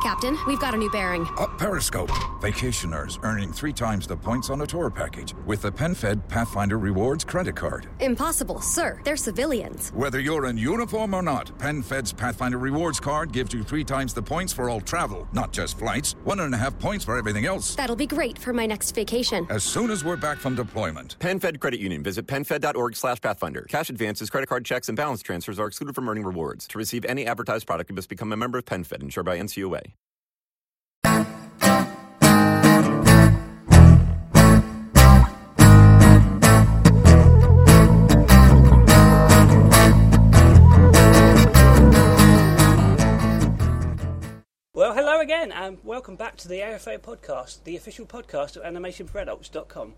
Captain, we've got a new bearing. Up Periscope. Vacationers earning three times the points on a tour package with the PenFed Pathfinder Rewards credit card. Impossible, sir. They're civilians. Whether you're in uniform or not, PenFed's Pathfinder Rewards card gives you three times the points for all travel, not just flights. One and a half points for everything else. That'll be great for my next vacation. As soon as we're back from deployment. PenFed Credit Union. Visit PenFed.org slash Pathfinder. Cash advances, credit card checks, and balance transfers are excluded from earning rewards. To receive any advertised product, you must become a member of PenFed, insured by NCUA. Well, hello again, and welcome back to the AFA podcast, the official podcast of animationforadults.com.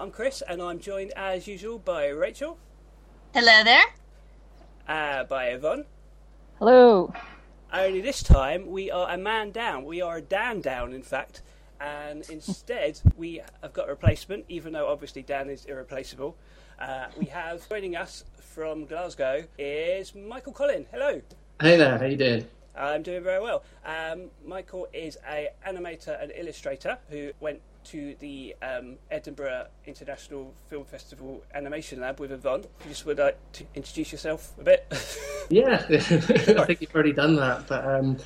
I'm Chris, and I'm joined as usual by Rachel, Hello there. uh, by Yvonne. Hello. Only this time we are a man down. We are a Dan down, in fact, and instead we have got a replacement, even though obviously Dan is irreplaceable. Uh, we have joining us from Glasgow is Michael Collin. Hello. Hey there, how you doing? I'm doing very well. Um, Michael is a animator and illustrator who went to the um, Edinburgh International Film Festival Animation Lab with Yvonne. If You just would like to introduce yourself a bit. Yeah, I think you've already done that. But um,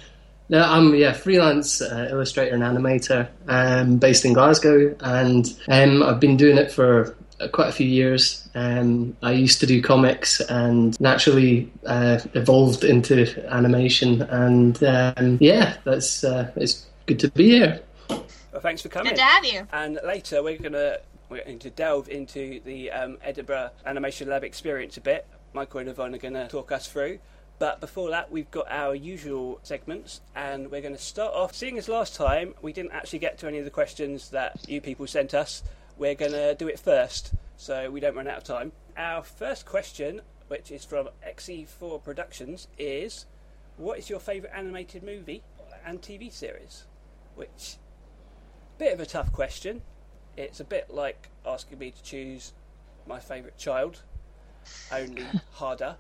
no, I'm yeah freelance uh, illustrator and animator, um, based in Glasgow, and um, I've been doing it for quite a few years. Um, I used to do comics, and naturally uh, evolved into animation. And um, yeah, that's uh, it's good to be here. well, thanks for coming. Good to have you. And later we're gonna we're going to delve into the um, Edinburgh Animation Lab experience a bit. Michael and Yvonne are going to talk us through. But before that, we've got our usual segments, and we're going to start off. Seeing as last time we didn't actually get to any of the questions that you people sent us, we're going to do it first, so we don't run out of time. Our first question, which is from XE4 Productions, is: What is your favourite animated movie and TV series? Which bit of a tough question. It's a bit like asking me to choose my favourite child, only harder.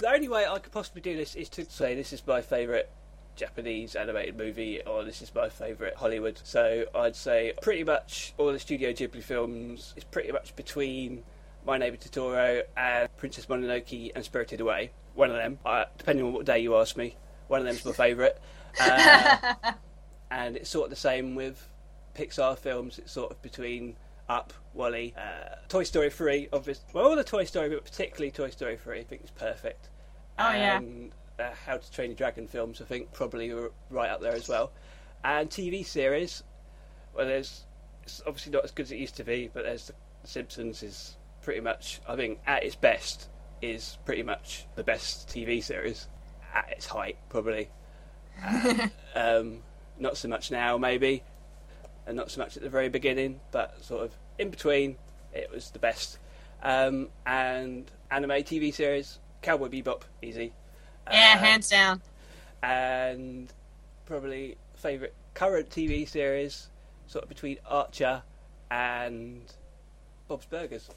The only way I could possibly do this is to say this is my favourite Japanese animated movie or this is my favourite Hollywood. So I'd say pretty much all the Studio Ghibli films is pretty much between My Neighbour Totoro and Princess Mononoke and Spirited Away. One of them, uh, depending on what day you ask me, one of them's my favourite. Uh, and it's sort of the same with Pixar films. It's sort of between Up, WALL-E, uh, Toy Story 3, obviously. Well, all the Toy Story, but particularly Toy Story 3, I think is perfect. Oh, yeah. Uh, How to Train Your Dragon films, I think, probably right up there as well. And TV series, well, there's it's obviously not as good as it used to be, but there's The Simpsons is pretty much, I think, at its best, is pretty much the best TV series at its height, probably. Uh, um, not so much now, maybe, and not so much at the very beginning, but sort of in between, it was the best. Um, and anime TV series, Cowboy Bebop, easy. Yeah, Uh, hands down. and probably favourite current TV series, sort of between Archer and Bob's Burgers.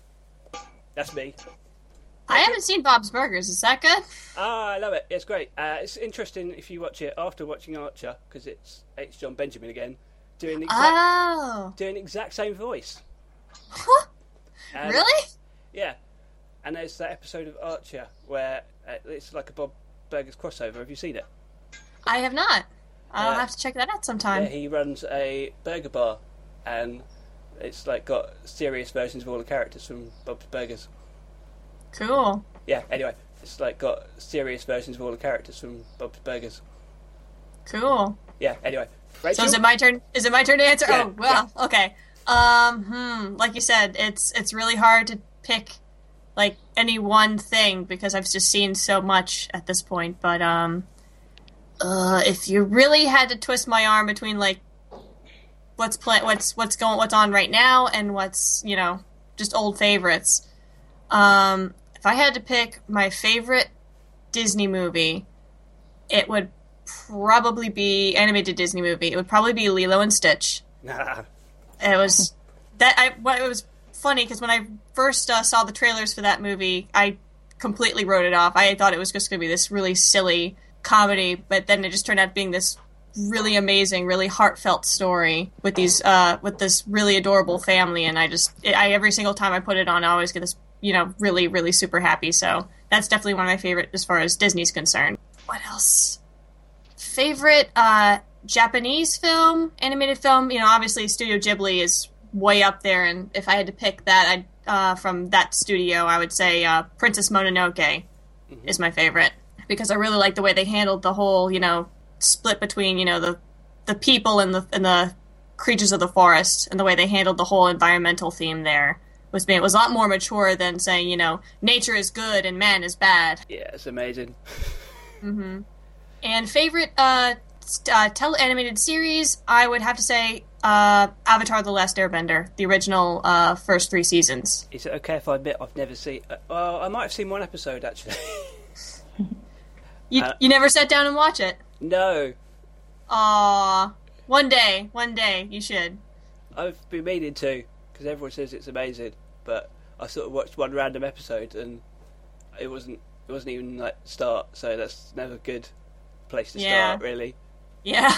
That's me. I haven't seen Bob's Burgers. Is that good? Ah, I love it. It's great. Uh, it's interesting if you watch it after watching Archer because it's it's Jon Benjamin again doing the exact, Oh. doing the exact same voice. And- really? Yeah. And there's that episode of Archer where uh, it's like a Bob Burgers crossover. Have you seen it? I have not. I'll Yeah. have to check that out sometime. Yeah, he runs a burger bar, and it's like got serious versions of all the characters from Bob's Burgers. Cool. Yeah. Anyway, it's like got serious versions of all the characters from Bob's Burgers. Cool. Yeah. Anyway, So is it my turn? Is it my turn to answer? Yeah, oh well, okay. Um, hmm. Like you said, it's it's really hard to pick like any one thing because I've just seen so much at this point. But um, uh, if you really had to twist my arm between like what's play, what's what's going, what's on right now, and what's you know just old favorites. Um, if I had to pick my favorite Disney movie, it would probably be animated Disney movie. It would probably be Lilo and Stitch. Nah. It was that I. Well, it was funny because when I first uh, saw the trailers for that movie, I completely wrote it off. I thought it was just going to be this really silly comedy, but then it just turned out being this really amazing, really heartfelt story with these uh, with this really adorable family, and I just I every single time I put it on, I always get this you know really really super happy. So that's definitely one of my favorite as far as Disney's concerned. What else? Favorite uh, Japanese film, animated film. You know, obviously Studio Ghibli is way up there, and if I had to pick that, I'd uh, from that studio, I would say uh, Princess Mononoke mm-hmm. is my favorite because I really like the way they handled the whole, you know, split between you know the the people and the and the creatures of the forest and the way they handled the whole environmental theme there was it was a lot more mature than saying you know nature is good and man is bad. Yeah, it's amazing. mm-hmm. And favorite uh, uh tele animated series, I would have to say uh, Avatar: The Last Airbender, the original uh, first three seasons. Is it okay if I admit I've never seen? Uh, well, I might have seen one episode actually. you uh, you never sat down and watch it? No. Aw, one day, one day you should. I've been meaning to because everyone says it's amazing, but I sort of watched one random episode and it wasn't it wasn't even like start, so that's never a good place to yeah. start, really. Yeah.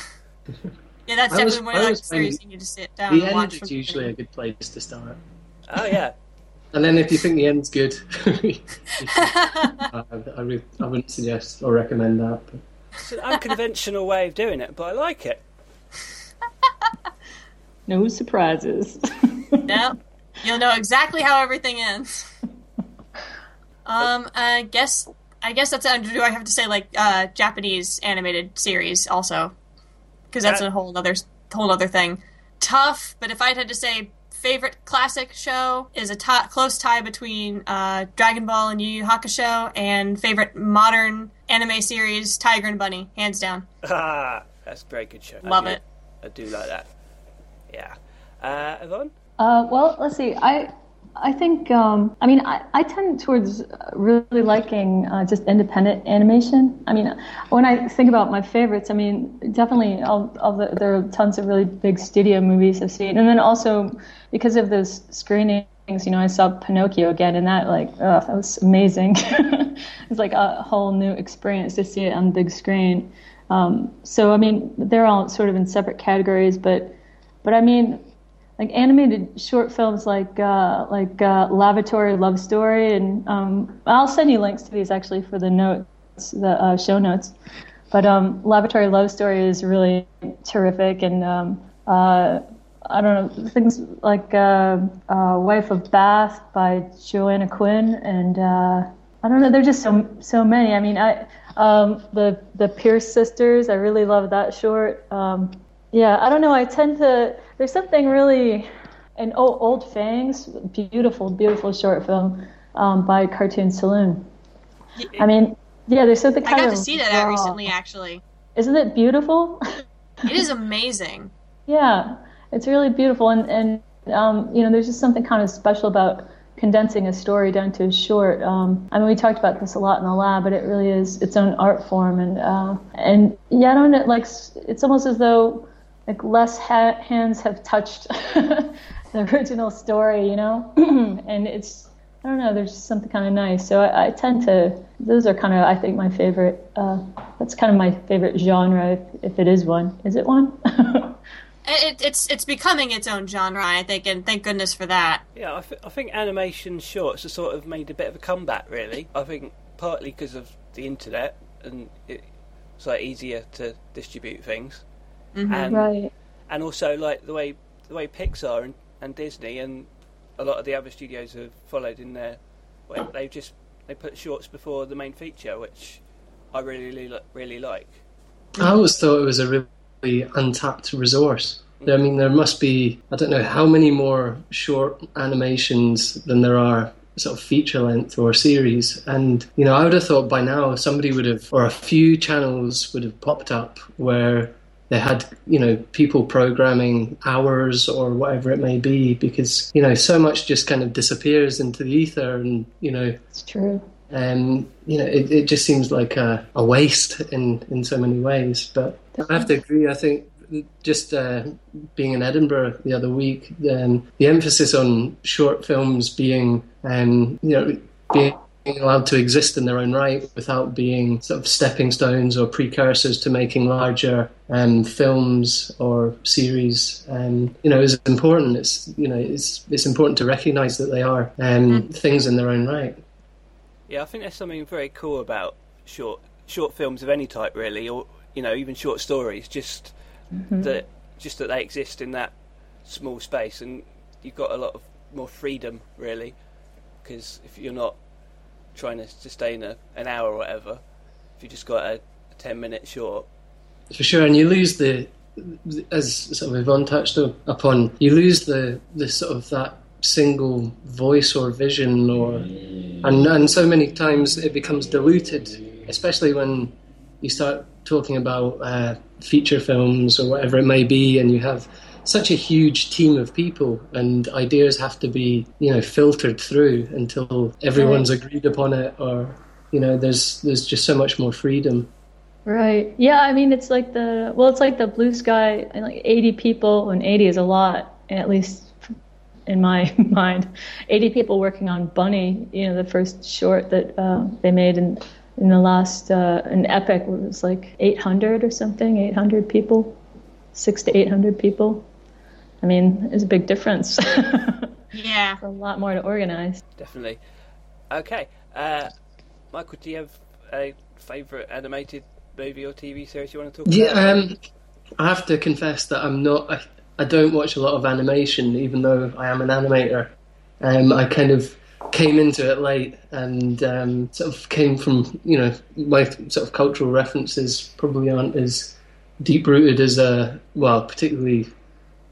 Yeah, that's definitely one of those series you need to sit down. The and end is usually a good place to start. Oh yeah. And then if you think the end's good, I, I, re- I, wouldn't suggest or recommend that. But. It's an unconventional way of doing it, but I like it. no surprises. no, you'll know exactly how everything ends. Um, I guess I guess that's do I have to say like uh, Japanese animated series also because that's a whole other whole other thing. Tough, but if I had to say favorite classic show is a t- close tie between uh, Dragon Ball and Yu Yu Hakusho, and favorite modern anime series Tiger and Bunny, hands down. Ah, that's a very good show. Love I it. I do like that. Yeah, uh, Yvonne. Uh, well, let's see. I I think, um, I mean, I, I tend towards really liking uh, just independent animation. I mean, when I think about my favorites, I mean, definitely all, all the, there are tons of really big studio movies I've seen. And then also, because of those screenings, you know, I saw Pinocchio again, and that, like, oh, that was amazing. it's like a whole new experience to see it on the big screen. Um, so, I mean, they're all sort of in separate categories, but, but I mean, like animated short films like uh, like uh, Lavatory Love Story, and um, I'll send you links to these actually for the notes, the uh, show notes. But um, Lavatory Love Story is really terrific, and um, uh, I don't know things like uh, uh, Wife of Bath by Joanna Quinn, and I don't know. There's just so so many. I mean, I um, the the Pearce sisters. I really love that short. Um, yeah, I don't know. I tend to. There's something really. An old, old Fangs, beautiful, beautiful short film um, by Cartoon Saloon. I mean, yeah, there's something kind I got of to see that recently, actually. Isn't it beautiful? it is amazing. yeah, it's really beautiful, and and um, you know, there's just something kind of special about condensing a story down to a short. Um, I mean, we talked about this a lot in the lab, but it really is its own art form, and uh, and yeah, I don't know, like it's almost as though like less ha- hands have touched the original story, you know, and it's I don't know. There's just something kind of nice. So I, I tend to. Those are kind of I think my favorite. Uh, that's kind of my favorite genre, if, if it is one. Is it one? it, it's it's becoming its own genre, I think, and thank goodness for that. Yeah, I, th- I think animation shorts have sort of made a bit of a comeback. Really, I think partly because of the internet and it, it's like easier to distribute things mm-hmm. and right. and also like the way the way Pixar and, and Disney and a lot of the other studios have followed in there. Well, they've just they put shorts before the main feature, which I really really, really like. I always thought it was a really untapped resource. I mean, there must be I don't know how many more short animations than there are sort of feature length or series. And, you know, I would have thought by now somebody would have, or a few channels would have popped up where they had you know people programming hours or whatever it may be because you know so much just kind of disappears into the ether and you know it's true. and you know it, it just seems like a, a waste in in so many ways. But i have to agree i think just uh, being in Edinburgh the other week, um, the emphasis on short films being, um, you know, being allowed to exist in their own right without being sort of stepping stones or precursors to making larger um, films or series, um, you know, is important. It's you know, it's it's important to recognise that they are um, things in their own right. Yeah, I think there's something very cool about short short films of any type, really, or you know, even short stories. Just that, just that they exist in that small space, and you've got a lot of more freedom, really. Because if you're not trying to sustain a, an hour or whatever, if you just got a, a ten minute short, For sure, and you lose the, as sort of Yvonne touched upon, you lose the the sort of that single voice or vision, or and and so many times it becomes diluted, especially when you start talking about uh, feature films or whatever it may be, and you have such a huge team of people, and ideas have to be you know filtered through until everyone's agreed upon it, or you know there's there's just so much more freedom. Right. Yeah, I mean, it's like the, well, it's like the blue sky, and like 80 people, and 80 is a lot, at least in my mind. 80 people working on Bunny, you know, the first short that uh, they made in, in the last, uh, an epic it was like 800 or something, 800 people, six to 800 people. I mean, it's a big difference. Yeah. a lot more to organize. definitely. Okay, uh, Michael, do you have a favourite animated movie or TV series you want to talk Yeah, about? um, I have to confess that I'm not. I, I don't watch a lot of animation, even though I am an animator. Um, I kind of came into it late and um, sort of came from you know my sort of cultural references probably aren't as deep rooted as a well, particularly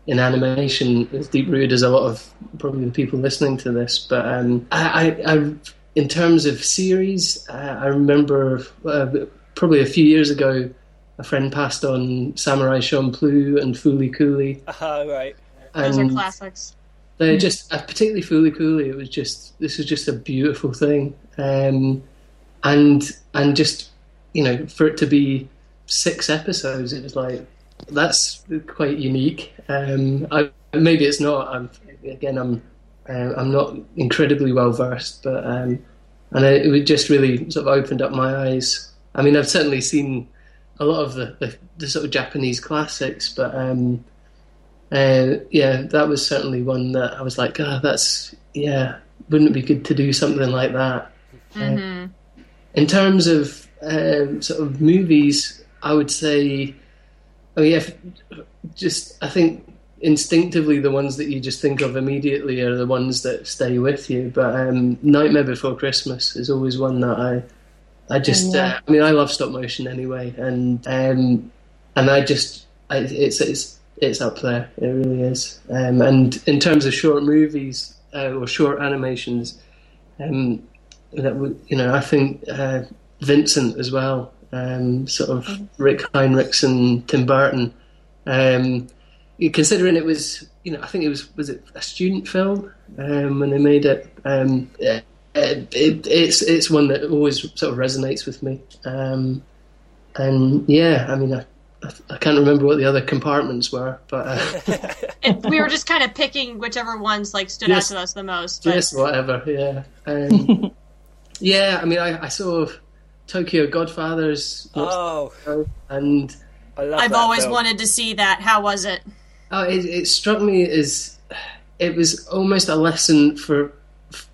in animation, as deep rooted as a lot of probably the people listening to this. But um, I, I, I, in terms of series, uh, I remember uh, probably a few years ago, a friend passed on Samurai Champloo and Fooly Cooley, Oh, right. Those are classics. They're just, uh, particularly Fooly Cooley, it was just this was just a beautiful thing, um, and and just you know for it to be six episodes, it was like that's quite unique. Um, I, maybe it's not. I'm, again, I'm uh, I'm not incredibly well versed, but um, and it, it just really sort of opened up my eyes. I mean, I've certainly seen a lot of the, the, the sort of Japanese classics, but um, uh, yeah, that was certainly one that I was like, ah, that's yeah, wouldn't it be good to do something like that? Uh, in terms of um, sort of movies, I would say, I mean, if, just I think instinctively the ones that you just think of immediately are the ones that stay with you. But um, Nightmare Before Christmas is always one that I, I just, uh, I mean, I love stop motion anyway, and um, and I just, I, it's it's it's up there. It really is. Um, and in terms of short movies uh, or short animations, um, that would, you know, I think uh, Vincent as well. Um, sort of Rick Heinrichs and Tim Burton. Um, considering it was, you know, I think it was was it a student film um, when they made it. Um, yeah, it, it, it's it's one that always sort of resonates with me. Um, and yeah, I mean, I, I, I can't remember what the other compartments were, but uh, we were just kind of picking whichever ones like stood Yes. out to us the most. But just whatever. Yeah, um, yeah. I mean, I, I saw Tokyo Godfathers, Oh, and I love I've always film. wanted to see that. How was it? Oh, it, it struck me as it was almost a lesson for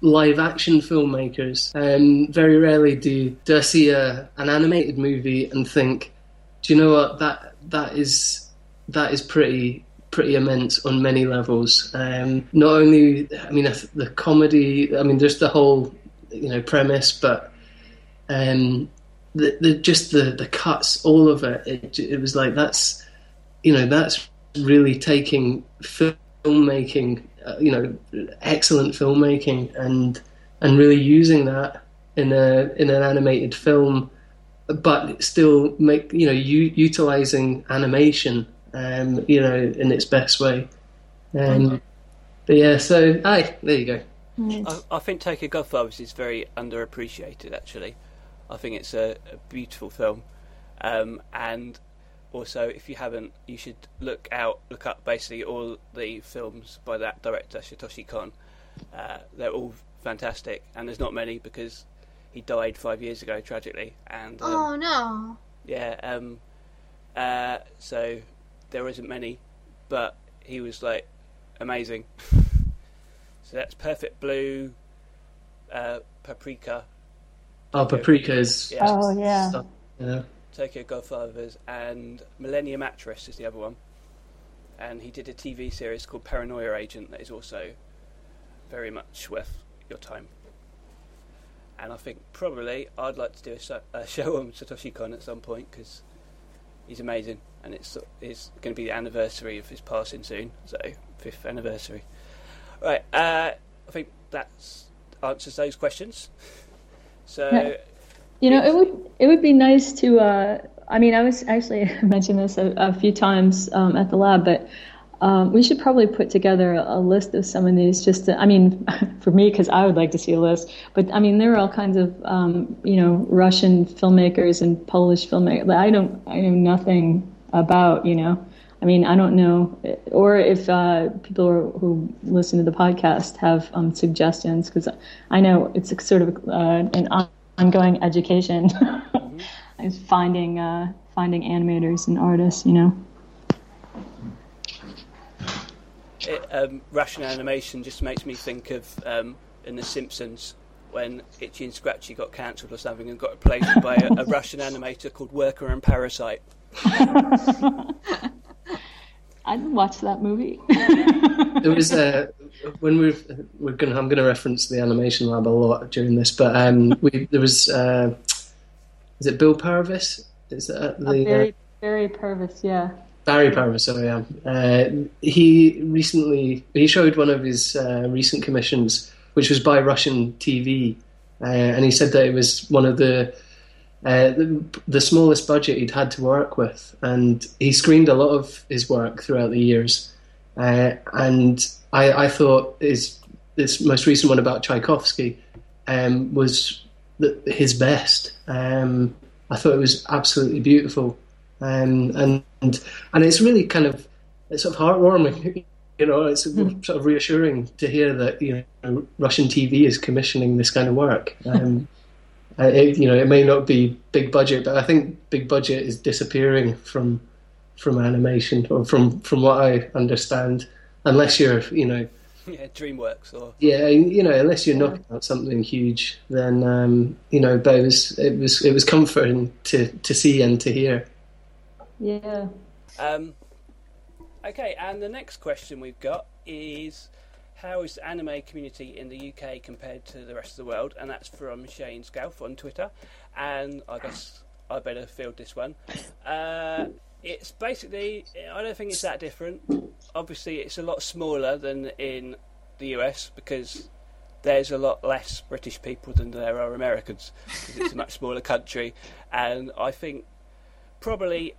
live action filmmakers. Um, very rarely do, do I see a, an animated movie and think, do you know what that that is that is pretty pretty immense on many levels. Um, not only, I mean, the comedy. I mean, there's the whole you know premise, but um, the, the just the the cuts, all of it. It, it was like that's you know that's really taking filmmaking, uh, you know, excellent filmmaking, and and really using that in a in an animated film, but still make you know u- utilizing animation, um, you know, in its best way. Um, but yeah, so aye, there you go. I, I think Tokyo Godfathers is very underappreciated. Actually, I think it's a, a beautiful film, um, and also if you haven't, you should look out, look up basically all the films by that director Satoshi Kon. Uh, they're all fantastic, and there's not many because he died five years ago tragically, and um, Oh no. yeah, um, uh, so there isn't many, but he was like amazing. so that's Perfect Blue, uh, Paprika, Oh, Paprika's. Yeah. Oh yeah. stuff, yeah. Tokyo Godfathers, and Millennium Actress is the other one. And he did a TV series called Paranoia Agent that is also very much worth your time. And I think probably I'd like to do a, so- a show on Satoshi Kon at some point because he's amazing, and it's it's going to be the anniversary of his passing soon, so fifth anniversary. Right, uh, I think that answers those questions. So. You know, it would it would be nice to. Uh, I mean, I was actually mentioned this a, a few times um, at the lab, but um, we should probably put together a, a list of some of these. Just to, I mean, for me, because I would like to see a list. But I mean, there are all kinds of um, you know Russian filmmakers and Polish filmmakers I don't I know nothing about. You know, I mean, I don't know, or if uh, people who, who listen to the podcast have um, suggestions, because I know it's a sort of uh, an ongoing education is finding uh, finding animators and artists. You know. it, um, Russian animation just makes me think of um, in The Simpsons when Itchy and Scratchy got cancelled or something and got replaced by a, a Russian animator called Worker and Parasite. I'd watch that movie. There was uh, when we're we're gonna I'm gonna reference the animation lab a lot during this, but um, we there was uh, is it Bill Purves? Is that the Barry uh, Barry Purves, yeah. Barry Purves? Sorry, yeah. Uh, he recently he showed one of his uh, recent commissions, which was by Russian TV, uh, and he said that it was one of the uh, the, the smallest budget he'd had to work with, and he screened a lot of his work throughout the years. Uh, and I, I thought his this most recent one about Tchaikovsky um, was the, his best. Um, I thought it was absolutely beautiful, um, and and and it's really kind of it's sort of heartwarming. You know, it's sort of reassuring to hear that you know Russian TV is commissioning this kind of work. Uh, it, you know, it may not be big budget, but I think big budget is disappearing from from animation, or from from what I understand. Unless you're, you know, Yeah, DreamWorks or yeah, you know, unless you're knocking out something huge, then um, you know. But it was it was it was comforting to to see and to hear. Yeah. Um, okay, and the next question we've got is how is the anime community in the UK compared to the rest of the world? And that's from Shane Scalf on Twitter. And I guess I better field this one. Uh, it's basically, I don't think it's that different. Obviously, it's a lot smaller than in the US because there's a lot less British people than there are Americans. it's a much smaller country. And I think probably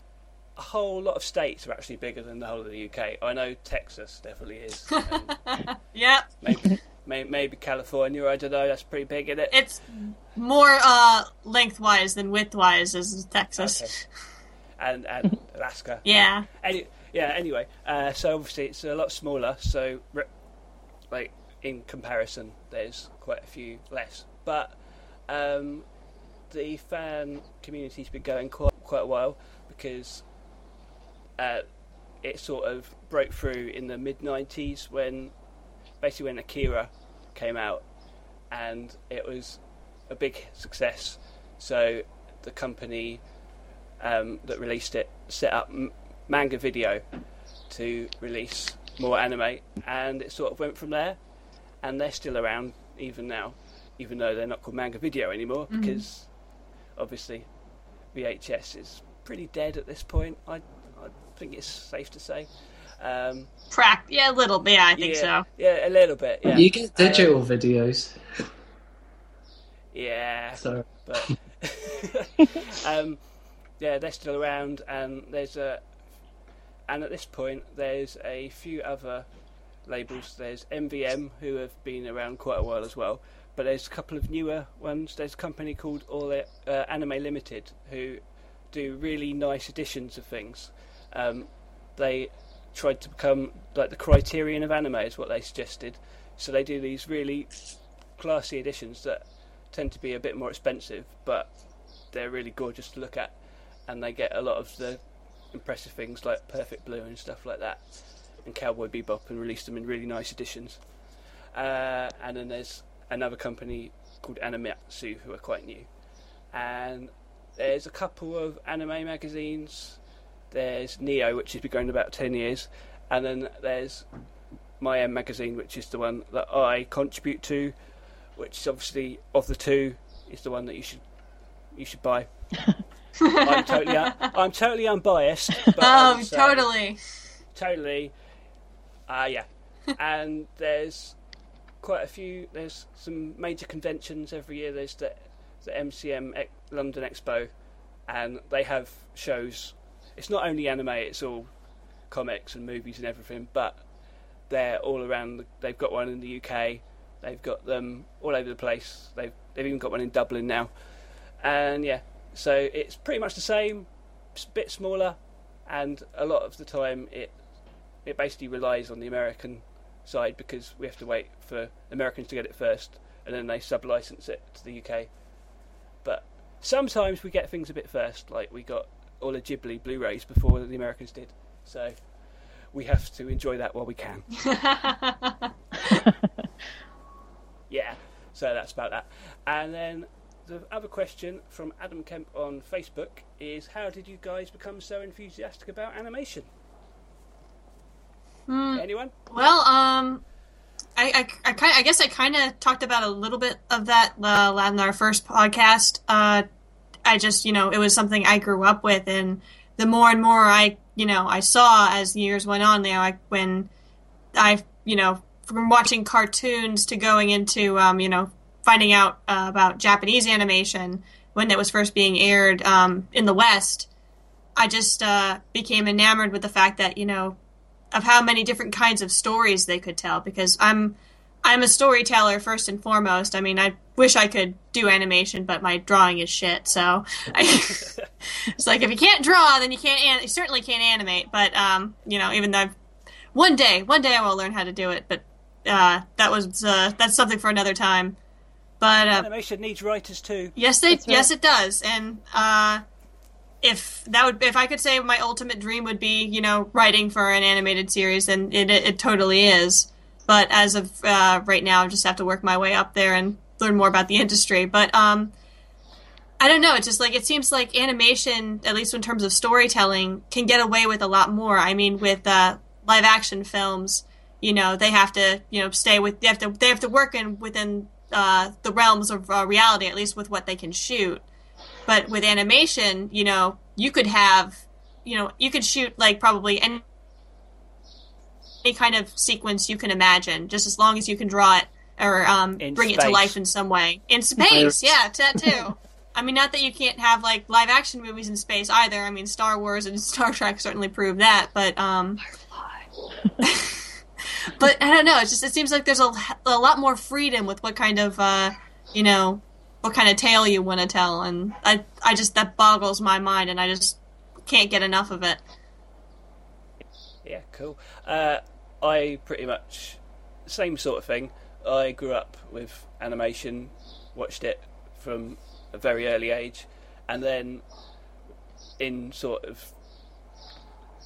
a whole lot of states are actually bigger than the whole of the UK. I know Texas definitely is. and Yeah, maybe, may, maybe California, I don't know, that's pretty big, isn't it? it's more uh, lengthwise than widthwise as Texas. Okay. And, and Alaska. Yeah. Any, yeah, anyway, uh, so obviously it's a lot smaller, so like in comparison, there's quite a few less. But um, the fan community's been going quite quite a while because uh, it sort of broke through in the mid '90s when basically when Akira came out, and it was a big success. So the company um, that released it set up M- Manga Video to release more anime, and it sort of went from there. And they're still around even now, even though they're not called Manga Video anymore, because obviously VHS is pretty dead at this point. I think it's safe to say. Um, Prac- yeah, a little bit, I think yeah, so. Yeah, a little bit. Yeah. You get digital videos, Yeah. so but um, yeah, they're still around, and there's a and at this point there's a few other labels. There's MVM who have been around quite a while as well, but there's a couple of newer ones. There's a company called All uh, Anime Limited who do really nice editions of things. Um, they tried to become like the criterion of anime is what they suggested. So they do these really classy editions that tend to be a bit more expensive, but they're really gorgeous to look at, and they get a lot of the impressive things like Perfect Blue and stuff like that, and Cowboy Bebop, and release them in really nice editions. Uh, and then there's another company called Animatsu who are quite new, and there's a couple of anime magazines. There's Neo, which has been going about ten years, and then there's MyM magazine, which is the one that I contribute to, which is obviously of the two is the one that you should you should buy. I'm totally un- I'm totally unbiased. Oh, say- totally. totally. Uh, yeah. and there's quite a few. There's some major conventions every year. There's the the MCM London Expo, and they have shows. It's not only anime; it's all comics and movies and everything. But they're all around. The, they've got one in the UK. They've got them all over the place. They've they've even got one in Dublin now. And yeah, so it's pretty much the same, it's a bit smaller, and a lot of the time it it basically relies on the American side because we have to wait for Americans to get it first, and then they sub-license it to the UK. But sometimes we get things a bit first, like we got all the Ghibli Blu-rays before the Americans did. So we have to enjoy that while we can. yeah, so that's about that. And then the other question from Adam Kemp on Facebook is How did you guys become so enthusiastic about animation? Anyone? Well, um, I, I, I, I guess I kind of talked about a little bit of that uh, in our first podcast. Uh, I just, you know, it was something I grew up with, and the more and more I, you know, I saw as years went on, you know, I, when I, you know, from watching cartoons to going into, um, you know, finding out uh, about Japanese animation when it was first being aired um, in the West, I just uh, became enamored with the fact that, you know, of how many different kinds of stories they could tell because I'm I'm a storyteller first and foremost. I mean, I wish I could do animation, but my drawing is shit. So I, it's like if you can't draw, then you can't. An- you certainly can't animate. But um, you know, even though I've, one day, one day I will learn how to do it. But uh, that was uh, that's something for another time. But uh, Animation needs writers too. Yes, they right. yes it does, and uh, if that would if I could say my ultimate dream would be you know writing for an animated series, then it it, it totally is. But as of uh, right now, I just have to work my way up there and learn more about the industry. But um, I don't know. It's just like it seems like animation, at least in terms of storytelling, can get away with a lot more. I mean, with uh, live action films, you know, they have to you know stay with they have to they have to work in within uh, the realms of uh, reality, at least with what they can shoot. But with animation, you know, you could have, you know, you could shoot like probably any, any kind of sequence you can imagine, just as long as you can draw it or um, In bring it to life in some way. In space, yeah, that too. I mean, not that you can't have like live action movies in space either. I mean, Star Wars and Star Trek certainly prove that, but um, but I don't know. It's just it seems like there's a, a lot more freedom with what kind of uh, you know what kind of tale you want to tell, and I I just that boggles my mind, and I just can't get enough of it. Yeah, cool. Uh, I pretty much same sort of thing. I grew up with animation, watched it from a very early age, and then in sort of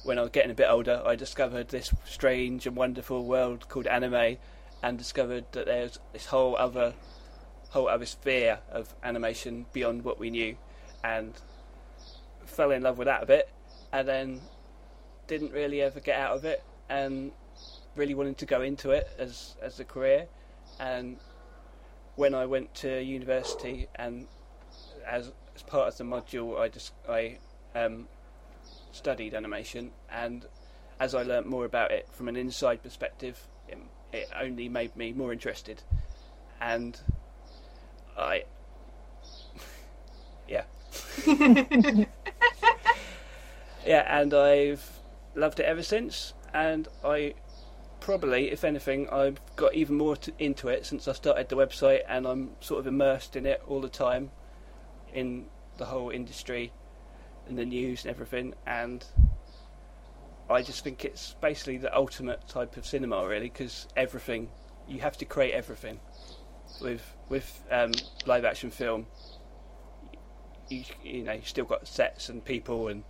when I was getting a bit older, I discovered this strange and wonderful world called anime, and discovered that there's this whole other whole other sphere of animation beyond what we knew, and fell in love with that a bit, and then didn't really ever get out of it and really wanted to go into it as as a career. And when I went to university and as as part of the module I just I um, studied animation. And as I learnt more about it from an inside perspective it, it only made me more interested. And I yeah. Yeah, and I've loved it ever since. And I probably, if anything, I've got even more to, into it since I started the website, and I'm sort of immersed in it all the time, in the whole industry, in the news and everything. And I just think it's basically the ultimate type of cinema, really, because everything you have to create everything. with with um, live action film, you you know you still got sets and people and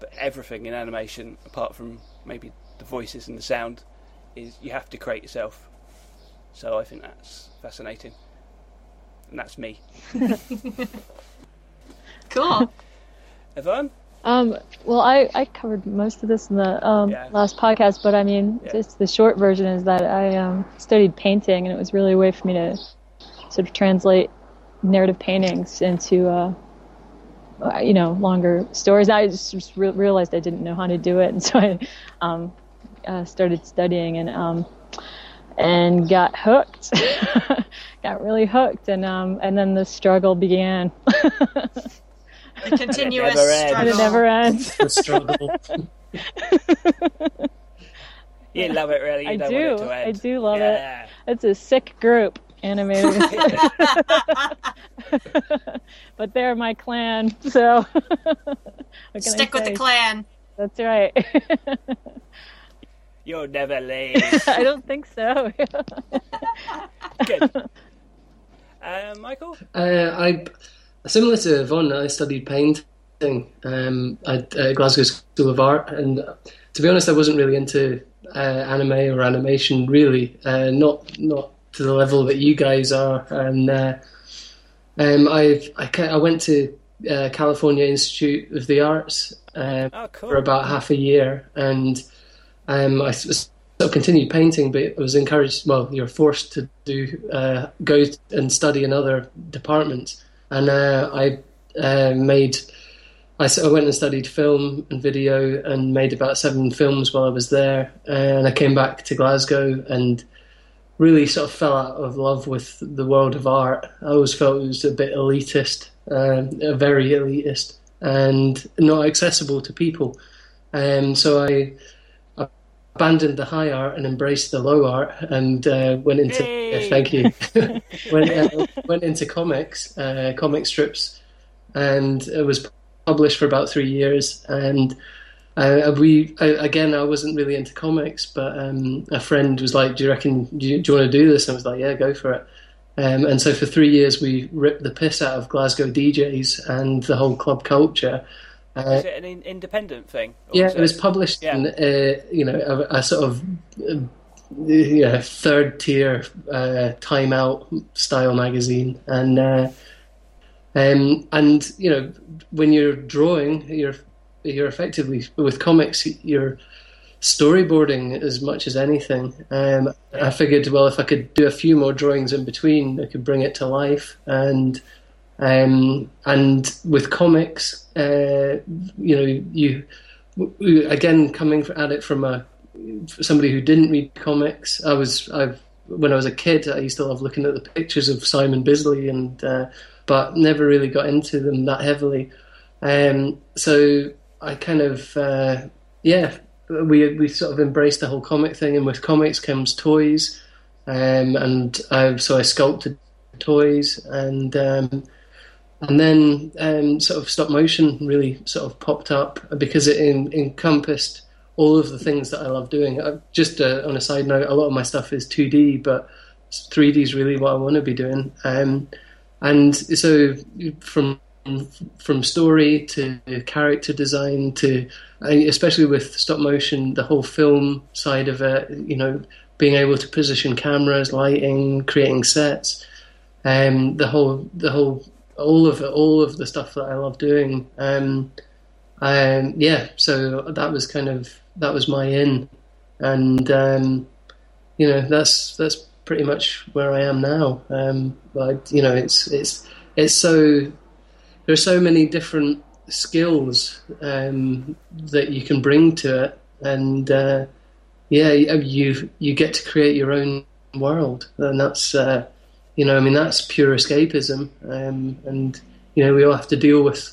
but everything in animation apart from maybe the voices and the sound is you have to create yourself. So I think that's fascinating, and that's me. Cool. Yvonne, Um, well, I, I covered most of this in the um, Yeah. last podcast, but I mean, Yeah. just the short version is that I um, studied painting, and it was really a way for me to sort of translate narrative paintings into, uh, you know, longer stories. I just, just re- realized I didn't know how to do it, and so I um, uh, started studying and um, and got hooked, got really hooked, and um, and then the struggle began. The continuous never ends. struggle. it never ends. The struggle. you love it really. You I don't do. want it to I do love it. It's a sick group, animated. but they're my clan, so what can I Stick with the clan. That's right. You'll never leave. I don't think so. Good. Um, Michael, Uh, I similar to Yvonne, I studied painting um, at uh, Glasgow School of Art, and uh, to be honest, I wasn't really into uh, anime or animation. Really, uh, not not to the level that you guys are. And uh, um, I I, I went to uh, California Institute of the Arts um, oh cool. for about half a year, and um, I sort of continued painting, but I was encouraged. Well, you're forced to do uh, go and study in other departments, and uh, I uh, made. I, s- I went and studied film and video and made about seven films while I was there, and I came back to Glasgow and really sort of fell out of love with the world of art. I always felt it was a bit elitist, uh, very elitist, and not accessible to people. Um, so I abandoned the high art and embraced the low art, and uh, went into uh, thank you went uh, went into comics, uh, comic strips, and it was published for about three years. And uh, we I, again, I wasn't really into comics, but um, a friend was like, "Do you reckon? Do you, do you want to do this?" And I was like, "Yeah, go for it." Um, and so for three years, we ripped the piss out of Glasgow DJs and the whole club culture. Uh, Is it an in- independent thing? Yeah, it was published Yeah. in uh, you know a, a sort of uh, yeah, third tier uh, Time Out style magazine, and uh, um, and you know when you're drawing, you're you're effectively with comics, you're storyboarding as much as anything. Um, I figured, well, if I could do a few more drawings in between, I could bring it to life, and um, and with comics, uh, you know, you again coming at it from a somebody who didn't read comics. I was I've when I was a kid, I used to love looking at the pictures of Simon Bisley, and uh, but never really got into them that heavily. Um, so I kind of uh, yeah, we we sort of embraced the whole comic thing, and with comics comes toys, um, and I, so I sculpted toys, and um, and then um, sort of stop motion really sort of popped up because it en- encompassed all of the things that I love doing. Uh, just uh, on a side note, a lot of my stuff is 2D, but 3D is really what I want to be doing. Um, and so from from story to character design to especially with stop motion, the whole film side of it, you know, being able to position cameras, lighting, creating sets, um, the whole the whole all of it, all of the stuff that I love doing. Um, um, yeah, so that was kind of that was my in, and um, you know that's that's pretty much where I am now. Um, but you know, it's it's it's so there are so many different skills um, that you can bring to it, and uh, yeah, you you get to create your own world, and that's uh, you know, I mean, that's pure escapism, um, and you know, we all have to deal with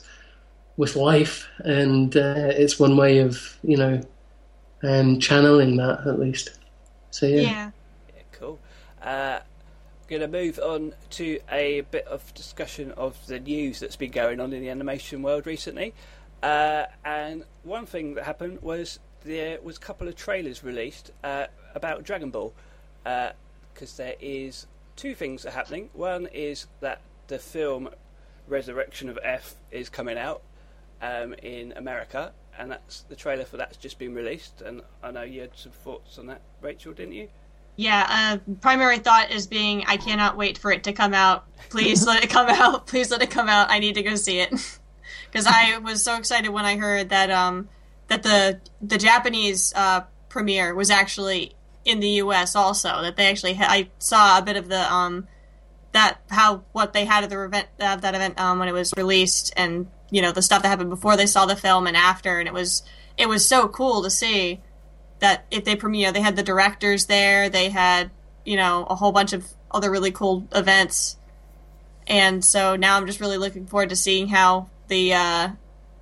with life, and uh, it's one way of you know um, channeling that at least. So yeah. Yeah. Yeah, cool. Uh, going to move on to a bit of discussion of the news that's been going on in the animation world recently. Uh, and one thing that happened was there was a couple of trailers released uh, about Dragon Ball, because there is two things are happening. One is that the film Resurrection of F is coming out um, in America, and that's the trailer for that's just been released. And I know you had some thoughts on that, Rachel, didn't you? Yeah, uh, primary thought is being I cannot wait for it to come out. Please let it come out. Please let it come out. I need to go see it because I was so excited when I heard that um that the the Japanese uh, premiere was actually in the U.S. also. That they actually ha- I saw a bit of the um that how what they had at the event uh, that event um when it was released and you know the stuff that happened before they saw the film and after and it was it was so cool to see that if they premiere, they had the directors there, they had you know a whole bunch of other really cool events, and so now I'm just really looking forward to seeing how the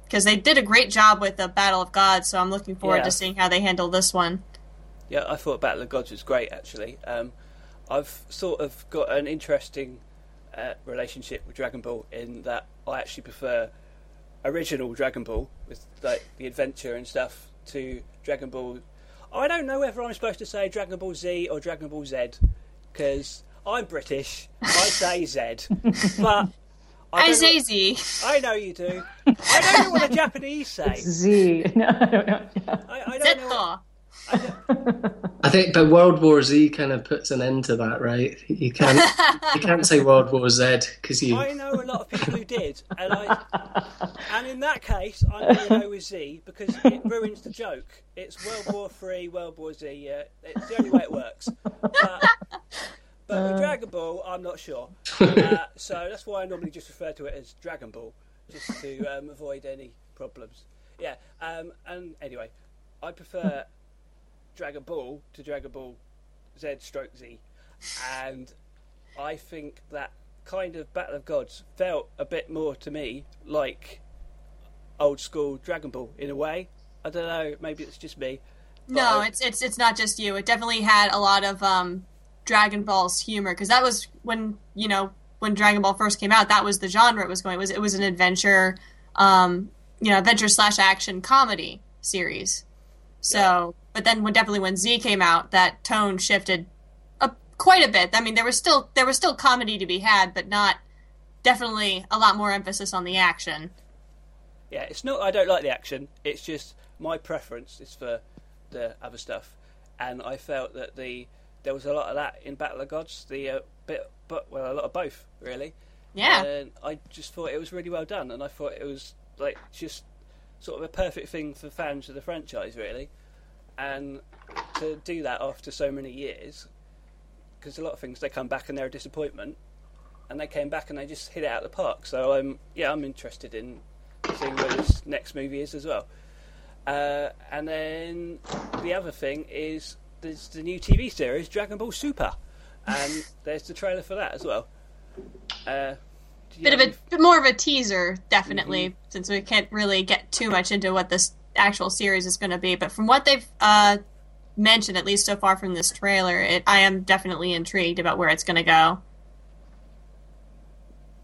because they did a great job with the Battle of Gods, so I'm looking forward Yeah. to seeing how they handle this one. Yeah, I thought Battle of Gods was great actually. Um, I've sort of got an interesting uh, relationship with Dragon Ball in that I actually prefer original Dragon Ball with like the adventure and stuff to Dragon Ball. I don't know whether I'm supposed to say Dragon Ball Z or Dragon Ball Z because I'm British. I say Z, but I, I say know- Z. I know you do. I don't know what the Japanese say. Z. No, I don't know. Yeah. I, I don't know. Zetto. I think, but World War Z kind of puts an end to that, right? You can't you can't say World War Z because you. I know a lot of people who did, and I, and in that case, I'm going to go with Z because it ruins the joke. It's World War Three, World War Z. It's the only way it works. But, but with Dragon Ball, I'm not sure. Uh, so that's why I normally just refer to it as Dragon Ball, just to um, avoid any problems. Yeah, um, and anyway, I prefer Dragon Ball to Dragon Ball Z stroke Z, and I think that kind of Battle of Gods felt a bit more to me like old school Dragon Ball in a way. I don't know, maybe it's just me. No, I- it's it's it's not just you. It definitely had a lot of um, Dragon Ball's humor because that was when you know when Dragon Ball first came out. That was the genre it was going. It was it was an adventure, um, you know, adventure slash action comedy series. So, but then when definitely when Z came out, that tone shifted a, quite a bit. I mean, there was still there was still comedy to be had, but not definitely a lot more emphasis on the action. Yeah, it's not. I don't like the action. It's just my preference is for the other stuff, and I felt that the there was a lot of that in Battle of Gods. The uh, bit, but well, a lot of both really. Yeah. And I just thought it was really well done, and I thought it was like just sort of a perfect thing for fans of the franchise, really. And to do that after so many years, because a lot of things they come back and they're a disappointment, and they came back and they just hit it out of the park. So I'm yeah, I'm interested in seeing where this next movie is as well. Uh, and then the other thing is there's the new TV series Dragon Ball Super, and there's the trailer for that as well. Uh, bit of a bit more of a teaser, definitely, since we can't really get too much into what this actual series is going to be. But from what they've uh, mentioned, at least so far from this trailer, it, I am definitely intrigued about where it's going to go.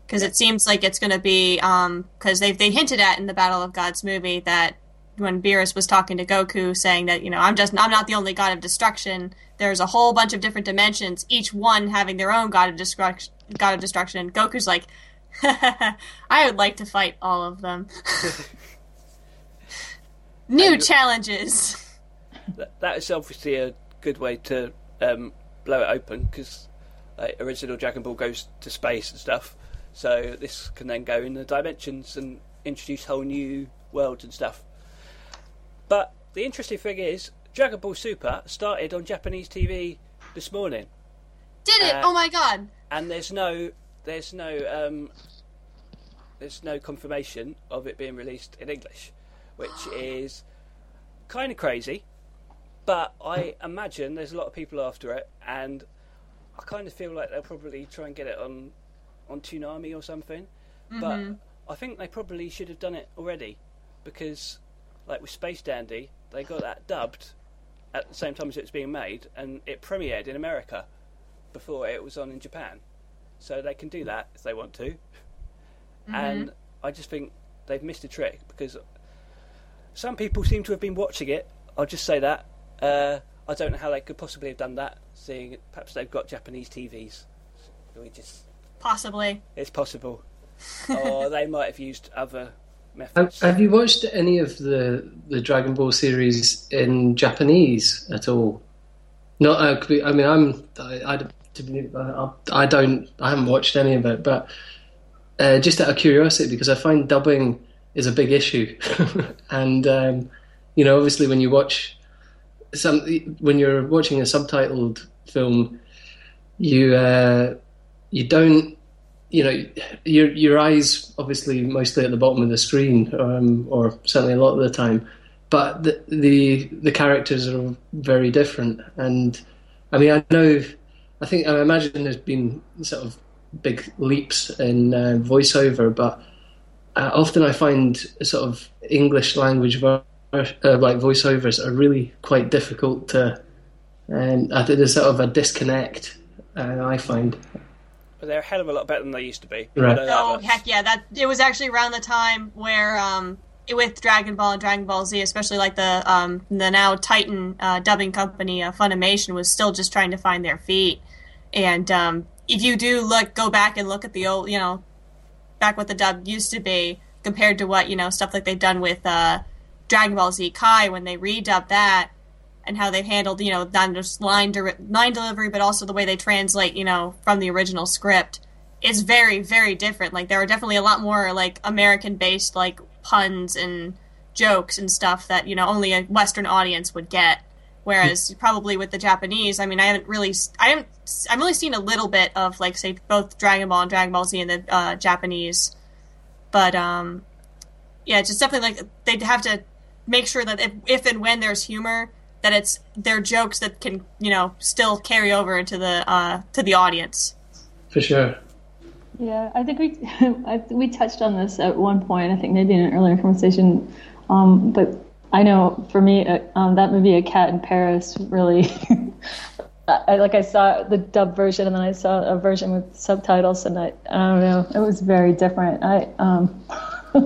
Because it seems like it's going to be because they they hinted at in the Battle of Gods movie that when Beerus was talking to Goku, saying that you know I'm just I'm not the only god of destruction. There's a whole bunch of different dimensions, each one having their own god of destruction. God of destruction. Goku's like, I would like to fight all of them. New challenges. that, that is obviously a good way to um, blow it open because like, original Dragon Ball goes to space and stuff. So this can then go in the dimensions and introduce whole new worlds and stuff. But the interesting thing is, Dragon Ball Super started on Japanese TV this morning, Did it? Uh, oh my god. and there's no, there's no, um, there's no confirmation of it being released in English, which is kind of crazy. But I imagine there's a lot of people after it, and I kind of feel like they'll probably try and get it on on Toonami or something. But mm-hmm. I think they probably should have done it already, because like with Space Dandy, they got that dubbed at the same time as it was being made, and it premiered in America before it was on in Japan. So they can do that if they want to. Mm-hmm. And I just think they've missed a trick because some people seem to have been watching it. I'll just say that. Uh, I don't know how they could possibly have done that, seeing perhaps they've got Japanese TVs. We just Possibly. it's possible, or they might have used other methods. have you watched any of the the Dragon Ball series in Japanese at all? Not, uh, I mean, I'm, I, I, to be, I, I don't, I haven't watched any of it, but uh, just out of curiosity, because I find dubbing is a big issue, and um, you know, obviously, when you watch some, when you're watching a subtitled film, you uh, you don't you know, your your eyes obviously mostly at the bottom of the screen, um, or certainly a lot of the time. But the, the the characters are very different, and I mean, I know, I think I imagine there's been sort of big leaps in uh, voiceover, but uh, often I find sort of English language ver- uh, like voiceovers are really quite difficult to. And I think there's sort of a disconnect. Uh, I find. But they're a hell of a lot better than they used to be. Right. know that Oh heck yeah! That it was actually around the time where um with Dragon Ball and Dragon Ball Z, especially like the um the now Titan uh, dubbing company uh, Funimation was still just trying to find their feet, and um if you do look go back and look at the old you know back what the dub used to be compared to what you know stuff like they've done with uh Dragon Ball Z Kai when they redubbed that and how they've handled you know not just line de- line delivery but also the way they translate you know from the original script is very very different. Like there are definitely a lot more like american based like puns and jokes and stuff that you know only a western audience would get whereas probably with the japanese i mean i haven't really i haven't i've only seen a little bit of like say both dragon ball and dragon ball z in the uh, japanese but um yeah it's just definitely like they'd have to make sure that if, if and when there's humor that it's they're jokes that can you know still carry over into the uh to the audience For sure. Yeah, I think we I, we touched on this at one point. I think maybe in an earlier conversation, um, but I know for me, uh, um, that movie A Cat in Paris really. I, like I saw the dub version and then I saw a version with subtitles and I I don't know it was very different. I um I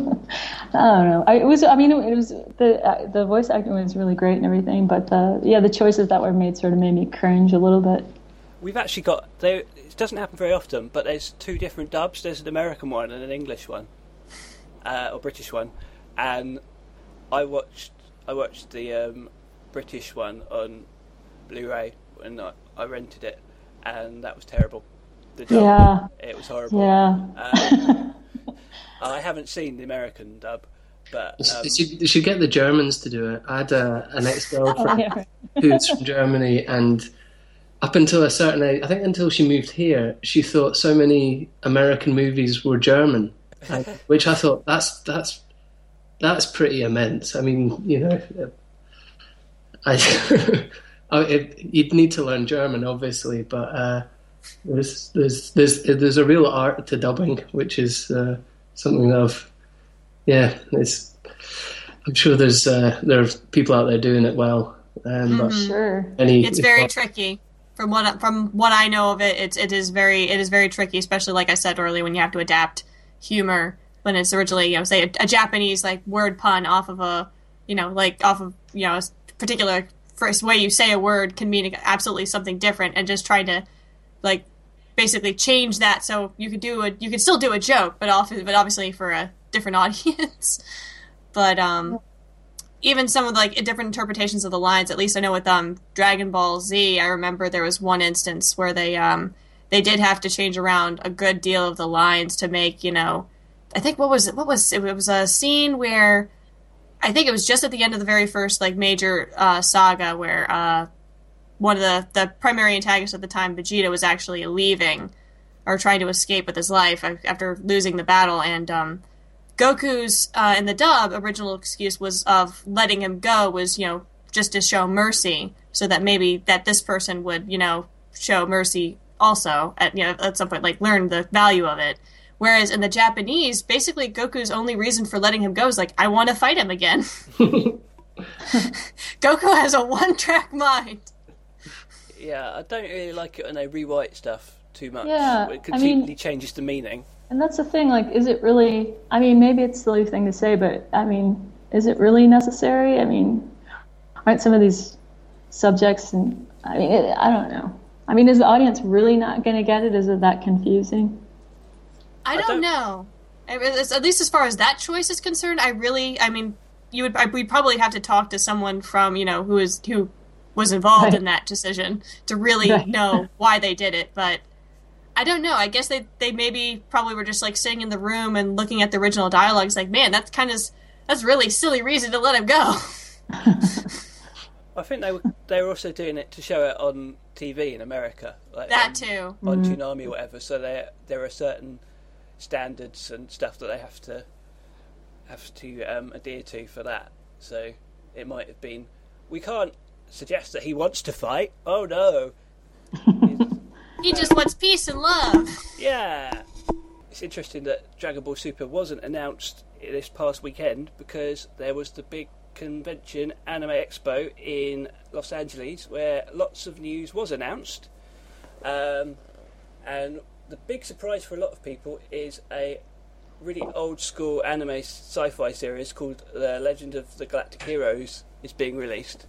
don't know. I, it was I mean it was the uh, the voice acting was really great and everything, but the yeah the choices that were made sort of made me cringe a little bit. We've actually got there. It doesn't happen very often, but there's two different dubs. There's an American one and an English one, uh, or British one. And I watched I watched the um, British one on Blu-ray when I, I rented it, and that was terrible. The dub, Yeah. it was horrible. Yeah. Um, I haven't seen the American dub, but um, you, should, you should get the Germans to do it. I had a, an ex-girlfriend Yeah. who's from Germany, and up until a certain age, I think until she moved here, she thought so many American movies were German, like, which I thought that's that's that's pretty immense. I mean, you know, I, I it, you'd need to learn German, obviously, but uh, there's there's there's there's a real art to dubbing, which is uh, something of yeah, it's. I'm sure there's uh, there are people out there doing it well, um, but Sure. any it's very tricky from what from what I know of it. It's it is very it is very tricky, especially like I said earlier, when you have to adapt humor when it's originally you know say a, a Japanese like word pun off of a you know like off of you know a particular first way you say a word can mean absolutely something different, and just trying to like basically change that so you could do a you could still do a joke, but off but obviously for a different audience. but um even some of the, like different interpretations of the lines. At least I know with um Dragon Ball Z, I remember there was one instance where they um they did have to change around a good deal of the lines to make you know I think what was it what was it, it was a scene where I think it was just at the end of the very first like major uh, saga where uh one of the the primary antagonists at the time Vegeta was actually leaving or trying to escape with his life after losing the battle. And um Goku's uh, in the dub original excuse was of letting him go was you know just to show mercy so that maybe that this person would you know show mercy also at you know at some point like learn the value of it whereas in the Japanese basically Goku's only reason for letting him go is like I want to fight him again Goku has a one track mind yeah, I don't really like it when they rewrite stuff too much. Yeah, it I completely mean- changes the meaning. And that's the thing, like, is it really, I mean, maybe it's a silly thing to say, but I mean, is it really necessary? I mean, aren't some of these subjects, and I mean, it, I don't know. I mean, is the audience really not going to get it? Is it that confusing? I don't, don't- know. I mean, At least as far as that choice is concerned, I really, I mean, you would, I, we'd probably have to talk to someone from, you know, who is who was involved Right. in that decision to really Right. know why they did it. But I don't know. I guess they they maybe probably were just like sitting in the room and looking at the original dialogues, like, man, that's kind of that's really silly reason to let him go. I think they were they were also doing it to show it on TV in America, like that on, too. on mm-hmm. Toonami or whatever. So there there are certain standards and stuff that they have to have to um, adhere to for that. So it might have been. We can't suggest that he wants to fight. Oh no! He just wants peace and love. Yeah. It's interesting that Dragon Ball Super wasn't announced this past weekend because there was the big convention Anime Expo in Los Angeles where lots of news was announced. Um, and the big surprise for a lot of people is a really old school anime sci fi series called The Legend of the Galactic Heroes is being released.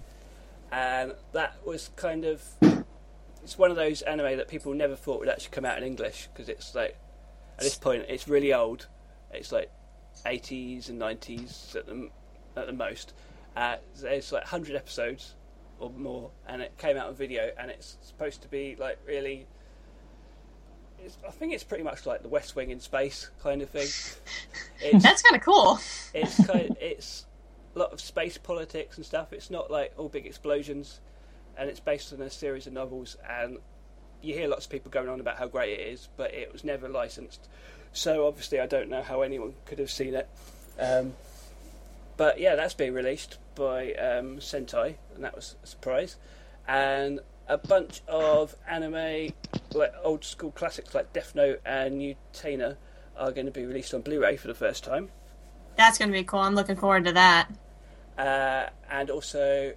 And that was kind of it's one of those anime that people never thought would actually come out in English because it's like at this point it's really old. It's like 80s and 90s at the at the most. Uh, like 100 episodes or more, and it came out on video, and it's supposed to be like really. It's, I think it's pretty much like the West Wing in space kind of thing. It's, That's kind of cool. it's kind it's a lot of space politics and stuff. It's not like all big explosions, and it's based on a series of novels. And you hear lots of people going on about how great it is, but it was never licensed. So obviously, I don't know how anyone could have seen it. Um, but yeah, that's being released by um, Sentai, and that was a surprise. And a bunch of anime, like old school classics like Death Note and Utena, are going to be released on Blu-ray for the first time. That's going to be cool. I'm looking forward to that. Uh, and also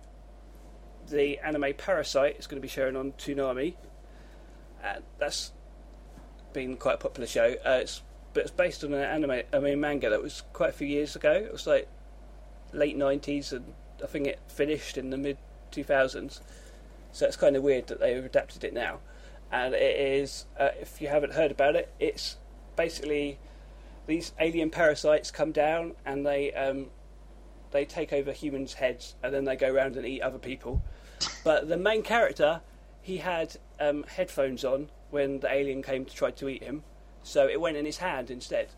the anime Parasyte is going to be shown on Toonami. Uh, that's been quite a popular show. Uh, it's but it's based on an anime, I mean manga that was quite a few years ago. It was like late nineties, and I think it finished in the mid two thousands. So it's kind of weird that they've adapted it now. And it is, uh, if you haven't heard about it, it's basically these alien parasites come down and they um, they take over humans' heads and then they go around and eat other people. But the main character, he had um, headphones on when the alien came to try to eat him, so it went in his hand instead.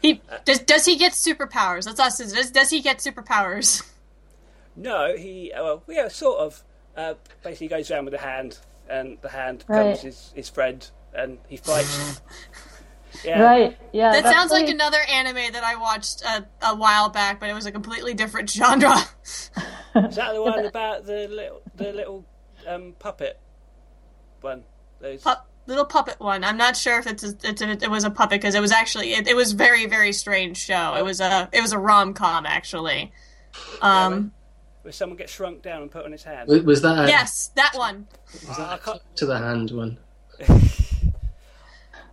He does. Does he get superpowers? Let's ask this. Does, does he get superpowers? No, he uh, well, yeah, sort of. Uh, basically, goes around with a hand, and the hand Right. becomes his, his friend, and he fights. yeah, Right. Yeah. That that's sounds like really- another anime that I watched a, a while back, but it was a completely different genre. Is that the one about the little the little um, puppet one? Those Pup, little puppet one. I'm not sure if it's, a, it's a, it was a puppet because it was actually it, it was very very strange show. It was a it was a rom com actually. Um, where someone gets shrunk down and put on his hand. Was, was that a, yes, that one. I, can't, to the hand one?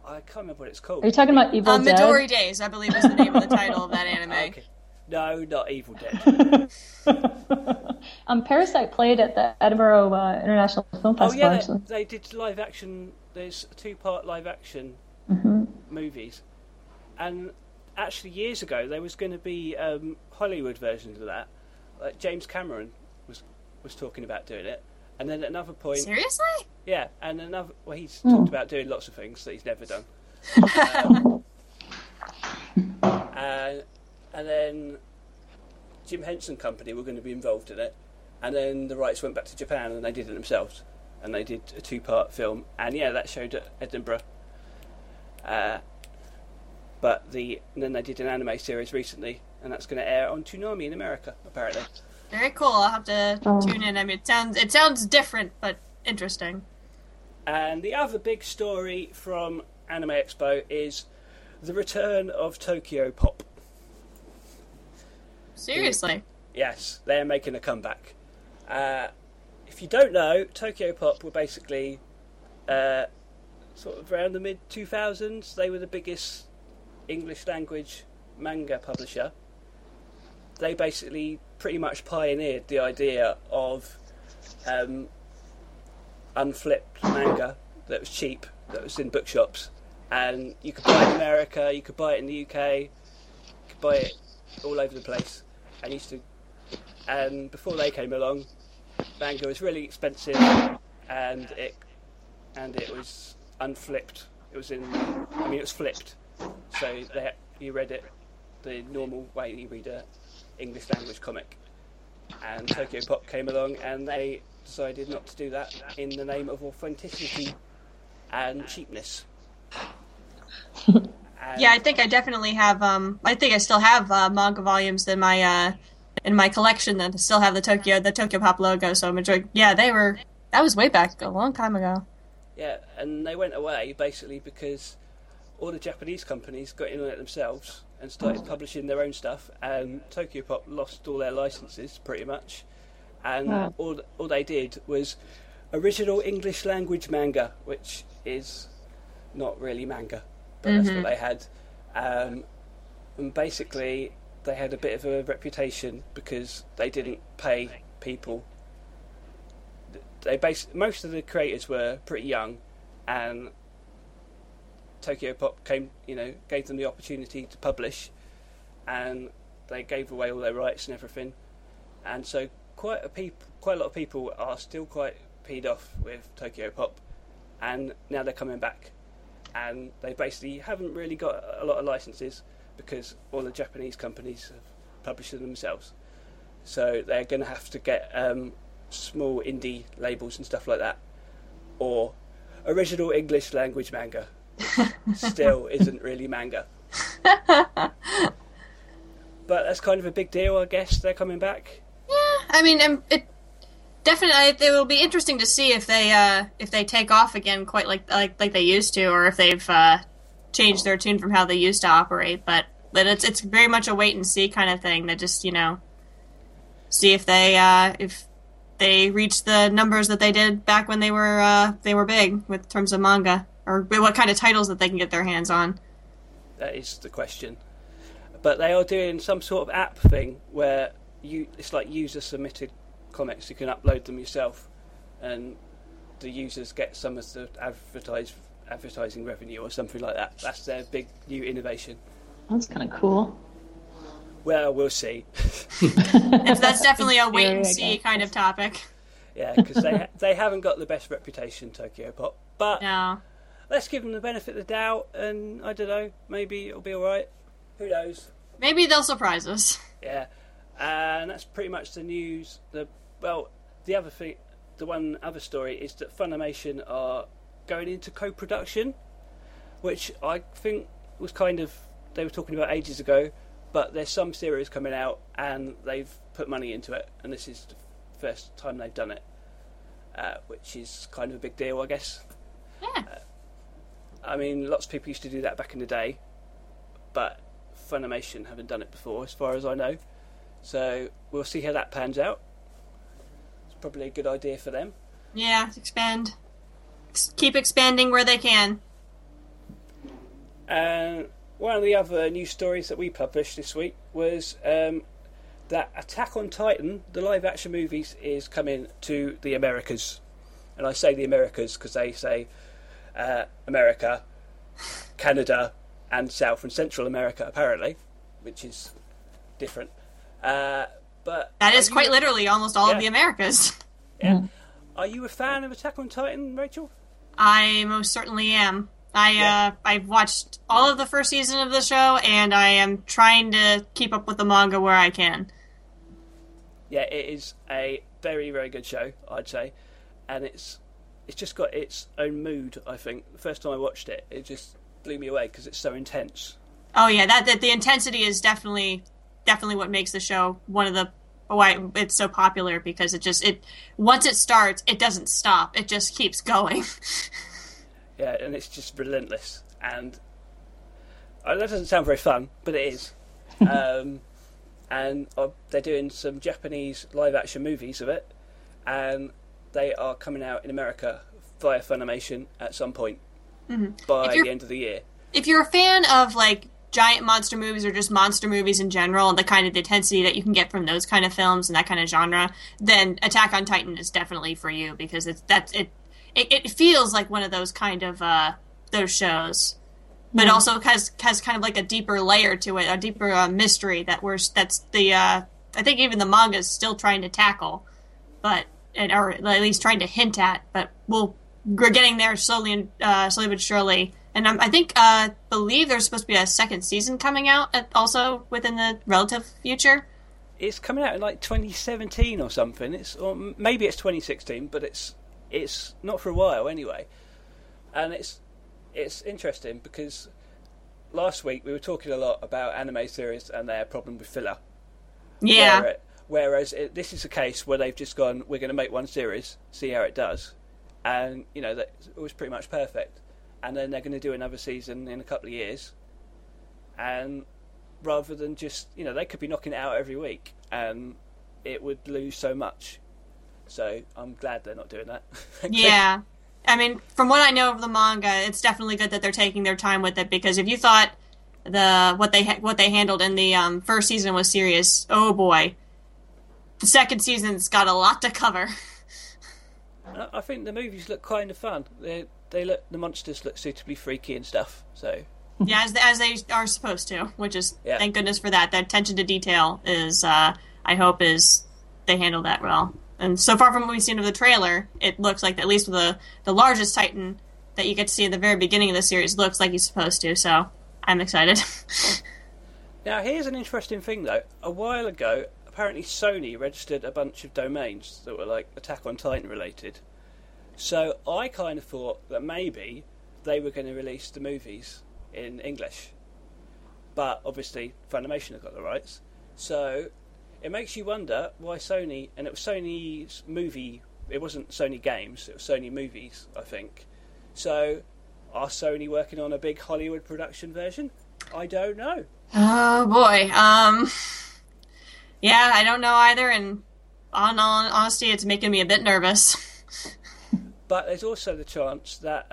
I can't remember what it's called. Are you talking about Evil Um, Dead? Midori Days, I believe, is the name of the title of that anime. Okay. No, not Evil Dead. Um, Parasyte played at the Edinburgh uh, International Film Festival. oh yeah, actually. they, they did live action. There's two part live action movies, and actually years ago there was going to be um, Hollywood versions of that. Like James Cameron was was talking about doing it, and then at another point, Seriously? yeah, and another well he's talked about doing lots of things that he's never done. Um, and, and then Jim Henson Company were going to be involved in it, and then the rights went back to Japan and they did it themselves, and they did a two-part film, and yeah, that showed at Edinburgh. Uh, but the and then they did an anime series recently, and that's going to air on Toonami in America, apparently. Very cool. I'll have to Oh. tune in. I mean, it sounds it sounds different, but interesting. And the other big story from Anime Expo is the return of Tokyo Pop. Seriously. Yes, they're making a comeback. Uh, if you don't know, Tokyo Pop were basically uh, sort of around the mid 2000s. They were the biggest English language manga publisher. They basically pretty much pioneered the idea of um, unflipped manga that was cheap, that was in bookshops, and you could buy it in America, you could buy it in the UK, you could buy it all over the place. And used to, and before they came along, manga was really expensive, and it and it was unflipped. It was in, I mean, it was flipped, so they, you read it the normal way you read a English language comic. And Tokyo Pop came along, and they decided not to do that in the name of authenticity and cheapness. And Yeah, I think I definitely have. Um, I think I still have uh, manga volumes in my uh, in my collection that still have the Tokyo the Tokyo Pop logo. So majority, yeah, they were. That was way back a long time ago. Yeah, and they went away basically because all the Japanese companies got in on it themselves and started publishing their own stuff, and Tokyo Pop lost all their licenses pretty much, and Wow. all all they did was original English language manga, which is not really manga, but that's what they had, um, and basically they had a bit of a reputation because they didn't pay people. They bas- most of the creators were pretty young, and Tokyo Pop came, you know, gave them the opportunity to publish, and they gave away all their rights and everything, and so quite a peop- quite a lot of people are still quite peed off with Tokyo Pop, and now they're coming back, and they basically haven't really got a lot of licenses because all the Japanese companies have published them themselves, so they're going to have to get um, small indie labels and stuff like that, or original English language manga. Still isn't really manga. but that's kind of a big deal, I guess. They're coming back. Yeah, I mean, um, it definitely it will be interesting to see if they uh, if they take off again, quite like like like they used to, or if they've uh, changed their tune from how they used to operate. But but it's it's very much a wait and see kind of thing. That just you know see if they uh, if they reach the numbers that they did back when they were uh, they were big with terms of manga, or what kind of titles that they can get their hands on. That is the question. But they are doing some sort of app thing where you it's like user submitted comics. You can upload them yourself, and the users get some of the advertise advertising revenue or something like that. That's their big new innovation. That's kind of cool. Well, we'll see. That's definitely a wait and see kind of topic. Yeah, because they they haven't got the best reputation, Tokyo Pop. But No. Let's give them the benefit of the doubt, and I don't know, maybe it'll be all right. Who knows? Maybe they'll surprise us. Yeah, and that's pretty much the news. The well, the other thing, the one other story is that Funimation are going into co-production, which I think was kind of they were talking about ages ago. But there's some series coming out, and they've put money into it, and this is the first time they've done it, uh, which is kind of a big deal, I guess. Yeah. I mean, lots of people used to do that back in the day, but Funimation haven't done it before, as far as I know. So we'll see how that pans out. It's probably a good idea for them. Yeah, expand. Ex- keep expanding where they can. And one of the other news stories that we published this week was um, that Attack on Titan, the live action movies, is coming to the Americas. And I say the Americas because they say uh, America, Canada, and South and Central America, apparently, which is different. Uh, but that is are is you- quite literally almost all of the Americas. Yeah. Are you a fan of Attack on Titan, Rachel? I most certainly am. I Yeah. uh, I've watched all of the first season of the show, and I am trying to keep up with the manga where I can. yeah, it is a very very good show, I'd say, and it's it's just got its own mood. I think the first time I watched it, it just blew me away because it's so intense. Oh yeah, that, that the intensity is definitely definitely what makes the show one of the why it's so popular because it just it once it starts, it doesn't stop. It just keeps going. Yeah, and it's just relentless, and uh, that doesn't sound very fun, but it is. um, and uh, they're doing some Japanese live action movies of it, and they are coming out in America via Funimation at some point by If you're- the end of the year. if you're a fan of like giant monster movies or just monster movies in general and the kind of intensity that you can get from those kind of films and that kind of genre, then Attack on Titan is definitely for you because it's that's it it, it feels like one of those kind of uh, those shows, but Mhm. also has has kind of like a deeper layer to it, a deeper uh, mystery that we're that's the uh, I think even the manga is still trying to tackle, but and or at least trying to hint at. But we'll we're getting there slowly and uh, slowly but surely. And um, I think uh, believe there's supposed to be a second season coming out at, also within the relative future. It's coming out in like 2017 or something. It's or maybe it's 2016, but it's it's not for a while anyway. And it's it's interesting because last week we were talking a lot about anime series and their problem with filler. Yeah. Where- Whereas it, this is a case where they've just gone, we're going to make one series, see how it does, and you know that it was pretty much perfect. And then they're going to do another season in a couple of years, and rather than just you know they could be knocking it out every week, and it would lose so much. So I'm glad they're not doing that. Yeah. I mean, from what I know of the manga, it's definitely good that they're taking their time with it because if you thought the what they ha- what they handled in the um, first season was serious, oh boy, the second season's got a lot to cover. I think the movies look kind of fun. They they look the monsters look suitably freaky and stuff. So yeah, as as they are supposed to, which is Yeah. thank goodness for that. That attention to detail is, uh, I hope, is they handle that well. And so far from what we've seen of the trailer, it looks like at least the the largest Titan that you get to see at the very beginning of the series looks like he's supposed to. So I'm excited. Now, here's an interesting thing, though. A while ago, apparently Sony registered a bunch of domains that were like Attack on Titan related. So I kind of thought that maybe they were going to release the movies in English. But obviously, Funimation have got the rights. So it makes you wonder why Sony, and it was Sony's movie, it wasn't Sony Games, it was Sony Movies, I think. So are Sony working on a big Hollywood production version? I don't know. Oh boy. Um. Yeah, I don't know either, and on, on honesty, it's making me a bit nervous. But there's also the chance that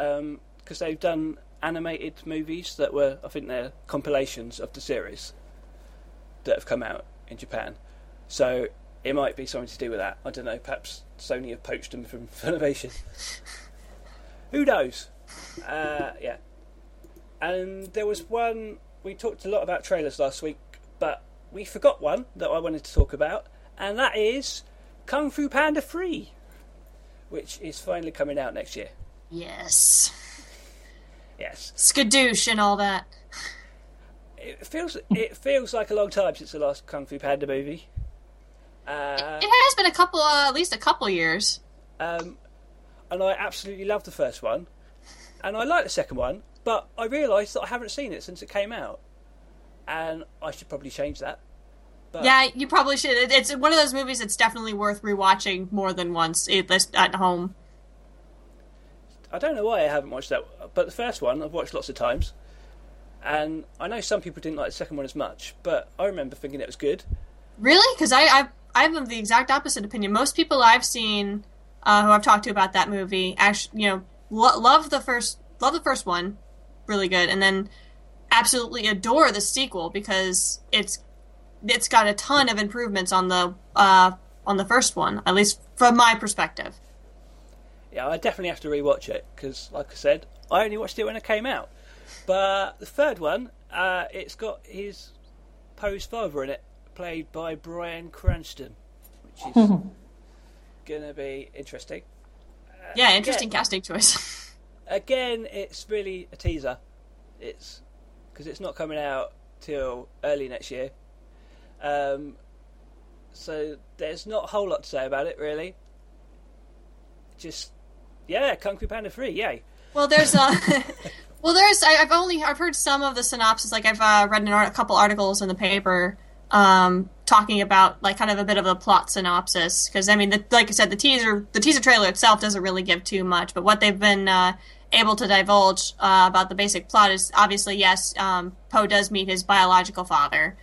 because they've done animated movies that were, I think they're compilations of the series that have come out in Japan. So it might be something to do with that. I don't know. Perhaps Sony have poached them from Funimation. Who knows? Uh, yeah. And there was one. We talked a lot about trailers last week, but we forgot one that I wanted to talk about, and that is Kung Fu Panda 3 which is finally coming out next year. Yes. Yes, Skadoosh and all that. it feels it feels like a long time since the last Kung Fu Panda movie. Uh, It has been a couple, uh, at least a couple years. um, and I absolutely love the first one, and I like the second one, but I realised that I haven't seen it since it came out, and I should probably change that. But Yeah, you probably should. It's one of those movies that's definitely worth rewatching more than once, at least at home. I don't know why I haven't watched that, but the first one I've watched lots of times, and I know some people didn't like the second one as much, but I remember thinking it was good. Really? Because I, I, I'm of the exact opposite opinion. Most people I've seen uh, who I've talked to about that movie actually, you know, lo- love the first, love the first one, really good, and then absolutely adore the sequel because it's it's got a ton of improvements on the uh, on the first one, at least from my perspective. Yeah, I definitely have to rewatch it because, like I said, I only watched it when it came out. But the third one, uh, it's got his Po's father in it, played by Bryan Cranston, which is gonna be interesting. Yeah, interesting yeah. casting choice. Again, it's really a teaser. It's because it's not coming out till early next year. Um, so there's not a whole lot to say about it, really. Just yeah, Kung Fu Panda Three, yay! Well, there's uh, well, there's I, I've only I've heard some of the synopsis. Like I've uh, read art, a couple articles in the paper um, talking about like kind of a bit of a plot synopsis. Because I mean, the, like I said, the teaser the teaser trailer itself doesn't really give too much. But what they've been uh, able to divulge uh, about the basic plot is obviously yes, um, Po does meet his biological father,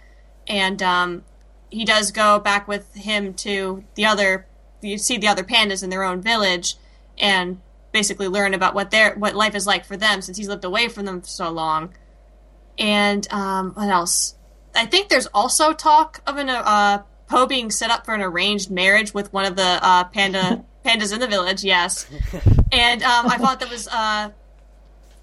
and um, he does go back with him to the other. You see the other pandas in their own village, and basically learn about what their what life is like for them since he's lived away from them for so long. And um, what else? I think there's also talk of an uh, Po being set up for an arranged marriage with one of the uh, panda Pandas in the Village, yes. and um, I thought that was uh,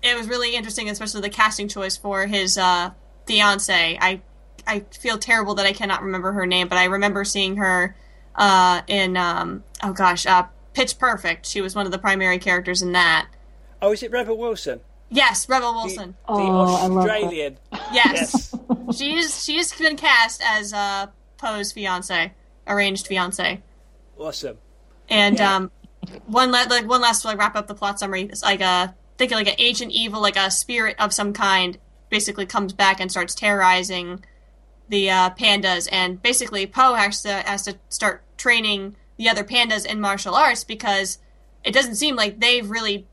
it was really interesting, especially the casting choice for his uh, fiance. I I feel terrible that I cannot remember her name, but I remember seeing her uh, in um, oh gosh, uh, Pitch Perfect. She was one of the primary characters in that. Oh, is it Rebel Wilson? Yes, Rebel Wilson. the Oh, I love that. Australian. Yes, Yes. she is. She has been cast as uh, Po's fiance, arranged fiance. Awesome. And Yeah. um, one la- like one last to like wrap up the plot summary. It's like a think of like an ancient evil, like a spirit of some kind, basically comes back and starts terrorizing the uh, pandas. And basically, Po has to has to start training the other pandas in martial arts because it doesn't seem like they've really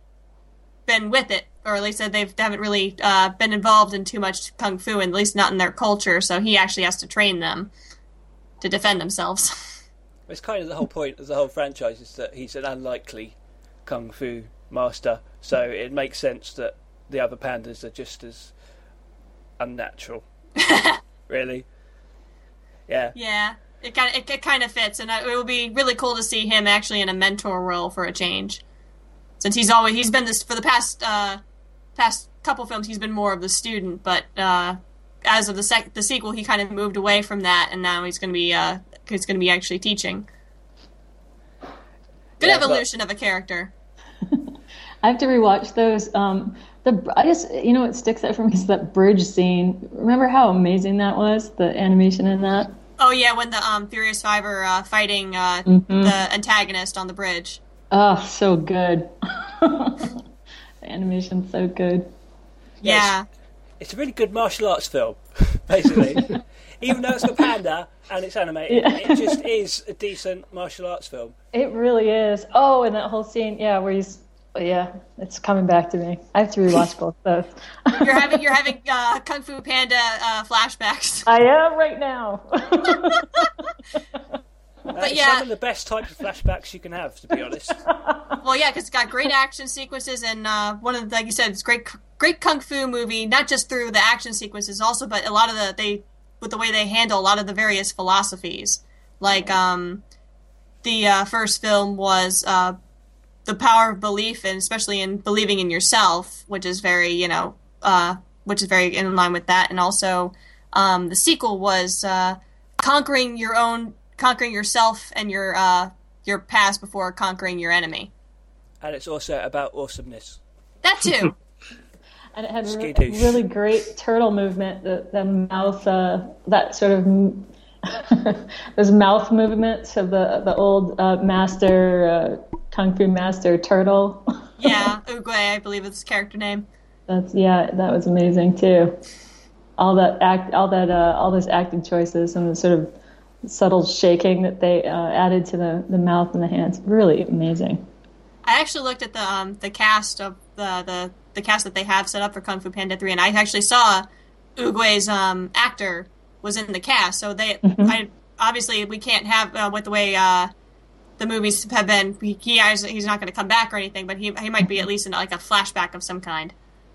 been with it, or at least that they've they haven't really uh, been involved in too much kung fu, and at least not in their culture. So he actually has to train them to defend themselves. It's kind of the whole point of the whole franchise is that he's an unlikely kung fu master, so it makes sense that the other pandas are just as unnatural. really? Yeah. Yeah, it kind of it, it kind of fits, and it will be really cool to see him actually in a mentor role for a change, since he's always he's been this for the past uh, past couple films. He's been more of the student, but uh, as of the sec- the sequel, he kind of moved away from that, and now he's going to be uh, he's going to be actually teaching. Good Yeah, but- evolution of a character. I have to rewatch those. Um, the I just you know what sticks out for me is that bridge scene. Remember how amazing that was? The animation in that. Oh yeah, when the um, Furious Five are uh, fighting uh, the antagonist on the bridge. Oh, so good. the animation's so good. Yeah. It's a really good martial arts film, basically. Even though it's a panda and it's animated, Yeah. it just is a decent martial arts film. It really is. Oh, and that whole scene, yeah, where he's, yeah, it's coming back to me. I have to rewatch both of those. You're having you're having uh, Kung Fu Panda uh, flashbacks. I am right now. Uh, it's yeah. some of the best types of flashbacks you can have, to be honest. Well, yeah, because it's got great action sequences, and uh, one of the, like you said, it's great, great kung fu movie. Not just through the action sequences, also, but a lot of the they with the way they handle a lot of the various philosophies. Like um, the uh, first film was uh, the power of belief, and especially in believing in yourself, which is very you know, uh, which is very in line with that, and also um, the sequel was uh, conquering your own, conquering yourself and your uh, your past before conquering your enemy. and it's also about awesomeness. That too. and it had re- really great turtle movement. The, the mouth, uh, that sort of those mouth movements of the the old uh, master uh, kung fu master turtle. yeah, Oogway, I believe is his character name. That's yeah, that was amazing too. All that act, all that, uh, all those acting choices and the sort of subtle shaking that they uh, added to the the mouth and the hands, really amazing. I actually looked at the um, the cast of the, the the cast that they have set up for Kung Fu Panda three, and I actually saw Oogway's um, actor was in the cast. So they, I obviously we can't have uh, with the way uh, the movies have been. He, he has, he's not going to come back or anything, but he he might be at least in like a flashback of some kind.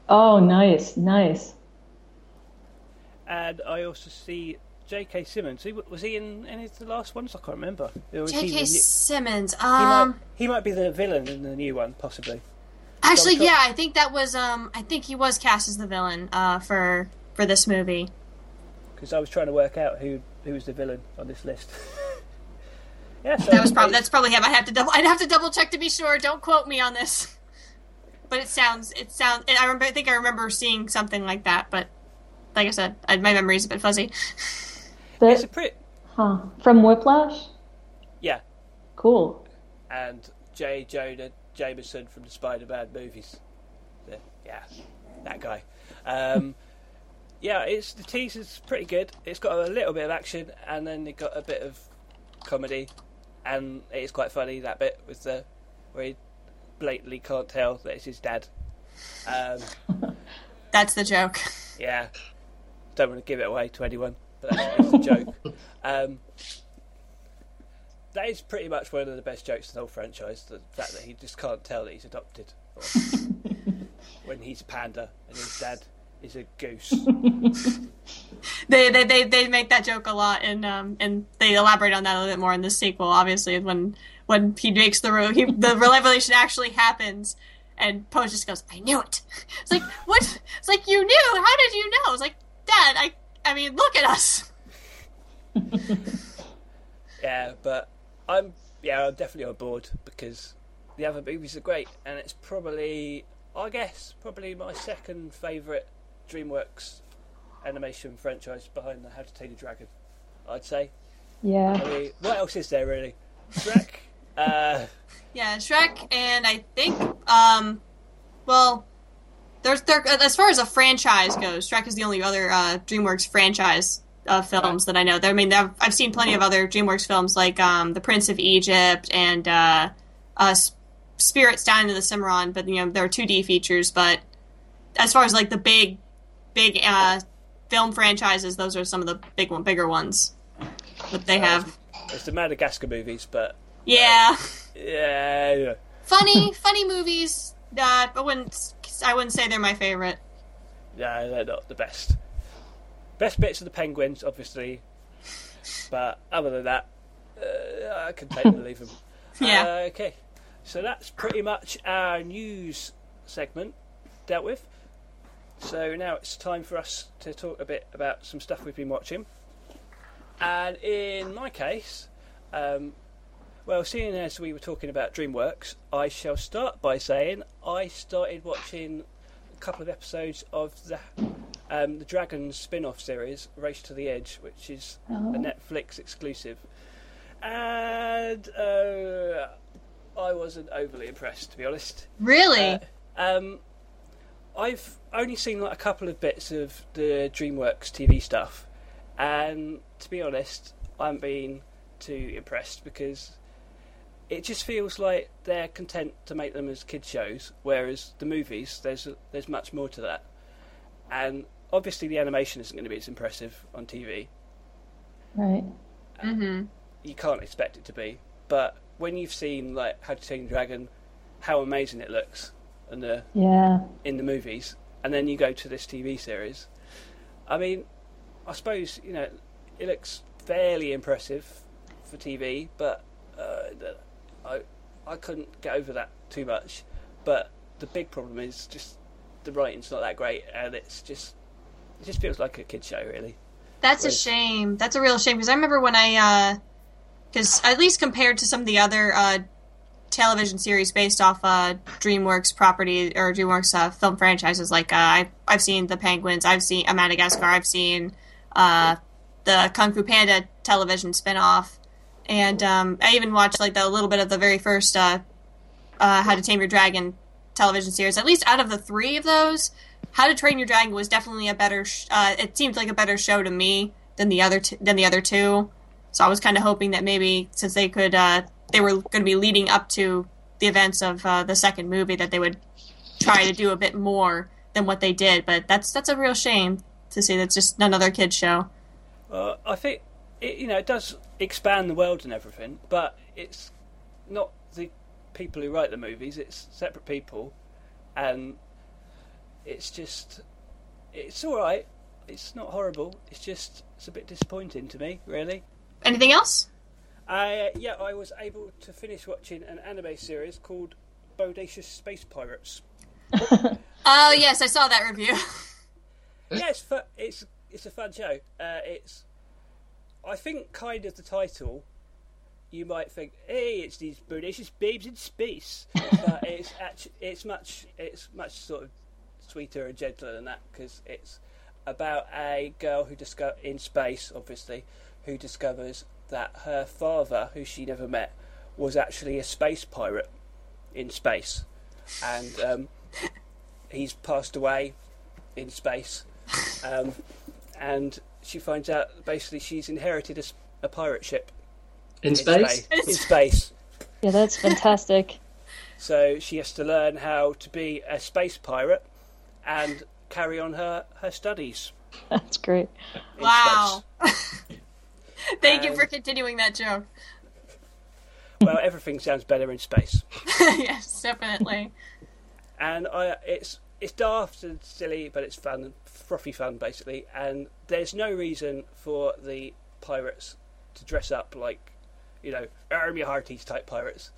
Oh, nice, nice. And I also see J.K. Simmons. Was he in any of the last ones? I can't remember. Or was he the J.K. new- Simmons. he, might, Um, he might be the villain in the new one, possibly. Actually, yeah, I think that was um, I think he was cast as the villain uh, for for this movie. Because I was trying to work out who who was the villain on this list. yeah, so That was probably that's probably him. I have to double. I'd have to double check to be sure. Don't quote me on this. But it sounds. It sounds. I remember. I think I remember seeing something like that. But like I said, I, my memory's a bit fuzzy. That- it's a pretty huh. From Whiplash. yeah. Cool. and J. Jonah Jameson from the Spider-Man movies. The- yeah, that guy. Um, yeah, it's the teaser's pretty good. It's got a little bit of action, and then it got a bit of comedy, and it's quite funny that bit with the where he blatantly can't tell that it's his dad. Um, That's the joke. yeah, don't want to give it away to anyone, but that's, that's the joke. Um, that is pretty much one of the best jokes in the whole franchise. The fact that he just can't tell that he's adopted. When he's a panda and his dad is a goose. They, they they they make that joke a lot, and um and they elaborate on that a little bit more in the sequel. Obviously, when when he makes the re- he, the revelation actually happens, and Po just goes, "I knew it." It's like what? It's like you knew. How did you know? It's like Dad. I I mean, look at us. Yeah, but I'm yeah, I'm definitely on board because the other movies are great, and it's probably I guess probably my second favourite DreamWorks animation franchise behind the How to Train a Dragon. I'd say. I Yeah. mean, what else is there really? Shrek. uh, Yeah, Shrek, and I think, um, well, there's there as far as a franchise goes, Shrek is the only other uh, DreamWorks franchise of films that I know. There, I mean, I've, I've seen plenty of other DreamWorks films like um, The Prince of Egypt and uh, uh, Spirit Stallion of the Cimarron, but you know there are 2D features. But as far as like the big, big uh, film franchises, those are some of the big one, bigger ones that they have. it's the Madagascar movies, but Yeah. yeah, yeah. funny, funny movies. Uh, I wouldn't. I wouldn't say they're my favorite. Yeah, they're not the best. Best bits of the penguins, obviously, but other than that, uh, I can take or leave them. Yeah. Uh, okay, so that's pretty much our news segment dealt with. So now it's time for us to talk a bit about some stuff we've been watching. And in my case, um, well, seeing as we were talking about DreamWorks, I shall start by saying I started watching couple of episodes of the um, the Dragons spin-off series, Race to the Edge, which is a Netflix exclusive, and uh, I wasn't overly impressed, to be honest. Really? Uh, um, I've only seen like a couple of bits of the DreamWorks TV stuff, and to be honest, I haven't been too impressed because it just feels like they're content to make them as kid shows, whereas the movies there's there's much more to that, and obviously the animation isn't going to be as impressive on TV. Right. mm-hmm. You can't expect it to be, but when you've seen like How to Train Dragon, how amazing it looks, and the Yeah. in the movies, and then you go to this TV series. I mean, I suppose you know it looks fairly impressive for TV, but uh, the- I I couldn't get over that too much. But the big problem is just the writing's not that great, and it's just it just feels like a kid show, really. That's a shame. That's a real shame because I remember when I, because at least compared to some of the other uh, television series based off uh, DreamWorks property or DreamWorks uh, film franchises, like uh, I, I've seen The Penguins, I've seen uh, Madagascar, I've seen uh, the Kung Fu Panda television spinoff, and um, I even watched like the little bit of the very first uh, uh, How to Tame Your Dragon television series. At least out of the three of those, How to Train Your Dragon was definitely a better. Sh- uh, it seemed like a better show to me than the other t- than the other two. So I was kind of hoping that maybe since they could, uh, they were going to be leading up to the events of uh, the second movie, that they would try to do a bit more than what they did. But that's that's a real shame to see. That's just another kids show. Uh, I think it, you know it does expand the world and everything, but it's not the people who write the movies. It's separate people, and it's just it's all right. It's not horrible. It's just it's a bit disappointing to me, really. Anything else? I yeah, I was able to finish watching an anime series called Bodacious Space Pirates. Oh yes, I saw that review. yeah, it's it's it's a fun show. Uh, it's I think kind of the title. You might think, hey, it's these bodacious babes in space, but it's actually it's much it's much sort of sweeter and gentler than that because it's about a girl who discover in space, obviously, who discovers that her father, who she never met, was actually a space pirate in space, and um, he's passed away in space, um, and she finds out basically she's inherited a pirate ship In in space? In space. Yeah, that's fantastic. So she has to learn how to be a space pirate and carry on her, her studies. That's great. Wow. space. Thank you Um, for continuing that joke. Well, everything sounds better in space. yes, definitely. and I, it's it's daft and silly, but it's fun, frothy fun basically. And there's no reason for the pirates to dress up like you know, Army Hearties type pirates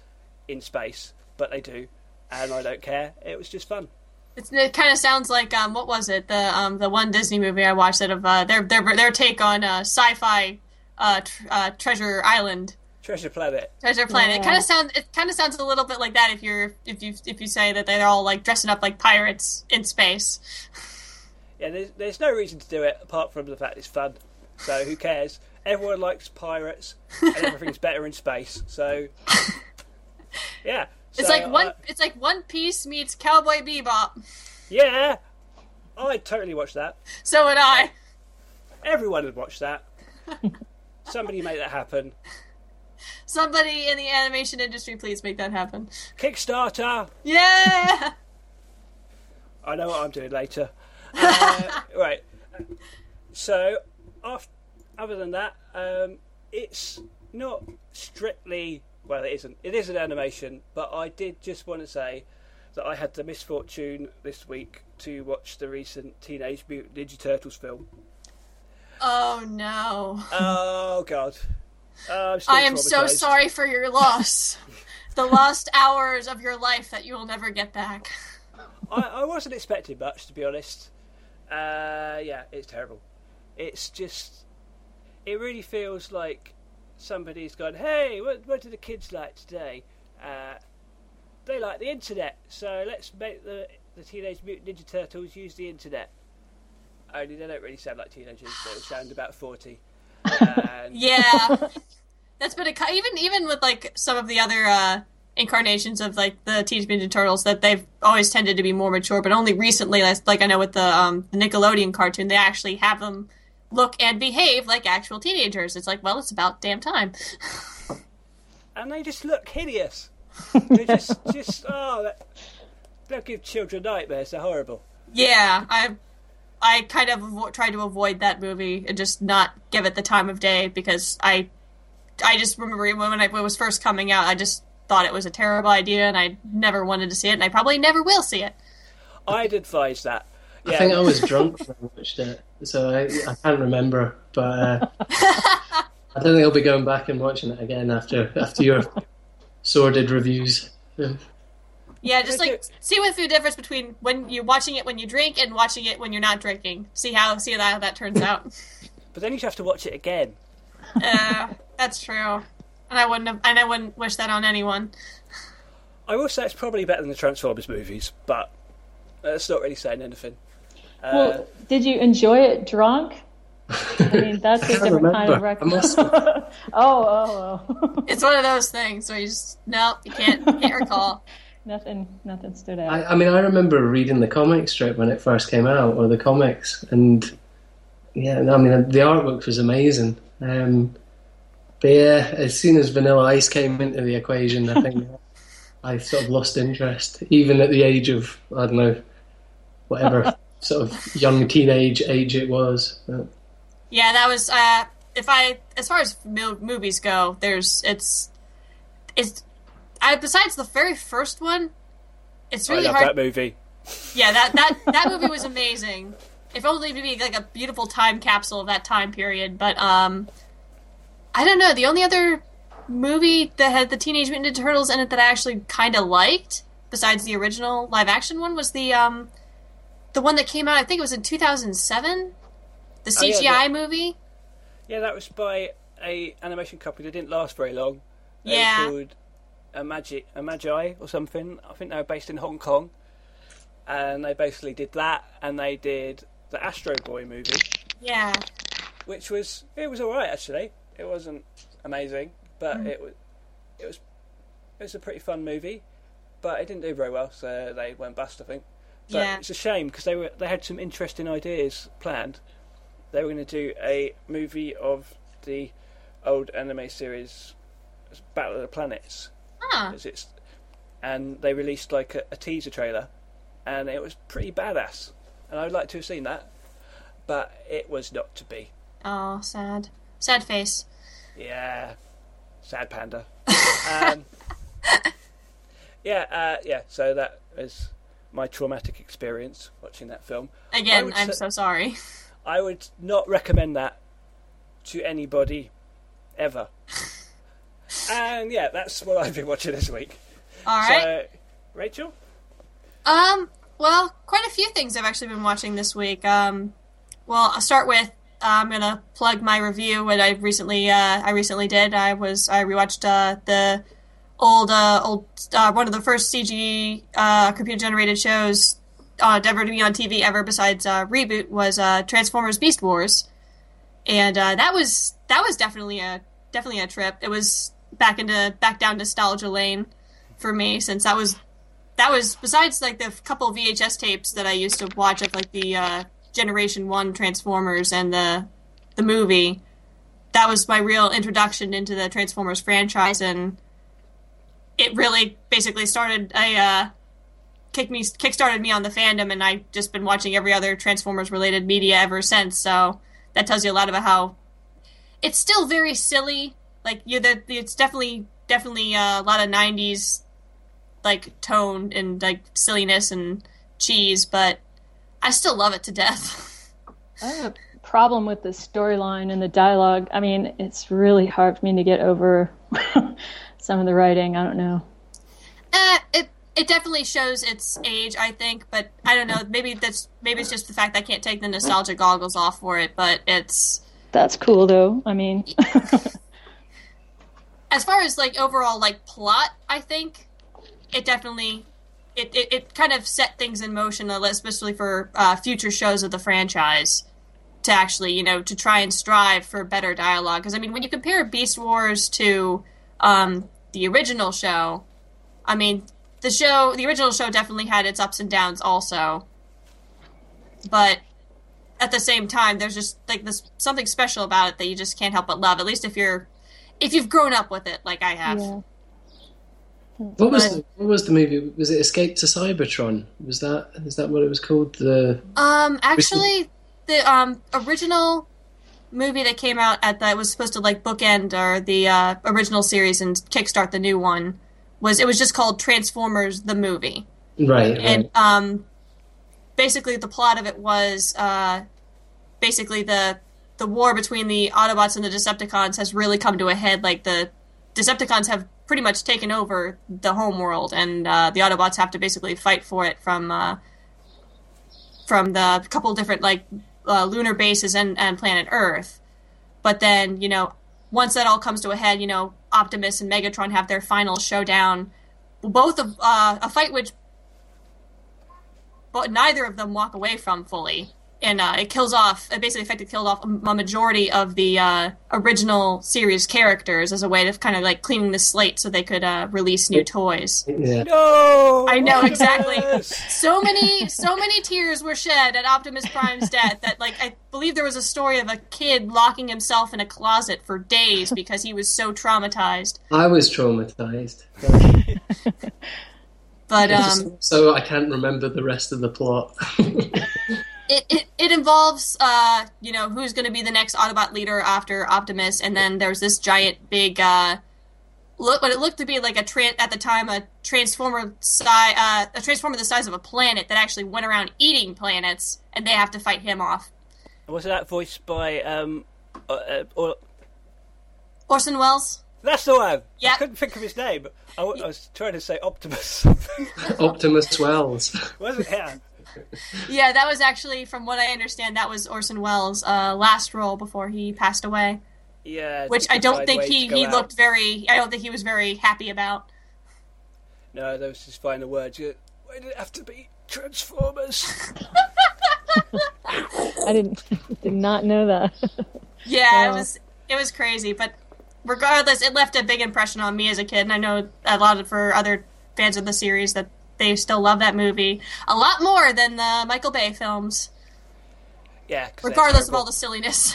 in space, but they do, and I don't care. It was just fun. It's, it kind of sounds like um, what was it? The um, the one Disney movie I watched that of uh, their their their take on uh, sci-fi uh, tr- uh, Treasure Island. Treasure Planet. Treasure Planet. It kind of sounds. It kind of sounds a little bit like that if you're if you if you say that they're all like dressing up like pirates in space. Yeah, there's, there's no reason to do it apart from the fact it's fun. So who cares? Everyone likes pirates, and everything's better in space. So yeah, It's So, like one. uh, It's like One Piece meets Cowboy Bebop. yeah, I'd totally watch that. So would I. Everyone would watch that. Somebody make that happen. Somebody in the animation industry, please make that happen. Kickstarter. Yeah. I know what I'm doing later. Uh, right. So, off, other than that, um, it's not strictly. Well, it isn't. It is an animation, but I did just want to say that I had the misfortune this week to watch the recent Teenage Mutant Ninja Turtles film. Oh no. Oh God. Still I am so sorry for your loss. the lost hours of your life that you will never get back. I, I wasn't expecting much, to be honest. Uh, yeah, it's terrible. It's just, it really feels like somebody's gone, hey, what, what do the kids like today? Uh, they like the internet, so let's make the, the Teenage Mutant Ninja Turtles use the internet. Only they don't really sound like teenagers, they sound about 40. And Yeah. That's been a even even with like some of the other uh, incarnations of like the Teenage Mutant Turtles that they've always tended to be more mature, but only recently, like like I know with the um, the Nickelodeon cartoon, they actually have them look and behave like actual teenagers. It's like, well, it's about damn time. and they just look hideous. They just, just, oh, that, they'll give children nightmares, they're horrible. Yeah, I I kind of avo- tried to avoid that movie and just not give it the time of day because I I just remember when, I, when it was first coming out, I just thought it was a terrible idea and I never wanted to see it and I probably never will see it. I'd advise that. Yeah, I think I was drunk when I watched it, so I, I can't remember. But uh, I don't think I'll be going back and watching it again after after your sordid reviews. Yeah. Yeah, just like see what's the difference between when you're watching it when you drink and watching it when you're not drinking. See how see how that turns out. but then you have to watch it again. uh, that's true, and I wouldn't have, and I wouldn't wish that on anyone. I will say it's probably better than the Transformers movies, but that's not really saying anything. Uh, Well, did you enjoy it drunk? I mean, that's a can't different kind of record. must oh, oh, oh. It's one of those things where you just no, you can't can't recall. nothing, nothing stood out. I, I mean, I remember reading the comic strip when it first came out, or the comics, and yeah, I mean, the artwork was amazing. Um, but yeah, as soon as Vanilla Ice came into the equation, I think I sort of lost interest, even at the age of I don't know, whatever sort of young teenage age it was. But Yeah, that was uh if I as far as mo- movies go, there's it's it's I besides the very first one, it's I really love hard. that movie. Yeah, that that that movie was amazing. If only to be like a beautiful time capsule of that time period, but um I don't know, the only other movie that had the Teenage Mutant Ninja Turtles in it that I actually kind of liked besides the original live action one was the um the one that came out I think it was in 2007, the Oh, yeah, CGI that- movie. Yeah, that was by a animation company that didn't last very long. They Yeah. called Imagi, a Magi or something. I think they were based in Hong Kong, and they basically did that, and they did the Astro Boy movie, Yeah. which was it was all right actually. It wasn't amazing, but Mm. it was it was it was a pretty fun movie, but it didn't do very well, so they went bust. I think. But Yeah. it's a shame because they were they had some interesting ideas planned. They were going to do a movie of the old anime series Battle of the Planets, it's, and they released like a, a teaser trailer, and it was pretty badass. And I'd like to have seen that, but it was not to be. Oh, sad. Sad face. Yeah, sad panda. um, yeah, uh, yeah. So that was my traumatic experience watching that film. Again, I'm so sorry. I would not recommend that to anybody ever. And yeah, that's what I've been watching this week. All right. So, Rachel? Um, well, quite a few things I've actually been watching this week. Um, well, I'll start with I'm gonna plug my review. What I recently uh, I recently did. I was I rewatched uh, the old uh, old uh, one of the first CG uh, computer generated shows uh, ever to be on TV ever besides reboot was Transformers Beast Wars, and that was that was definitely a definitely a trip. It was back into back down nostalgia lane for me since that was that was besides like the couple VHS tapes that I used to watch of like the Generation One Transformers and the the movie. That was my real introduction into the Transformers franchise, and it really basically started a uh, kick me kickstarted me on the fandom, and I've just been watching every other Transformers related media ever since. So that tells you a lot about how it's still very silly. Like you, the it's definitely definitely uh, a lot of '90s like tone and like silliness and cheese, but I still love it to death. I have a problem with the storyline and the dialogue. I mean, it's really hard for me to get over some of the writing. I don't know. Uh, it it definitely shows its age, I think, but I don't know. Maybe that's maybe it's just the fact I can't take the nostalgia goggles off for it. But it's That's cool, though. I mean, as far as like overall like plot, I think it definitely it, it, it kind of set things in motion, uh, especially for uh, future shows of the franchise, to actually you know to try and strive for better dialogue. Because I mean, when you compare Beast Wars to um, the original show, I mean the show the original show definitely had its ups and downs also, but at the same time, there's just like this something special about it that you just can't help but love. At least if you're if you've grown up with it like I have. yeah. What was the, what was the movie? Was it Escape to Cybertron? Was that is that what it was called? The Um, actually, the um original movie that came out at that was supposed to like bookend or the uh, original series and kickstart the new one was it was just called Transformers the movie, right, and right. um, basically the plot of it was uh, basically the the war between the Autobots and the Decepticons has really come to a head. Like the Decepticons have pretty much taken over the home world, and uh, the Autobots have to basically fight for it from uh, from the couple different like uh, lunar bases and, and planet Earth. But then, you know, once that all comes to a head, you know, Optimus and Megatron have their final showdown. Both of uh, a fight which, but neither of them walk away from fully, and uh, it kills off. It basically effectively killed off a, a majority of the uh, original series characters as a way of kind of like cleaning the slate so they could uh, release new toys. yeah. No! I know exactly. So many, so many tears were shed at Optimus Prime's death that, like, I believe there was a story of a kid locking himself in a closet for days because he was so traumatized. I was traumatized. But um, so I can't remember the rest of the plot. it, it it involves, uh, you know, who's going to be the next Autobot leader after Optimus, and then there's this giant, big, uh, look what it looked to be like a tran at the time a transformer si- uh, a transformer the size of a planet that actually went around eating planets, and they have to fight him off. Was that voiced by um, uh, uh, or Orson Welles. that's the one. I couldn't think of his name. I was trying to say Optimus. Optimus Wells. Wasn't it? Yeah, that was actually, from what I understand, that was Orson Welles' uh, last role before he passed away. Yeah. Which I don't think he, he out. looked very. I don't think he was very happy about. No, those his final words. You- Why did it have to be Transformers? I didn't did not know that. Yeah, it was it was crazy, but regardless, it left a big impression on me as a kid, and I know a lot of, for other fans of the series that they still love that movie a lot more than the Michael Bay films, Yeah. 'cause they're regardless of all the silliness.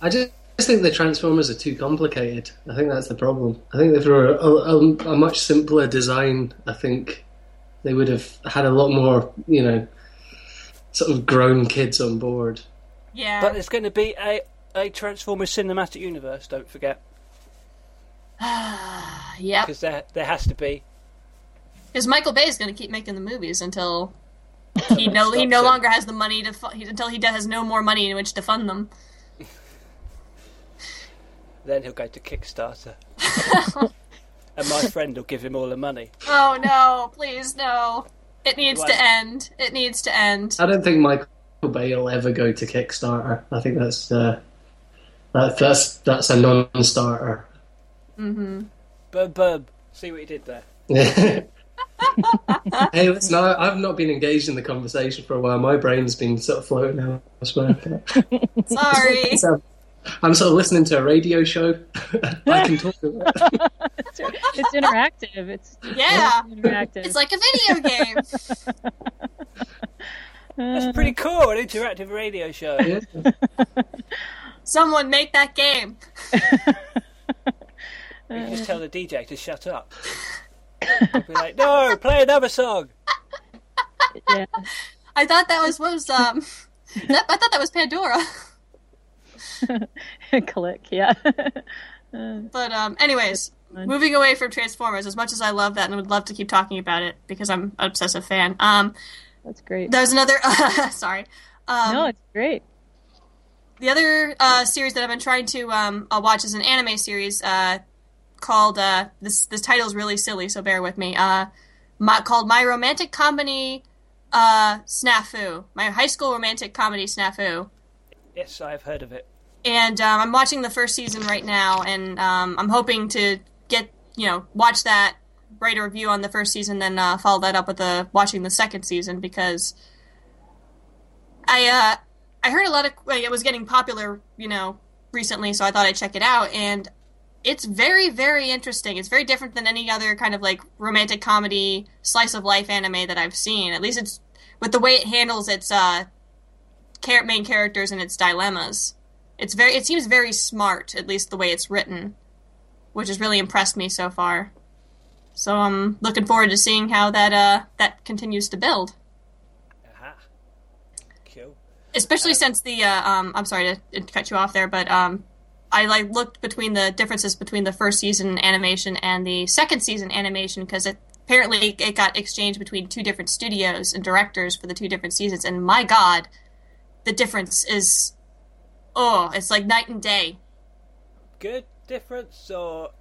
I just think the Transformers are too complicated. I think that's the problem. I think if they were a, a, a much simpler design, I think they would have had a lot more, you know, sort of grown kids on board. yeah, But it's going to be a a Transformers cinematic universe. Don't forget, yeah, because there there has to be. Because Michael Bay is going to keep making the movies until he no he no it. longer has the money to fu- he, until he has no more money in which to fund them. Then he'll go to Kickstarter. and my friend will give him all the money. Oh no! Please no! It needs Why? to end. It needs to end. I don't think Michael Bay will ever go to Kickstarter. I think that's uh, that, that's that's a non-starter. Bub bub. See what he did there. hey, listen, I, I've not been engaged in the conversation for a while. My brain's been sort of floating out. I swear. Sorry. So, I'm sort of listening to a radio show. I can talk about it. It's, it's interactive. It's Yeah. interactive. It's like a video game. Uh-huh. That's pretty cool. An interactive radio show. Yeah. Someone make that game. You can just tell the DJ to shut up. Be like, no, play another song. yeah. I thought that was was um. that- I thought that was Pandora. Click. Yeah. But um, anyways, moving away from Transformers, as much as I love that and would love to keep talking about it because I'm an obsessive fan. Um, That's great. there's another. sorry. Um, no, it's great. the other uh, series that I've been trying to um, uh, watch is an anime series uh, called uh, this. This title is really silly, so bear with me. Uh, my, called My Romantic Comedy uh, Snafu. My high school romantic comedy Snafu. Yes, I've heard of it. and um, I'm watching the first season right now, and um, I'm hoping to get you know watch that, write a review on the first season, then uh, follow that up with the watching the second season because I uh, I heard a lot of like, it was getting popular, you know, recently, so I thought I'd check it out, and it's very very interesting. It's very different than any other kind of like romantic comedy slice of life anime that I've seen. At least it's with the way it handles its uh, main characters and its dilemmas it's very it seems very smart at least the way it's written which has really impressed me so far so i'm looking forward to seeing how that uh that continues to build Aha. Cool. especially since the uh, um i'm sorry to, to cut you off there but um i like looked between the differences between the first season animation and the second season animation because it apparently it got exchanged between two different studios and directors for the two different seasons and my god the difference is oh it's like night and day Good difference, or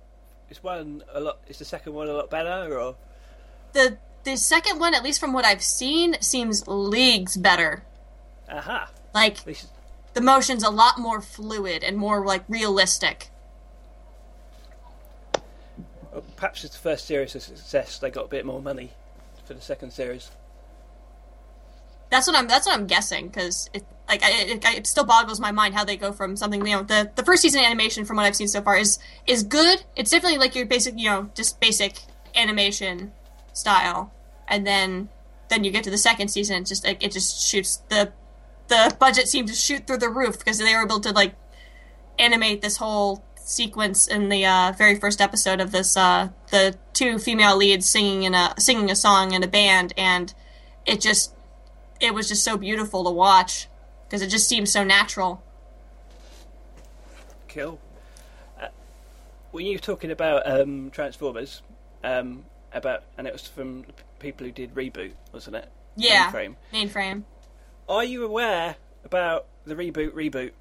is one a lot? Is the second one a lot better, or the the second one, at least from what I've seen, seems leagues better. aha? Like At least the motion's a lot more fluid and more like realistic. Oh, perhaps it's the first series of success. They got a bit more money for the second series. That's what I'm. That's what I'm guessing because it like I, it, it still boggles my mind how they go from something you know the the first season animation from what I've seen so far is is good. It's definitely like your basic you know just basic animation style, and then then you get to the second season. It's just like it just shoots the the budget seemed to shoot through the roof because they were able to like animate this whole sequence in the uh, very first episode of this uh, the two female leads singing in a singing a song in a band and it just it was just so beautiful to watch because it just seemed so natural Cool. Uh, when you were talking about um, Transformers, um, about and it was from people who did reboot, wasn't it? yeah Mainframe. mainframe Are you aware about the reboot reboot?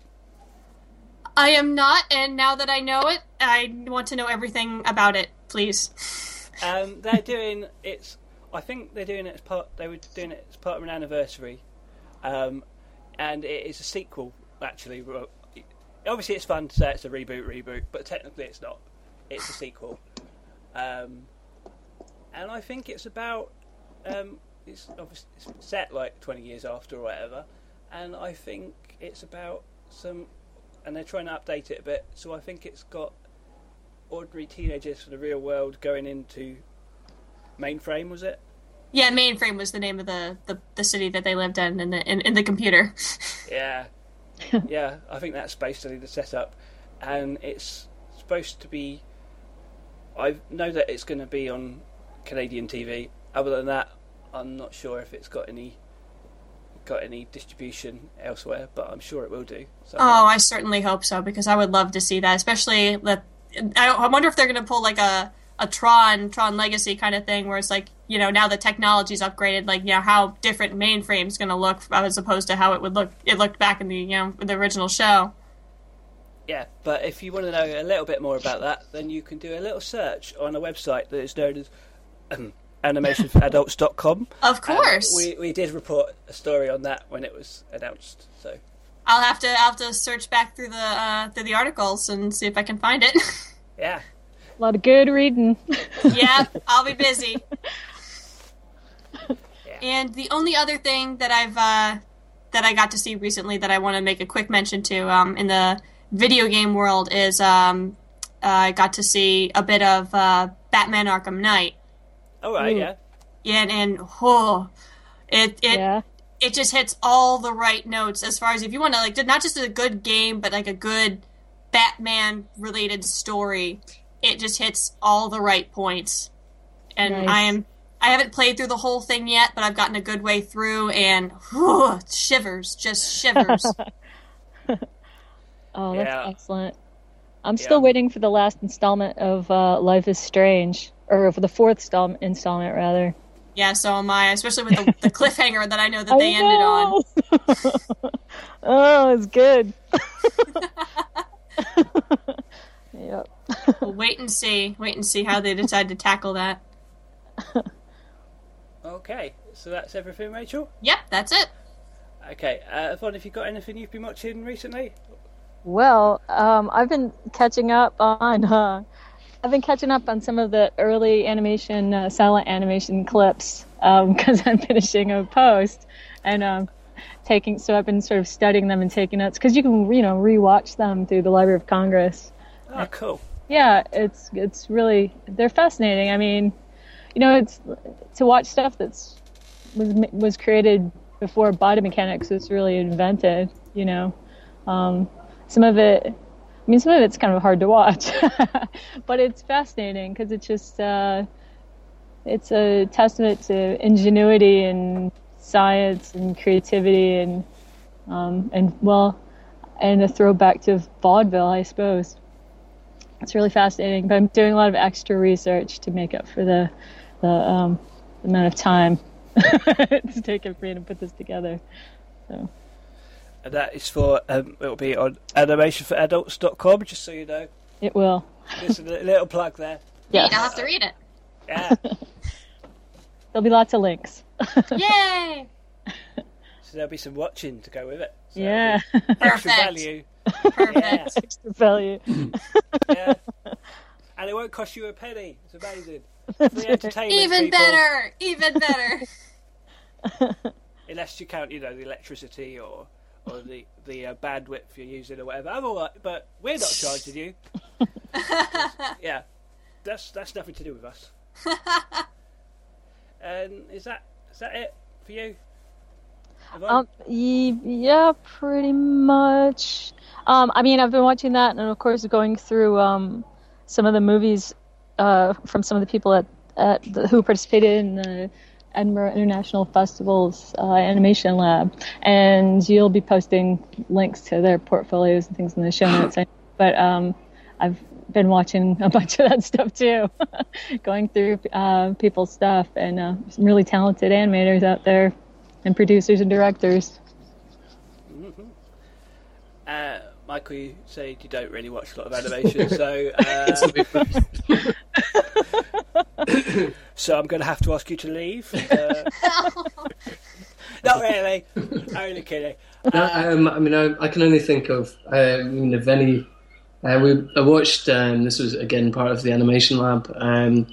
i am not and now that i know it i want to know everything about it please Um, they're doing it's. I think they're doing it as part. They were doing it as part of an anniversary, um, and it is a sequel. Actually, obviously it's fun to say it's a reboot, reboot, but technically it's not. It's a sequel, um, and I think it's about. Um, it's obviously it's set like twenty years after or whatever, and I think it's about some. And they're trying to update it a bit, so I think it's got ordinary teenagers from the real world going into mainframe was it? Yeah mainframe was the name of the, the, the city that they lived in in the, in, in the computer. Yeah. Yeah i think that's basically the setup and it's supposed to be i know that it's going to be on canadian tv other than that i'm not sure if it's got any got any distribution elsewhere but i'm sure it will do so Oh, I certainly hope so because I would love to see that, especially that. I, I wonder if they're going to pull like a a Tron Tron Legacy kind of thing, where it's like you know now the technology's upgraded, like you know how different mainframe's going to look as opposed to how it would look it looked back in the you know the original show. Yeah, but if you want to know a little bit more about that, then you can do a little search on a website that is known as animationforadults.com. Of And course. we, we did report a story on that when it was announced. So I'll have to I'll have to search back through the uh, through the articles and see if I can find it. yeah, A lot of good reading. yeah, I'll be busy. And the only other thing that I've uh, that I got to see recently that I want to make a quick mention to um, in the video game world is um, I got to see a bit of uh, Batman Arkham Knight. All right, yeah. Yeah, and, and oh, it it yeah. it just hits all the right notes as far as if you want to like not just a good game but like a good Batman related story. It just hits all the right points, and Nice. I am I haven't played through the whole thing yet, but I've gotten a good way through, and whew, shivers, just shivers. Oh, that's Yeah. excellent. I'm still Yeah. waiting for the last installment of uh, Life is Strange, or for the fourth install- installment, rather. yeah, so am I, especially with the, the cliffhanger that I know that they I ended on. oh, it's good. yep. We'll wait and see, wait and see how they decide to tackle that. Okay, so that's everything, Rachel. Yep, that's it. Okay, uh, Yvonne, have you got anything you've been watching recently? Well, um, I've been catching up on. Uh, I've been catching up on some of the early animation, uh, silent animation clips because I'm finishing a post and um, taking. So I've been sort of studying them and taking notes because you can, you know, rewatch them through the Library of Congress. Oh, cool. Yeah, it's it's really they're fascinating. I mean, you know, it's to watch stuff that's was was created before body mechanics was really invented. You know, um, some of it. I mean, some of it's kind of hard to watch, but it's fascinating because it's just uh, it's a testament to ingenuity and science and creativity and um, and well, and a throwback to vaudeville, I suppose it's really fascinating. But I'm doing a lot of extra research to make up for the the, um, the amount of time it's taken for me to put this together. So And that is for, um, it'll be on animationforadults.com, just so you know. it will. Just a little plug there. Yes, I'll have to read it. Yeah. there'll be lots of links. Yay! so there'll be some watching to go with it. So yeah, Extra Perfect. value. Perfect. extra value. Yeah. and it won't cost you a penny. It's amazing. Free entertainment. Even people. better. Even better. Unless you count, you know, the electricity or or the the uh, bandwidth you're using or whatever. I'm all right, but we're not charging you. yeah, that's that's nothing to do with us. and is that is that it for you? Yvonne? Um, yeah, pretty much. Um, I mean, I've been watching that, and of course, going through um, some of the movies uh, from some of the people at, at the, who participated in the Edinburgh International Festival's uh, animation lab, and you'll be posting links to their portfolios and things in the show notes. But um, I've been watching a bunch of that stuff too, going through uh, people's stuff, and uh, some really talented animators out there, and producers and directors. Uh, Michael, you said you don't really watch a lot of animation, so uh, so I'm going to have to ask you to leave. Uh, not really. Only kidding. No, um, I mean, I, I can only think of, uh, I mean, of any. Uh, we I watched. Um, this was again part of the animation lab. Um,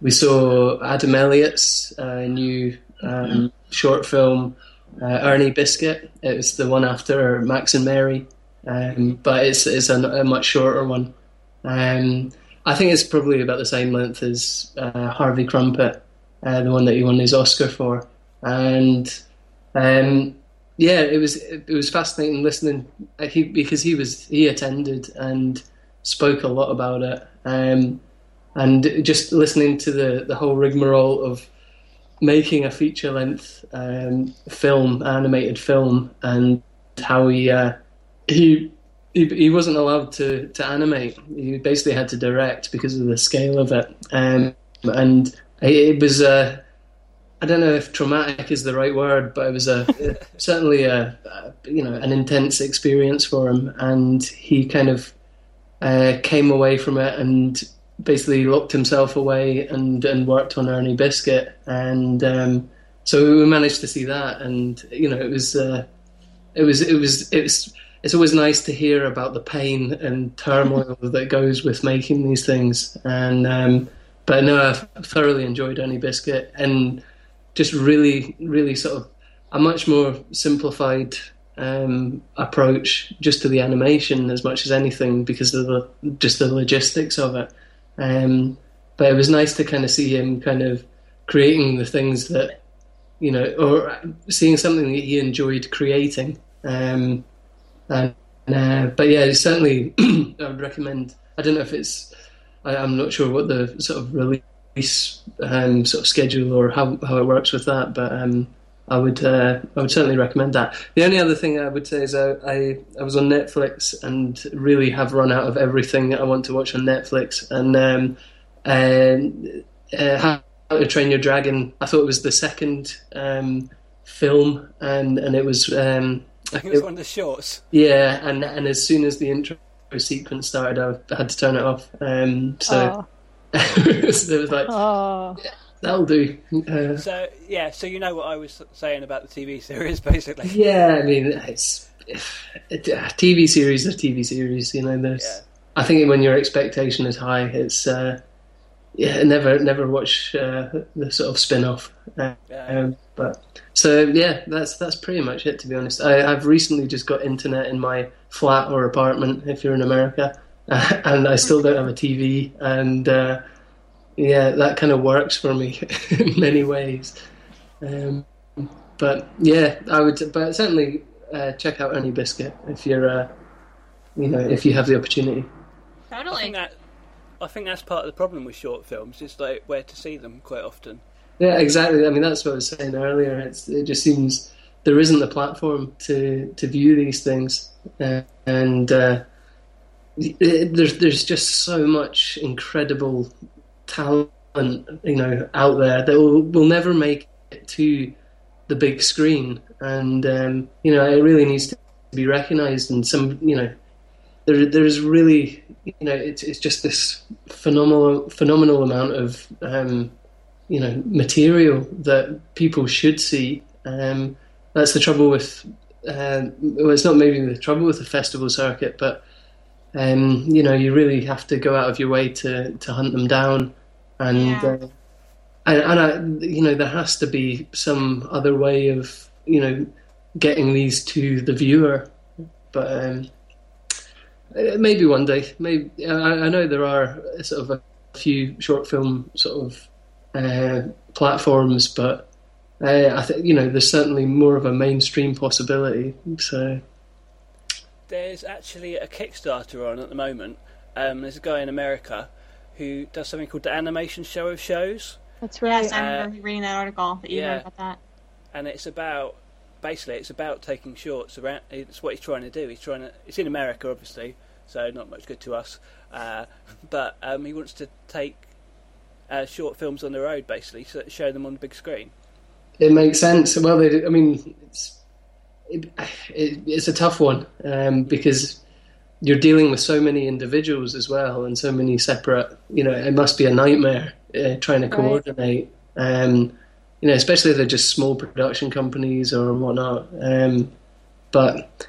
we saw Adam Elliott's uh, new um, short film, uh, Ernie Biscuit. It was the one after Max and Mary, um, but it's it's a, a much shorter one. Um, I think it's probably about the same length as uh, Harvey Krumpet, uh, the one that he won his Oscar for, and. Um, yeah, it was it was fascinating listening uh, he, because he was he attended and spoke a lot about it, um, and just listening to the the whole rigmarole of making a feature length um, film, animated film, and how he uh, he. He, he wasn't allowed to, to animate. He basically had to direct because of the scale of it, um, and it was uh, I don't know if traumatic is the right word, but it was a certainly a, a, you know an intense experience for him, and he kind of uh, came away from it and basically locked himself away and and worked on Ernie Biscuit, and um, so we managed to see that, and you know it was uh, it was it was it was it's always nice to hear about the pain and turmoil that goes with making these things. And um, but no, I thoroughly enjoyed Ernie Biscuit and just really, really sort of a much more simplified um, approach just to the animation as much as anything because of the just the logistics of it. Um, but it was nice to kind of see him kind of creating the things that you know, or seeing something that he enjoyed creating. Um, and, uh, but yeah, certainly I would recommend. I don't know if it's. I, am not sure what the sort of release um, sort of schedule or how how it works with that, but um, I would uh, I would certainly recommend that. The only other thing I would say is I, I, I was on Netflix and really have run out of everything I want to watch on Netflix, and um, and uh, How to Train Your Dragon. I thought it was the second um, film, and and it was um, I think it was one of the shorts. Yeah, and and as soon as the intro sequence started, I had to turn it off. Um, so it, was, it was like, yeah, that'll do. Uh, so yeah, so you know what I was saying about the TV series, basically. Yeah, I mean, it's it, uh, TV series are TV series. You know, there's. Yeah. I think when your expectation is high, it's uh, yeah, never never watch uh, the sort of spin off. Uh, yeah. um, but so yeah, that's that's pretty much it. To be honest, I, have recently just got internet in my flat or apartment if you're in America, uh, and I still don't have a TV, and uh, yeah, that kind of works for me in many ways. Um, but yeah, I would, but certainly uh, check out Ernie Biscuit if you're, uh, you know, if you have the opportunity. Totally. I think, that's part of the problem with short films. Is like where to see them quite often. Yeah, exactly. I mean, that's what I was saying earlier. It's, it just seems there isn't a platform to, to view these things, uh, and uh, it, there's there's just so much incredible talent, you know, out there that will will never make it to the big screen, and um, you know, it really needs to be recognised. And some, you know, there there's really, you know, it's it's just this phenomenal phenomenal amount of um, you know material that people should see. Um, that's the trouble with. Uh, well, it's not maybe the trouble with the festival circuit, but um, you know you really have to go out of your way to to hunt them down, and yeah. uh, and, and I, you know there has to be some other way of you know getting these to the viewer, but um, maybe one day. Maybe I, I know there are sort of a few short film sort of uh, platforms, but uh, I think you know there's certainly more of a mainstream possibility. So there's actually a Kickstarter on at the moment. Um, there's a guy in America who does something called the Animation Show of Shows. That's right. Yes, I remember uh, reading that article that you yeah, about that. And it's about basically it's about taking shorts around. It's what he's trying to do. He's trying to. It's in America, obviously, so not much good to us. Uh, but um, he wants to take uh, short films on the road, basically, so show them on the big screen. It makes sense. Well, they, I mean, it's it, it, it's a tough one um, because you're dealing with so many individuals as well and so many separate. You know, it must be a nightmare uh, trying to coordinate. Right. Um, you know, especially if they're just small production companies or whatnot. Um, but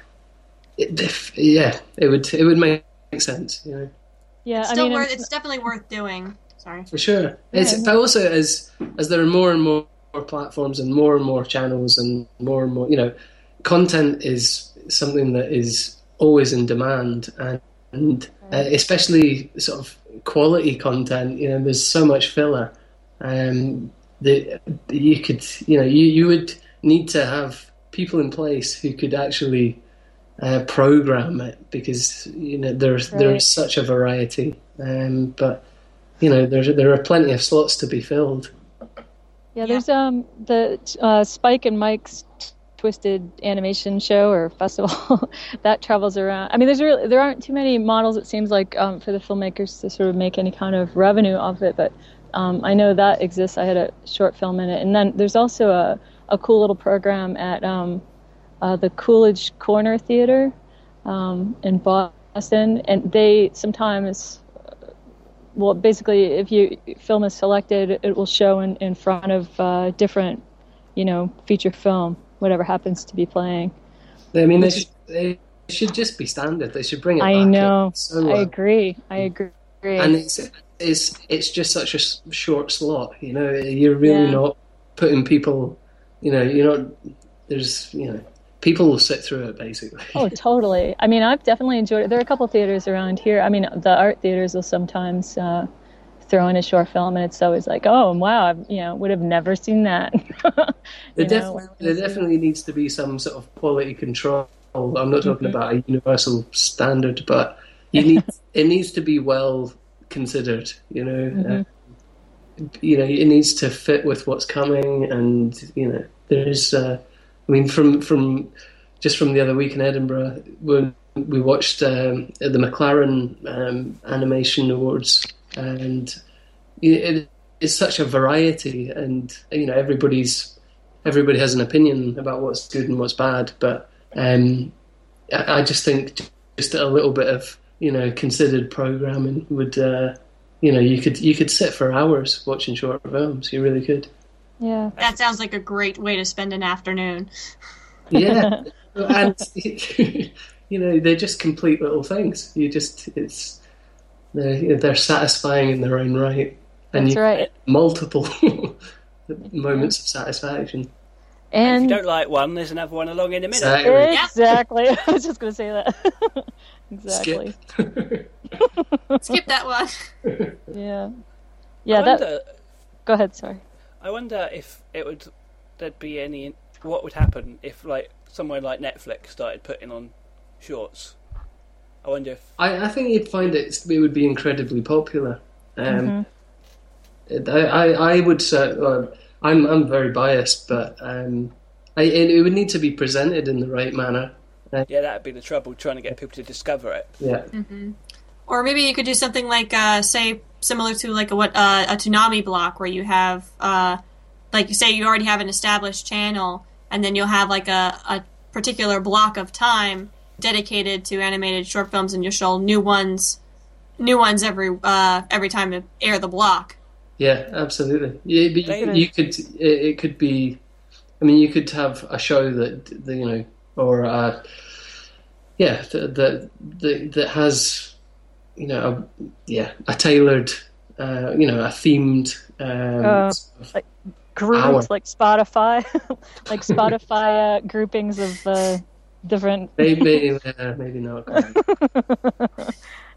it, yeah, it would it would make sense. You know. Yeah, it's still I mean, worth, it's definitely worth doing. Sorry. For sure. It's but also as as there are more and more platforms and more and more channels and more and more, you know, content is something that is always in demand and, and uh, especially sort of quality content. You know, there's so much filler. Um, that you could, you know, you, you would need to have people in place who could actually uh, program it because you know there's right. there's such a variety. Um, but you know, there there are plenty of slots to be filled. Yeah, there's um the uh, Spike and Mike's Twisted Animation Show or festival that travels around. I mean, there's really, there aren't too many models. It seems like um, for the filmmakers to sort of make any kind of revenue off it, but Um, I know that exists. I had a short film in it, and then there's also a a cool little program at um, uh, the Coolidge Corner Theater um, in Boston, and they sometimes, well, basically, if you film is selected, it will show in, in front of uh, different, you know, feature film, whatever happens to be playing. I mean, they should, they should just be standard. They should bring it. I know. So, I uh, agree. I agree. and it's it's it's just such a short slot. You know, you're really Yeah. not putting people. You know, you're not. There's you know, people will sit through it basically. Oh, totally. I mean, I've definitely enjoyed it. There are a couple theaters around here. I mean, the art theaters will sometimes uh, throw in a short film, and it's always like, oh, wow, I, you know, would have never seen that. There definitely, there definitely needs to be some sort of quality control. I'm not talking Mm-hmm. about a universal standard, but you need it needs to be well considered. You know, Mm-hmm. uh, you know, it needs to fit with what's coming, and you know, there's. Uh, I mean, from from just from the other week in Edinburgh, when we watched um, the McLaren um, Animation Awards, and it, it's such a variety, and you know, everybody's everybody has an opinion about what's good and what's bad, but um, I, I just think just a little bit of you know considered programming would uh, you know you could you could sit for hours watching short films. You really could. yeah. That sounds like a great way to spend an afternoon. Yeah, and you know they're just complete little things. You just it's they're they're satisfying in their own right, and That's you right. multiple moments of satisfaction. If And if you don't like one, there's another one along in a minute. Exactly. exactly. I was just going to say that. Exactly. Skip. Skip that one. Yeah. I Yeah. That. wonder, Go ahead. Sorry. I wonder if it would there'd be any what would happen if like somewhere like Netflix started putting on shorts. I wonder if I, I think you'd find it it would be incredibly popular. Um, Mm-hmm. I, I I would say uh, I'm I'm very biased, but um, I, it, it would need to be presented in the right manner. Yeah, that'd be the trouble trying to get people to discover it. Yeah, Mm-hmm. Or maybe you could do something like, uh, say, similar to like a what uh, a Toonami block, where you have, uh, like, you say you already have an established channel, and then you'll have like a, a particular block of time dedicated to animated short films, and you'll show new ones, new ones every uh, every time to air the block. yeah, absolutely. Yeah, but you, you could it, it could be. I mean, you could have a show that the, you know, or uh, yeah, that that that that has you know, a, yeah, a tailored, uh, you know, a themed. Um, Uh, sort of- like Groups Hour. like Spotify, like Spotify uh, groupings of uh, different. maybe, uh, maybe not.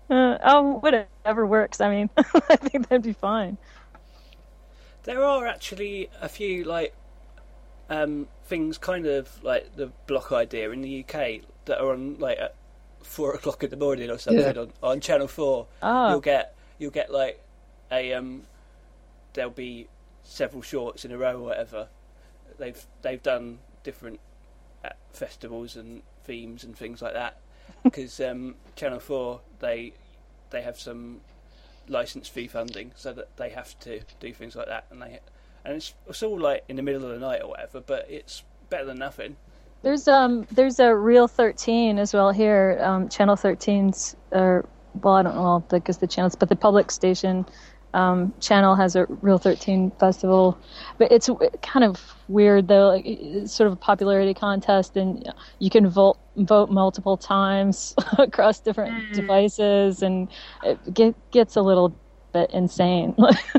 Uh, oh, whatever works. I mean, I think that'd be fine. There are actually a few like um, things, kind of like the block idea in the UK that are on like at four o'clock in the morning or something Yeah. on, on Channel Four. Oh. You'll get you'll get like a um, there'll be several shorts in a row or whatever. They've they've done different uh, festivals and themes and things like that because um, Channel Four they they have some license fee funding, so that they have to do things like that, and they and it's it's all like in the middle of the night or whatever, but it's better than nothing. There's um there's a Reel 13 as well here. Um, Channel 13's or well I don't know because the channels, but the public station um, channel has a Reel 13 festival. But it's kind of weird though. Like, it's sort of a popularity contest, and you can vote vote multiple times across different devices, and it get, gets a little bit insane.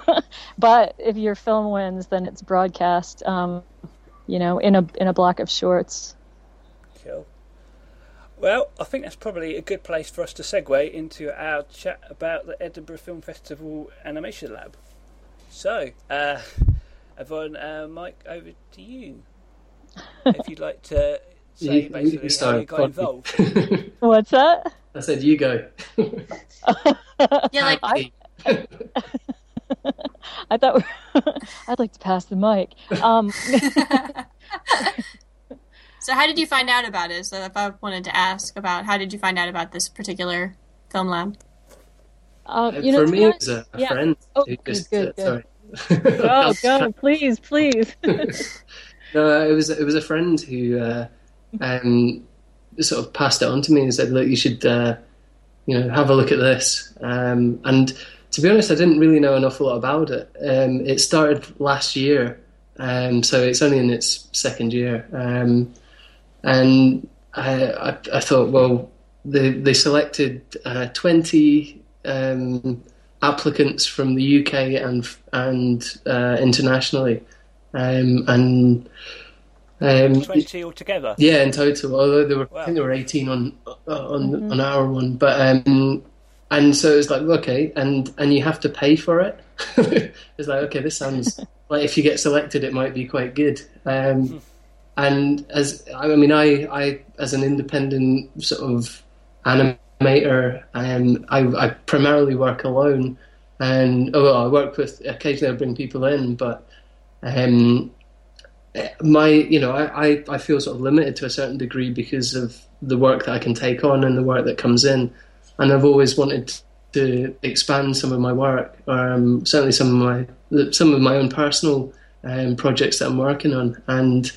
but if your film wins, then it's broadcast. Um, you know, in a in a block of shorts. Cool. Well, I think that's probably a good place for us to segue into our chat about the Edinburgh Film Festival Animation Lab. So, uh, Yvonne, uh, Mike, over to you. if you'd like to say You- you basically how you got involved. What's that? I said you go. Yeah, like I, I thought we I'd like to pass the mic. Um, So, how did you find out about it? So, if I wanted to ask about how did you find out about this particular film lab? Um, you know, For me, it was a, a yeah. friend Oh, who good, good, uh, good. sorry. Go, go, please, please. No, it was it was a friend who uh, um, sort of passed it on to me and said, "Look, you should, uh, you know, have a look at this." Um, and to be honest, I didn't really know an awful lot about it. Um, it started last year, um, so it's only in its second year. Um, and I, I, I thought, well, they they selected uh, twenty um, applicants from the UK and and uh, internationally, um, and. Um, 20 altogether. yeah, in total. Although there were, I think there were eighteen on on on our one, but um, and so it's like okay, and and you have to pay for it. it's like okay, this sounds like if you get selected, it might be quite good. Um, and as I mean, I I as an independent sort of animator, um, I, I primarily work alone, and oh, well, I work with occasionally I bring people in, but um, my you know I, I, I feel sort of limited to a certain degree because of the work that I can take on and the work that comes in, and I've always wanted to expand some of my work, um, certainly some of my some of my own personal um, projects that I'm working on, and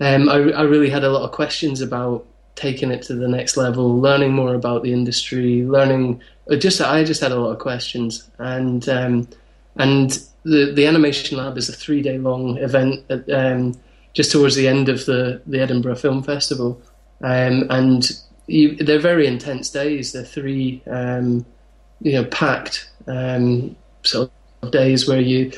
um, I, I really had a lot of questions about taking it to the next level, learning more about the industry, learning. uh, Just I just had a lot of questions, and um, and the the animation lab is a three day long event at, um, just towards the end of the the Edinburgh Film Festival, um, and you, they're very intense days. They're three um, you know packed um, sort of days where you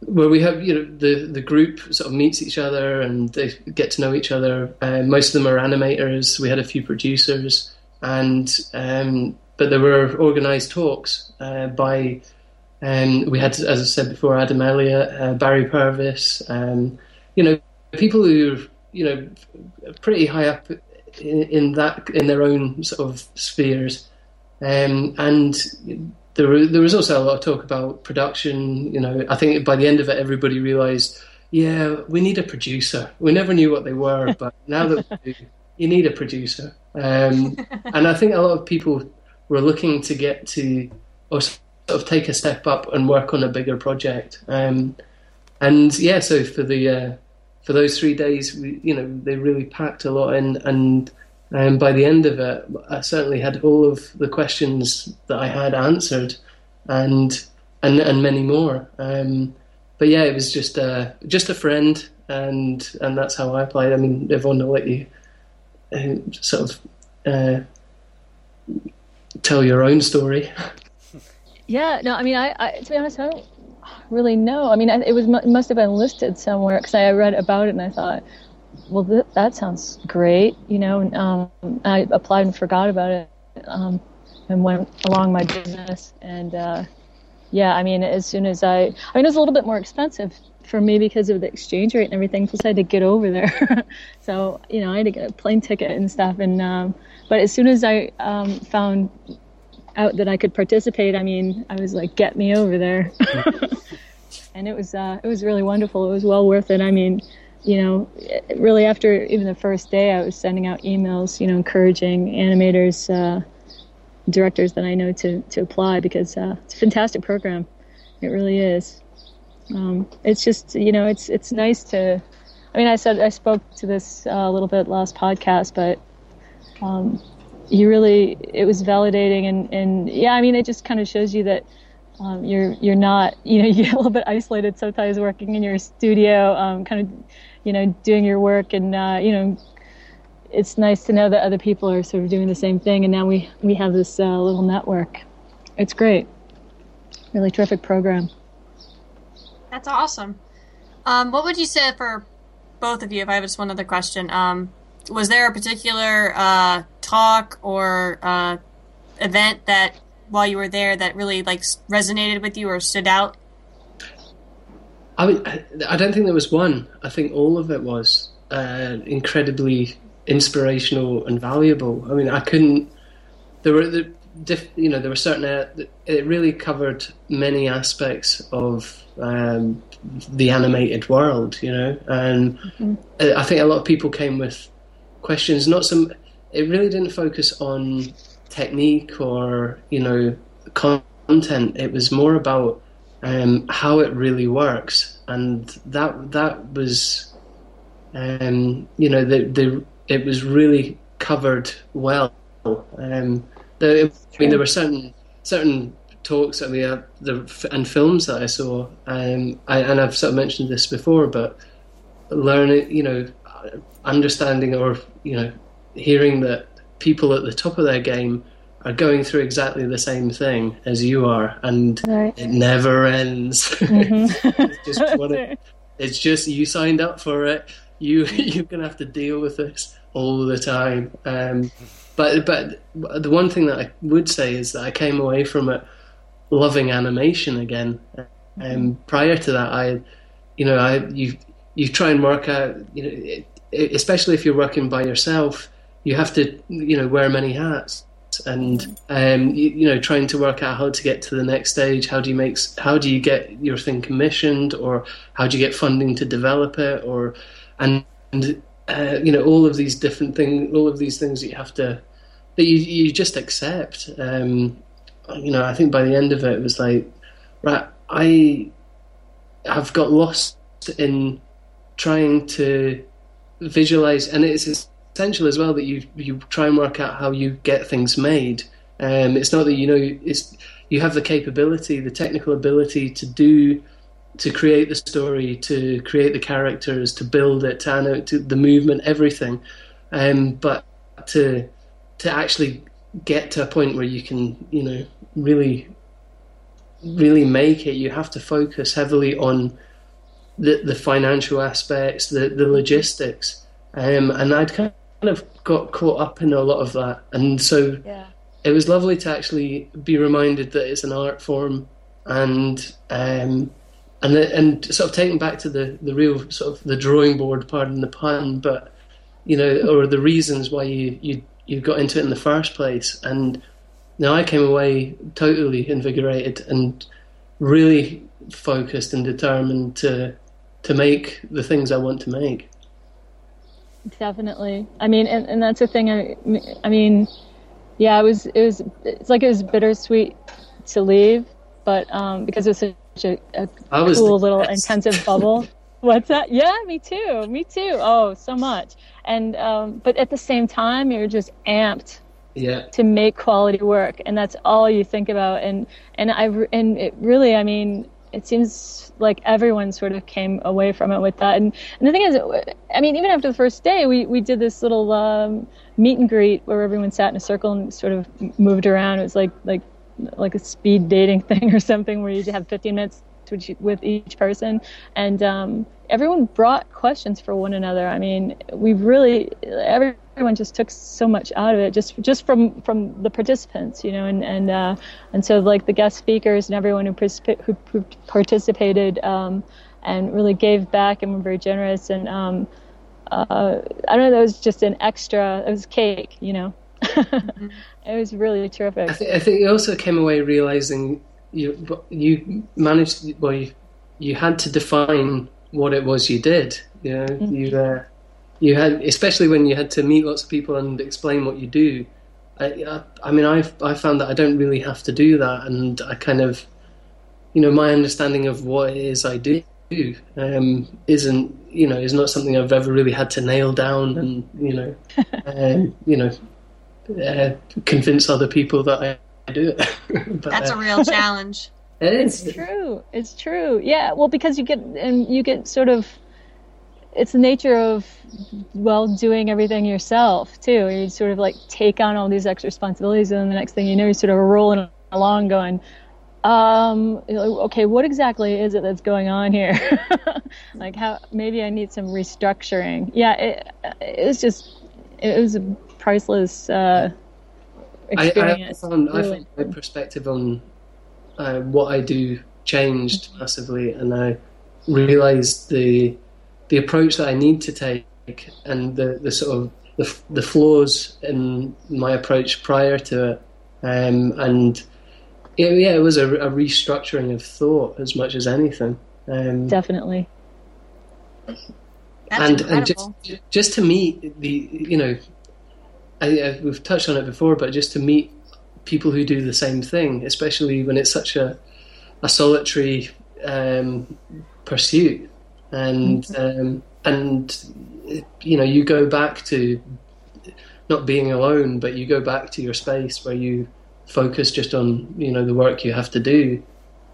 where we have you know the the group sort of meets each other and they get to know each other. Uh, most of them are animators. We had a few producers, and um, but there were organised talks uh, by. Um, we had, as I said before, Adam Elliott, uh, Barry Purves, um, you know, people who you know, pretty high up in, in that in their own sort of spheres, um, and there, were, there was also a lot of talk about production. You know, I think by the end of it, everybody realised, yeah, we need a producer. We never knew what they were, but now that we do, you need a producer. Um, and I think a lot of people were looking to get to or sort of take a step up and work on a bigger project. Um, and yeah, so for the uh, for those three days, we, you know, they really packed a lot in, and um, by the end of it, I certainly had all of the questions that I had answered, and and and many more. Um, but yeah, it was just uh, just a friend, and and that's how I applied. I mean, Yvonne, I'll let you uh, sort of uh, tell your own story. Yeah, no, I mean, I, I to be honest, I don't really know. I mean, it was it must have been listed somewhere because I read about it and I thought, well, th- that sounds great, you know. And um, I applied and forgot about it, um, and went along my business. And uh, yeah, I mean, as soon as I, I mean, it was a little bit more expensive for me because of the exchange rate and everything. Plus, I had to get over there, so you know, I had to get a plane ticket and stuff. And um, but as soon as I um, found out that I could participate, I mean, I was like, get me over there. and it was uh, it was really wonderful. It was well worth it. I mean, you know, it- really after even the first day, I was sending out emails, you know, encouraging animators, uh, directors that I know to to apply because uh, it's a fantastic program. It really is. Um, it's just you know, it's it's nice to. I mean, I said I spoke to this uh, a little bit last podcast, but um, you really it was validating and and yeah i mean it just kind of shows you that um, you're you're not you know you get a little bit isolated sometimes working in your studio um, kind of you know doing your work and uh, you know it's nice to know that other people are sort of doing the same thing and now we we have this uh, little network it's great really terrific program That's awesome. Um, what would you say for both of you? If I have just one other question, um, was there a particular uh, talk or uh, event that while you were there that really like resonated with you or stood out? I, mean, I don't think there was one. I think all of it was uh, incredibly inspirational and valuable. I mean, I couldn't. There were the diff, you know there were certain uh, it really covered many aspects of um, the animated world. You know, and uh, I think a lot of people came with questions. Not some. It really didn't focus on technique or you know content. It was more about um, how it really works, and that that was, um, you know, the the it was really covered well. Um, the, I mean, there were certain certain talks that we had the, and films that I saw, um, I, and I've sort of mentioned this before, but learning, you know, understanding or you know, hearing that people at the top of their game are going through exactly the same thing as you are, and Right. it never ends. Mm-hmm. it's just it, it's just you signed up for it. You you're gonna have to deal with this all the time. Um, but but the one thing that I would say is that I came away from it loving animation again. Um, prior to that, I you know I you you try and work out you know it- especially if you're working by yourself, you have to you know wear many hats. And um, you, you know trying to work out how to get to the next stage how do you make how do you get your thing commissioned or how do you get funding to develop it or and, and uh, you know all of these different things all of these things that you have to that you, you just accept. Um, you know I think by the end of it it was like right I have got lost in trying to visualize and it's essential as well that you you try and work out how you get things made. Um, it's not that you know it's you have the capability the technical ability to do to create the story to create the characters to build it to, to the movement everything. Um, but to to actually get to a point where you can you know really really make it you have to focus heavily on the the financial aspects, the the logistics, um, and I'd kind of got caught up in a lot of that, and so Yeah. it was lovely to actually be reminded that it's an art form, and um, and and sort of taken back to the the real sort of the drawing board, pardon the pun, but you know, or the reasons why you you you got into it in the first place, and now I came away totally invigorated and really focused and determined to to make the things I want to make. Definitely. I mean, and, and that's the thing. I, I mean, yeah, it was it was it's like it was bittersweet to leave, but um, because it was such a, was cool little intensive bubble. What's that? Yeah, me too. Me too. Oh, so much. And um, but at the same time, you're just amped Yeah, to make quality work, and that's all you think about. And and I and it really, I mean, it seems like everyone sort of came away from it with that. And and the thing is, I mean, even after the first day, we we did this little um, meet and greet where everyone sat in a circle and sort of moved around. It was like like like a speed dating thing or something where you have 15 minutes each- with each person and um, everyone brought questions for one another i mean we really everyone just took so much out of it just just from from the participants you know and and uh, and so like the guest speakers and everyone who, who, who participated um, and really gave back and were very generous and um, uh, I don't know. That was just an extra. It was cake, you know. it was really terrific. I, th- I think you also came away realizing you you managed well you, you had to define what it was you did. You know, you uh, you had especially when you had to meet lots of people and explain what you do. I, I, I mean, I I found that I don't really have to do that, and I kind of, you know, my understanding of what it is I do um, isn't you know is not something I've ever really had to nail down and you know, um, you know, uh, convince other people that do it. but, That's a uh, real challenge. it is. It's true. It's true. Yeah. Well, because you get and you get sort of. It's the nature of, well, doing everything yourself too. You sort of like take on all these extra responsibilities, and then the next thing you know, you're sort of rolling along, going, um, okay, what exactly is it that's going on here? like how maybe I need some restructuring. Yeah, it, it was just it was a priceless uh, I, I experience. found, I found my perspective on uh, what I do changed massively, and I realised the the approach that I need to take and the, the sort of the, the flaws in my approach prior to it, um, and yeah, yeah, it was a, a restructuring of thought as much as anything. Um, Definitely. That's and and just just to meet the you know I, I, we've touched on it before but just to meet people who do the same thing, especially when it's such a a solitary um, pursuit, and um, and you know you go back to not being alone, but you go back to your space where you focus just on you know the work you have to do,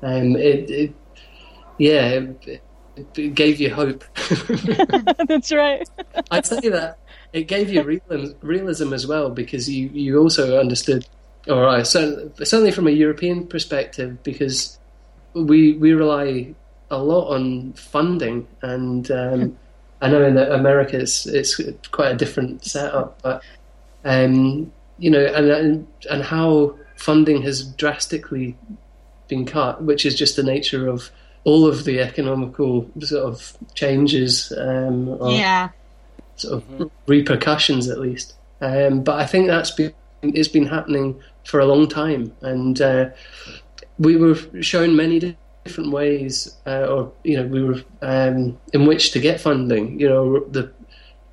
and it, it yeah. It, it gave you hope. That's right. I'd say that it gave you realism, realism as well because you, you also understood, or I certainly, from a European perspective, because we we rely a lot on funding, and um, I know in America it's it's quite a different setup, but um, you know, and, and and how funding has drastically been cut, which is just the nature of all of the economical sort of changes. Um, or Yeah. Sort of repercussions, at least. Um, but I think that's been it's been happening for a long time, and uh, we were shown many different ways, uh, or you know, we were um, in which to get funding. You know, the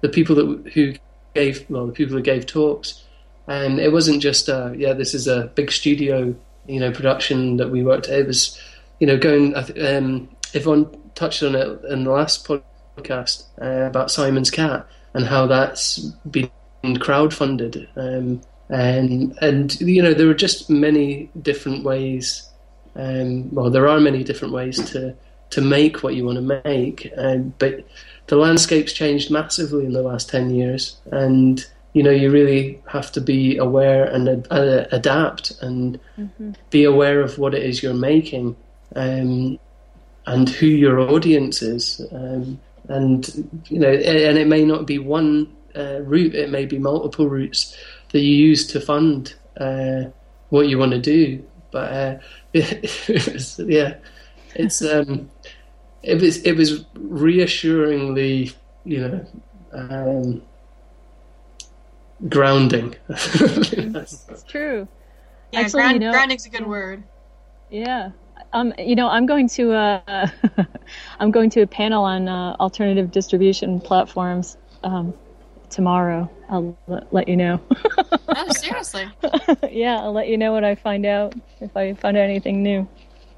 the people that who gave well, the people who gave talks, and it wasn't just uh, yeah, this is a big studio, you know, production that we worked. At. It was you know, going. Um, Yvonne touched on it in the last podcast uh, about Simon's Cat and how that's been crowdfunded, um, and and you know there are just many different ways. Um, well, there are many different ways to to make what you want to make, um, but the landscape's changed massively in the last ten years, and you know you really have to be aware and ad- uh, adapt and be aware of what it is you're making um, and who your audience is. Um, and you know, and it may not be one uh, route; it may be multiple routes that you use to fund uh, what you want to do. But uh, it's, yeah, it's um, it was it was reassuringly, you know. Um, grounding. It's true. Yeah, Actually, ground, you know- grounding's a good word. Yeah. Um, you know, I'm going to uh, I'm going to a panel on uh, alternative distribution platforms um, tomorrow. I'll let, let you know. Oh, seriously. yeah, I'll let you know what I find out if I find out anything new.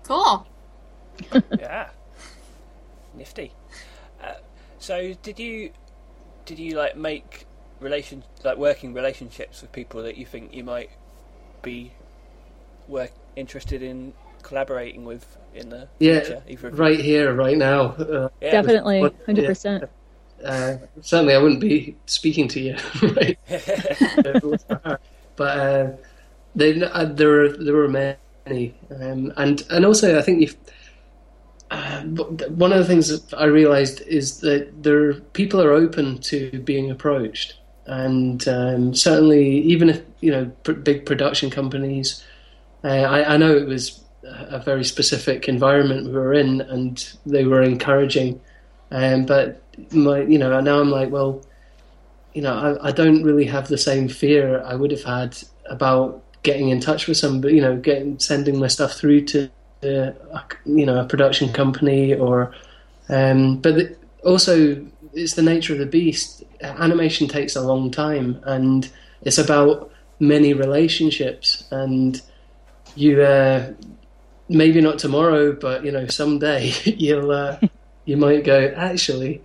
Cool. yeah, nifty. Uh, so, did you did you like make relation like working relationships with people that you think you might be work interested in collaborating with in the yeah, future? Either right here, right now. Uh, Yeah. Definitely, hundred yeah. percent. uh, certainly, I wouldn't be speaking to you, right? If it was for her. but uh, they, uh, there were there were many, um, and and also I think you've. Uh, one of the things that I realised is that there people are open to being approached, and um, certainly even if you know pr- big production companies, uh, I, I know it was a very specific environment we were in, and they were encouraging. Um, but my, you know, now I'm like, well, you know, I, I don't really have the same fear I would have had about getting in touch with somebody, you know, getting sending my stuff through to, uh, you know, a production company or, um, but also it's the nature of the beast. Animation takes a long time, and it's about many relationships, and you uh, maybe not tomorrow, but you know, someday you'll uh, you might go actually.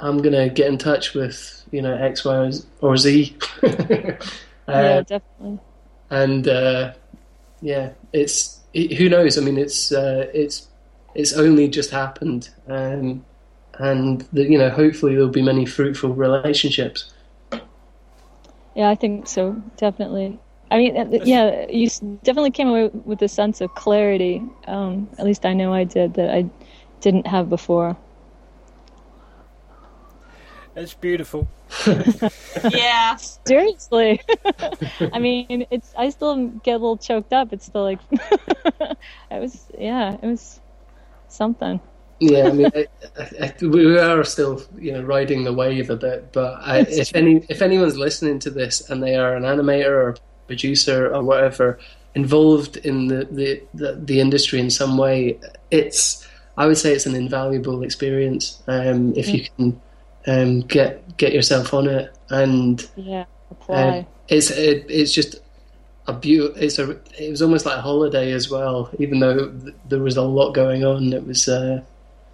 I'm gonna get in touch with you know X, Y, or Z. yeah, uh, definitely. and uh, yeah, it's it, who knows. I mean, it's uh, it's it's only just happened, um, and the, you know, hopefully there'll be many fruitful relationships. Yeah, I think so. Definitely. I mean, uh, yeah, you definitely came away with a sense of clarity. Um, at least I know I did that I didn't have before. It's beautiful. Yeah. Seriously. I mean, it's. I still get a little choked up. It's still like, it was. Yeah, it was something. Yeah, I mean, I, I, I, we are still you know riding the wave a bit, but I, if any if anyone's listening to this and they are an animator or producer or whatever involved in the the, the, the industry in some way, it's I would say it's an invaluable experience um, if you can um, get get yourself on it and Yeah, apply. um, it's it, it's just a beaut. It's a. It was almost like a holiday as well. Even though th- there was a lot going on, it was. Uh,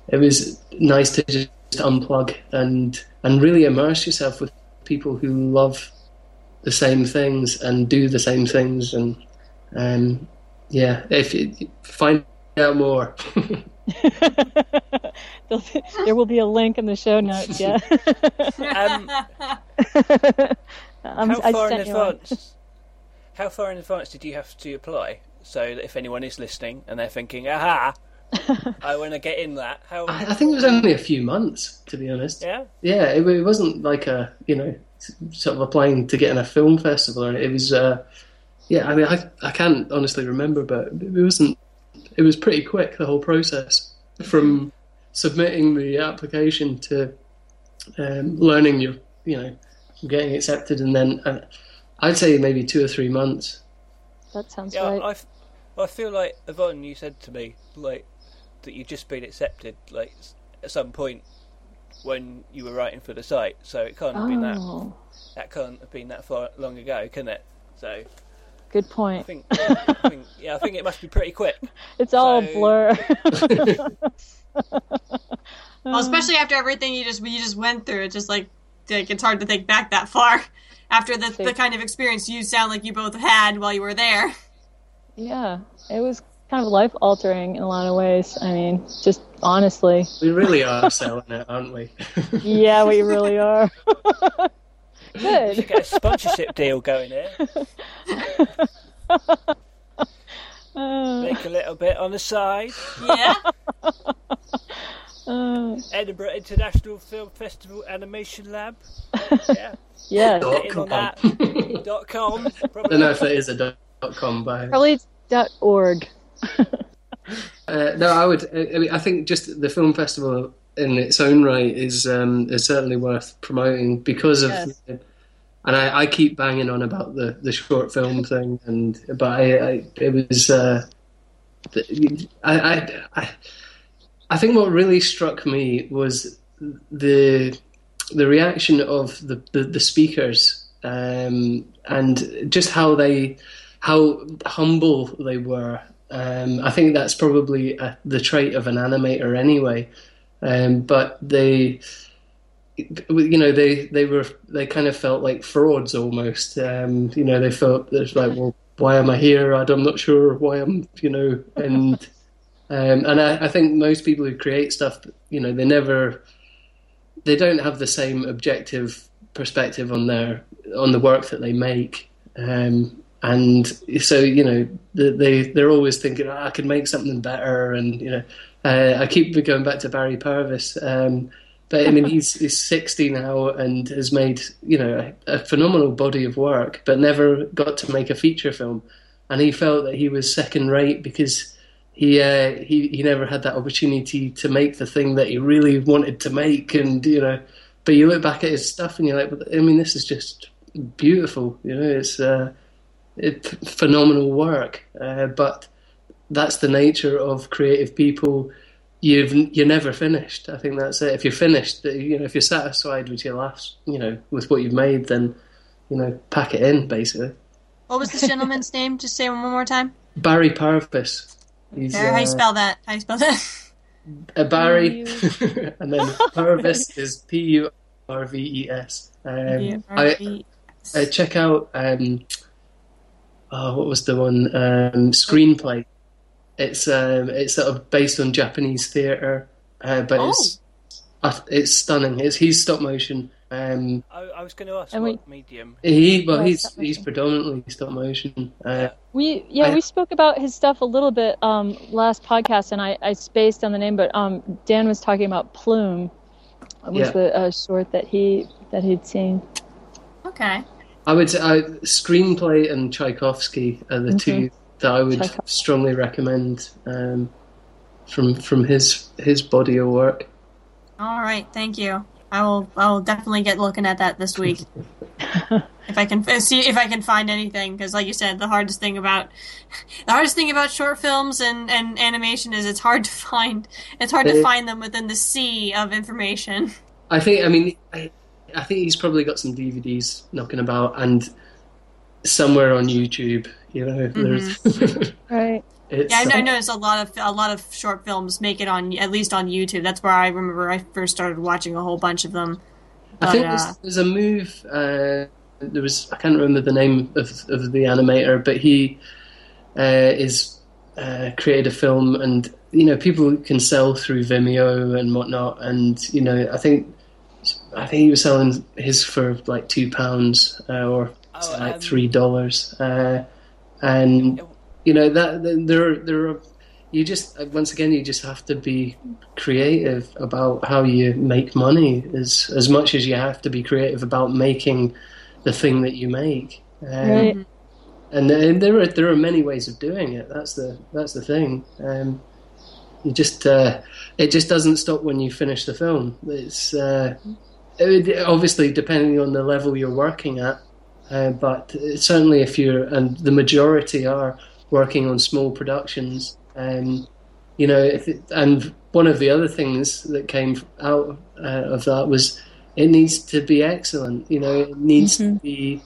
it was nice to just unplug and and really immerse yourself with people who love the same things and do the same things and um, yeah, if you find out more. there will be a link in the show notes. Yeah. Um, I'm, how I far in sent you one. advance? How far in advance did you have to apply? So that if anyone is listening and they're thinking, "Aha, I want to get in that," how? I, I think it was only a few months, to be honest. Yeah. Yeah, it, it wasn't like a you know sort of applying to get in a film festival. Or it was, uh, yeah. I mean, I I can't honestly remember, but it wasn't. It was pretty quick the whole process from submitting the application to um, learning your you know getting accepted, and then uh, I'd say maybe two or three months. That sounds Yeah, right. I, f- I feel like Yvonne, you said to me like that you'd just been accepted like at some point when you were writing for the site, so it can't have been that Oh, that can't have been that far long ago, can it? So good I point. think, I think yeah, I think it must be pretty quick. It's all So- blur. Well, especially after everything you just you just went through, it's just like like it's hard to think back that far after the the kind of experience you sound like you both had while you were there. yeah, it was kind of life altering in a lot of ways. I mean, just honestly. We really are selling it, aren't we? Yeah, we really are. You get a sponsorship deal going here. Uh, Make a little bit on the side. Yeah. uh, Edinburgh International Film Festival Animation Lab. Yeah, yeah, Dot get in on com. that. dot com. I don't know if it is a dot com, but probably it's dot org. Uh, no, I would. I I mean, I think just the film festival in its own right is um, is certainly worth promoting because of. Yes. And I, I keep banging on about the, the short film thing, and but I, I it was. Uh, the- I, I I I think what really struck me was the the reaction of the the, the speakers um, and just how they how humble they were. Um, I think that's probably uh the trait of an animator anyway. Um, but they, you know, they they were they kind of felt like frauds almost. Um, you know, they felt it's like, well, why am I here? I'm not sure why I'm, you know, and um, and I, I think most people who create stuff, you know, they never, they don't have the same objective perspective on their on the work that they make. Um, and so you know they they're always thinking "Ah, I could make something better. And you know uh, I keep going back to Barry Purves um, but I mean he's he's 60 now and has made you know a, a phenomenal body of work but never got to make a feature film. And he felt that he was second rate because he uh, he he never had that opportunity to make the thing that he really wanted to make. And you know but you look back at his stuff and you're like I mean this is just beautiful. You know it's uh, phenomenal work. Uh, but that's the nature of creative people. You've you're never finished. I think that's it. If you're finished, you know, if you're satisfied with your last, you know, with what you've made, then you know, pack it in. Basically, What was this gentleman's name? Just say one more time. Barry Purves. He's How you uh, spell that? How do you spell that? uh, Barry, and then Purves is P U R V E S. Um, I, uh, check out um, oh, what was the one um, screenplay it's um, it's sort of based on japanese theater uh, but it's uh, it's stunning it's he's stop motion um, I, I was going to ask And what we- medium. he well he's he's predominantly stop motion uh, We yeah I- we spoke about his stuff a little bit um, last podcast, and I, I spaced on the name, but um, Dan was talking about Plume, was Yeah. the uh, short that he that he'd seen. Okay. I would say uh, screenplay and tchaikovsky are the two that i would strongly recommend um, from from his his body of work All right. Thank you. I will. I will definitely get looking at that this week. if I can see if I can find anything, because like you said, the hardest thing about the hardest thing about short films and, and animation is it's hard to find. It's hard to It- find them within the sea of information. I think. I mean, I, I think he's probably got some DVDs knocking about, and somewhere on YouTube. You know, there's Right. it's, Yeah, I, I noticed a lot of a lot of short films make it on at least on YouTube. That's where I remember I first started watching a whole bunch of them. I think there's, uh, there's a move. Uh, there was I can't remember the name of, of the animator, but he uh, is uh, created a film, and you know people can sell through Vimeo and whatnot, and you know I think I think he was selling his for like two pounds uh, or Oh, like um, three dollars, uh, and you know that that there there are you just once again you just have to be creative about how you make money as as much as you have to be creative about making the thing that you make. Um, Right. and, and there are there are many ways of doing it that's the that's the thing. Um, you just uh, it just doesn't stop when you finish the film. It's uh, it, obviously depending on the level you're working at uh, but certainly if you're and the majority are working on small productions um, you know if it, and one of the other things that came out uh, of that was it needs to be excellent you know it needs to be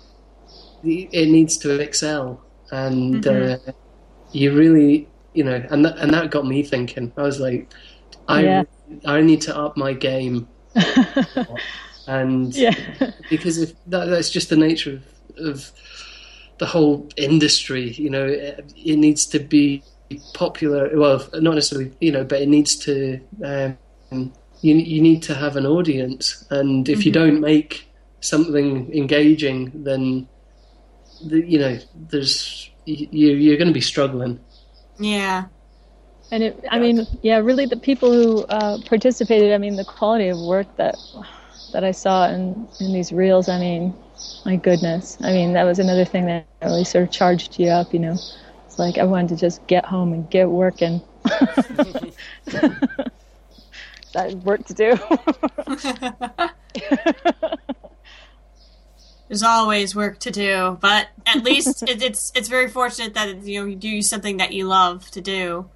it needs to excel. And uh, you really you know and that, and that got me thinking. I was like i Yeah. i need to up my game and Yeah. because if that, that's just the nature of, of the whole industry. You know, it, it needs to be popular. Well, not necessarily, you know, but it needs to. Um, you you need to have an audience, and if you don't make something engaging, then the, you know there's you you're going to be struggling. Yeah. And it, I mean, yeah, really, the people who uh, participated. I mean, the quality of work that that I saw in in these reels. I mean, my goodness. I mean, that was another thing that really sort of charged you up. You know, it's like I wanted to just get home and get working. that work to do. There's always work to do, but at least it, it's it's very fortunate that you know you do something that you love to do.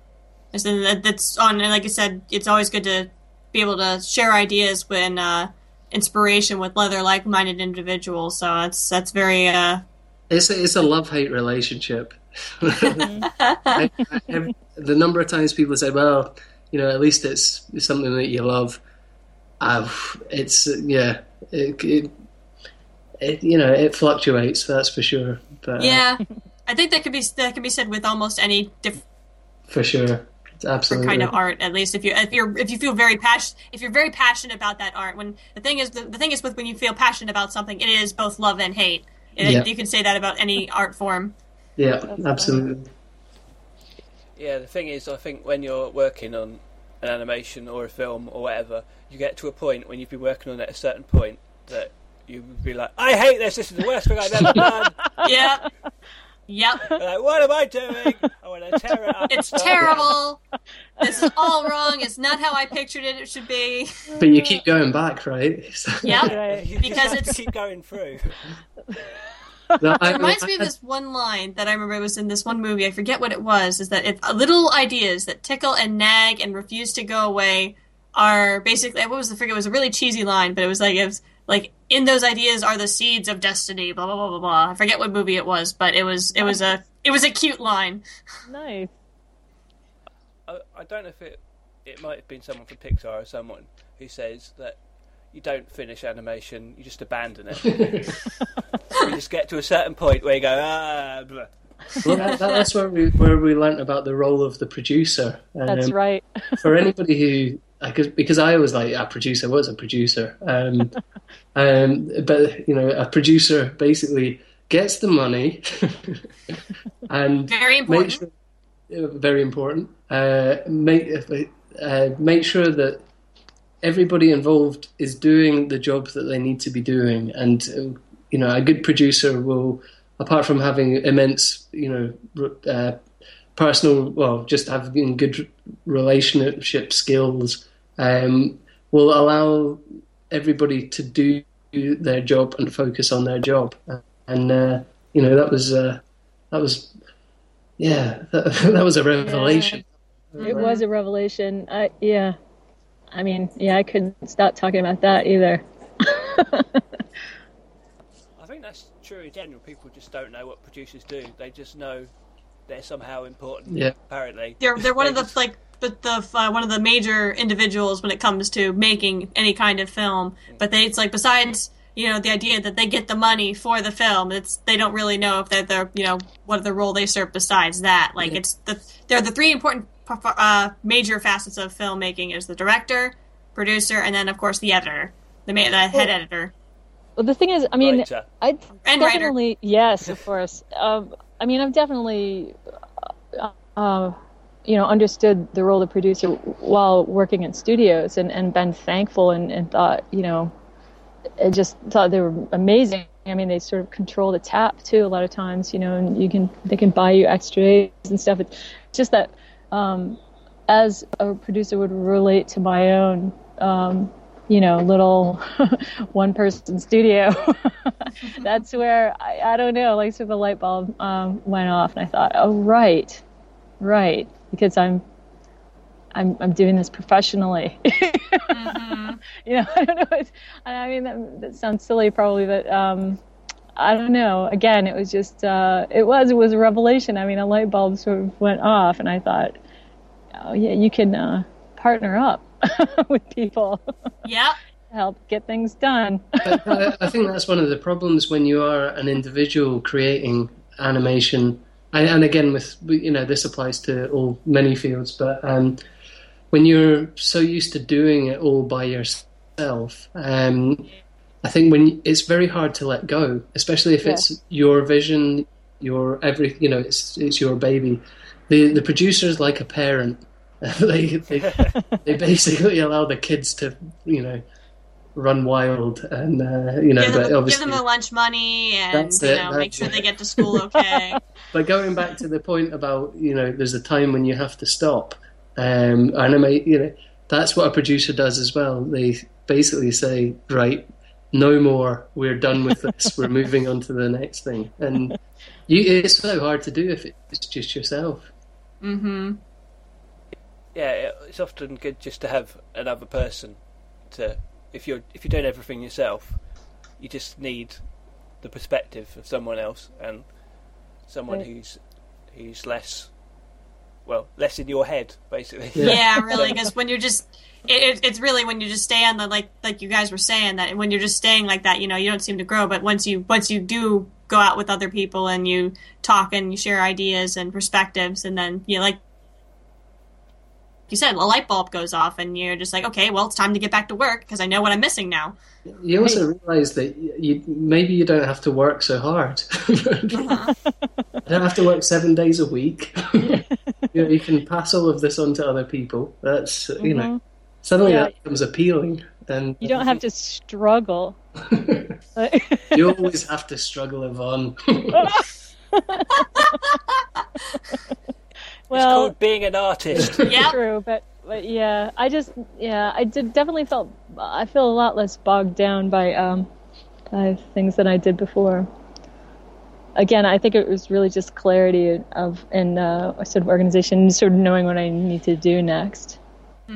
And so that, that's on, and like I said, it's always good to be able to share ideas when uh, inspiration with other like-minded individuals. So that's that's very uh, It's a, it's a love hate relationship. I, I have, the number of times people say, "Well, you know, at least it's, it's something that you love." Uh, it's yeah, it, it, it you know it fluctuates. That's for sure. But, uh, yeah. I think that could be that could be said with almost any different for sure, absolutely. kind of art. At least if you if you're if you feel very passionate if you're very passionate about that art. When the thing is the, the thing is with when you feel passionate about something, it is both love and hate. It, Yeah. You can say that about any art form. Yeah, absolutely. Yeah, the thing is, I think when you're working on an animation or a film or whatever, you get to a point when you've been working on it at a certain point that you would be like, I hate this, this is the worst thing I've ever done. Yep. Yep. Like, what am I doing? I want to tear it up. It's terrible. This is all wrong. It's not how I pictured it. It should be. But you keep going back, right? So- Yep. Right. You just Because to it's- keep going through. No, I- It reminds I me of this one line that I remember was in this one movie. I forget what it was. Is that if uh, little ideas that tickle and nag and refuse to go away are basically what was the figure? It was a really cheesy line, but it was like it was like in those ideas are the seeds of destiny. Blah blah blah blah blah. I forget what movie it was, but it was it was a it was a cute line. nice. I, I don't know if it it might have been someone from Pixar or someone who says that you don't finish animation, you just abandon it. you just get to a certain point where you go, ah, blah. well, that, that's where we where we learnt about the role of the producer. That's Um, right. for anybody who I could, because I was like a producer was a producer, um, um, but you know a producer basically gets the money and Very important. sure, uh, very important. Uh, make uh, make sure that everybody involved is doing the job that they need to be doing, and uh, you know a good producer will, apart from having immense, you know, uh, personal, well, just having good relationship skills, um, will allow everybody to do their job and focus on their job. And uh, you know that was uh, that was yeah that, that was a revelation. It was a revelation. I yeah. I mean, yeah, I couldn't stop talking about that either. I think that's true in general. People just don't know what producers do. They just know they're somehow important. Yeah. Apparently, They're they're one They of the like the, the uh, one of the major individuals when it comes to making any kind of film. But they it's like besides you know the idea that they get the money for the film, it's they don't really know if they're the you know what the role they serve besides that. Like it's the they're the three important uh, major facets of filmmaking is the director, producer, and then of course the editor, the, ma- the head editor. Well, the thing is, I mean, I And writer. definitely yes, of course. Um, I mean, I've definitely, uh, uh, you know, understood the role of producer while working in studios, and, and been thankful and, and thought, you know, I just thought they were amazing. I mean, they sort of control the tap too a lot of times, you know, and you can they can buy you extras and stuff. It's just that um, as a producer would relate to my own, um, you know, little one person studio. That's where I, I don't know, like so the light bulb um, went off, and I thought, oh right, right, because I'm I'm I'm doing this professionally. You know, I don't know. It's, I mean, that, that sounds silly, probably, but um, I don't know. Again, it was just uh, it was it was a revelation. I mean, a light bulb sort of went off, and I thought, oh yeah, you can uh, partner up with people Yeah. help get things done. I, I think that's one of the problems when you are an individual creating animation, and, and again, with you know, this applies to all many fields, but um, when you're so used to doing it all by yourself, um, I think when it's very hard to let go, especially if Yeah. it's your vision, your every, you know, it's it's your baby. The the producer is like a parent. they, they they basically allow the kids to, you know, run wild and uh, you know, Give but them, give them the lunch money and That's you it, make sure it. they get to school okay. But going back to the point about you know, there's a time when you have to stop. Um, animate, you know, that's what a producer does as well. They basically say, right, no more. We're done with this. We're moving on to the next thing. And you, it's so hard to do if it's just yourself. mm-hmm. Yeah, it's often good just to have another person to. If you're if you're doing everything yourself, you just need the perspective of someone else and someone Right. who's who's less well less in your head basically. Yeah, really, because when you're just, it, it, it's really when you just stay on the like like you guys were saying that when you're just staying like that, you know, you don't seem to grow. But once you once you do go out with other people and you talk and you share ideas and perspectives, and then you know, like you said, a light bulb goes off, and you're just like, okay, well, it's time to get back to work because I know what I'm missing now. You also realise that you maybe you don't have to work so hard. Uh-huh. you don't have to work seven days a week. you, know, you can pass all of this on to other people. That's you know mm-hmm. suddenly Yeah. that becomes appealing, and You don't have to struggle. you always have to struggle, Yvonne. It's well, called being an artist. yeah, true, but but yeah, I just yeah, I did definitely felt I feel a lot less bogged down by um by things than I did before. Again, I think it was really just clarity of and uh, sort of organization, sort of knowing what I need to do next.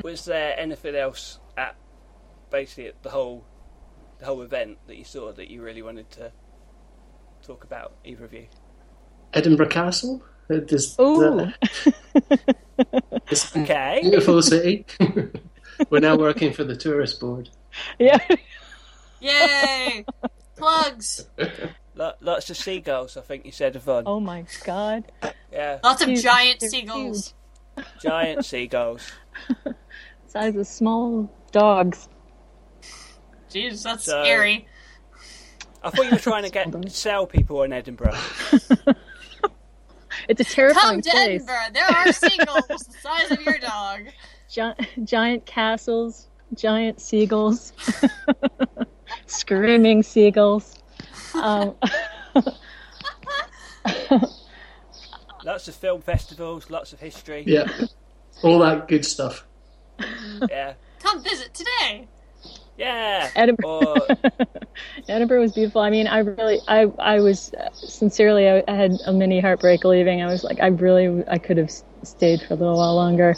Was there anything else at basically at the whole the whole event that you saw that you really wanted to talk about, either of you? Edinburgh Castle. Uh, Does, Ooh. that- it's a Okay. beautiful city. We're now working for the tourist board. Yeah, Yay! Plugs. Lo- lots of seagulls, I think you said, Yvonne. oh my god, Yeah, Lots of Huge. giant They're seagulls. giant seagulls. size of small dogs. Jeez, that's So- scary. I thought you were trying to get sell people in Edinburgh. It's a Come terrifying to place. Edinburgh. There are seagulls the size of your dog. Gi- giant castles, giant seagulls, screaming seagulls. Um, Lots of film festivals, lots of history. Yeah, all that good stuff. Yeah, Come visit today. Yeah. Edinburgh. Or Edinburgh was beautiful. I mean, I really, I, I was uh, sincerely, I, I had a mini heartbreak leaving. I was like, I really, I could have stayed for a little while longer.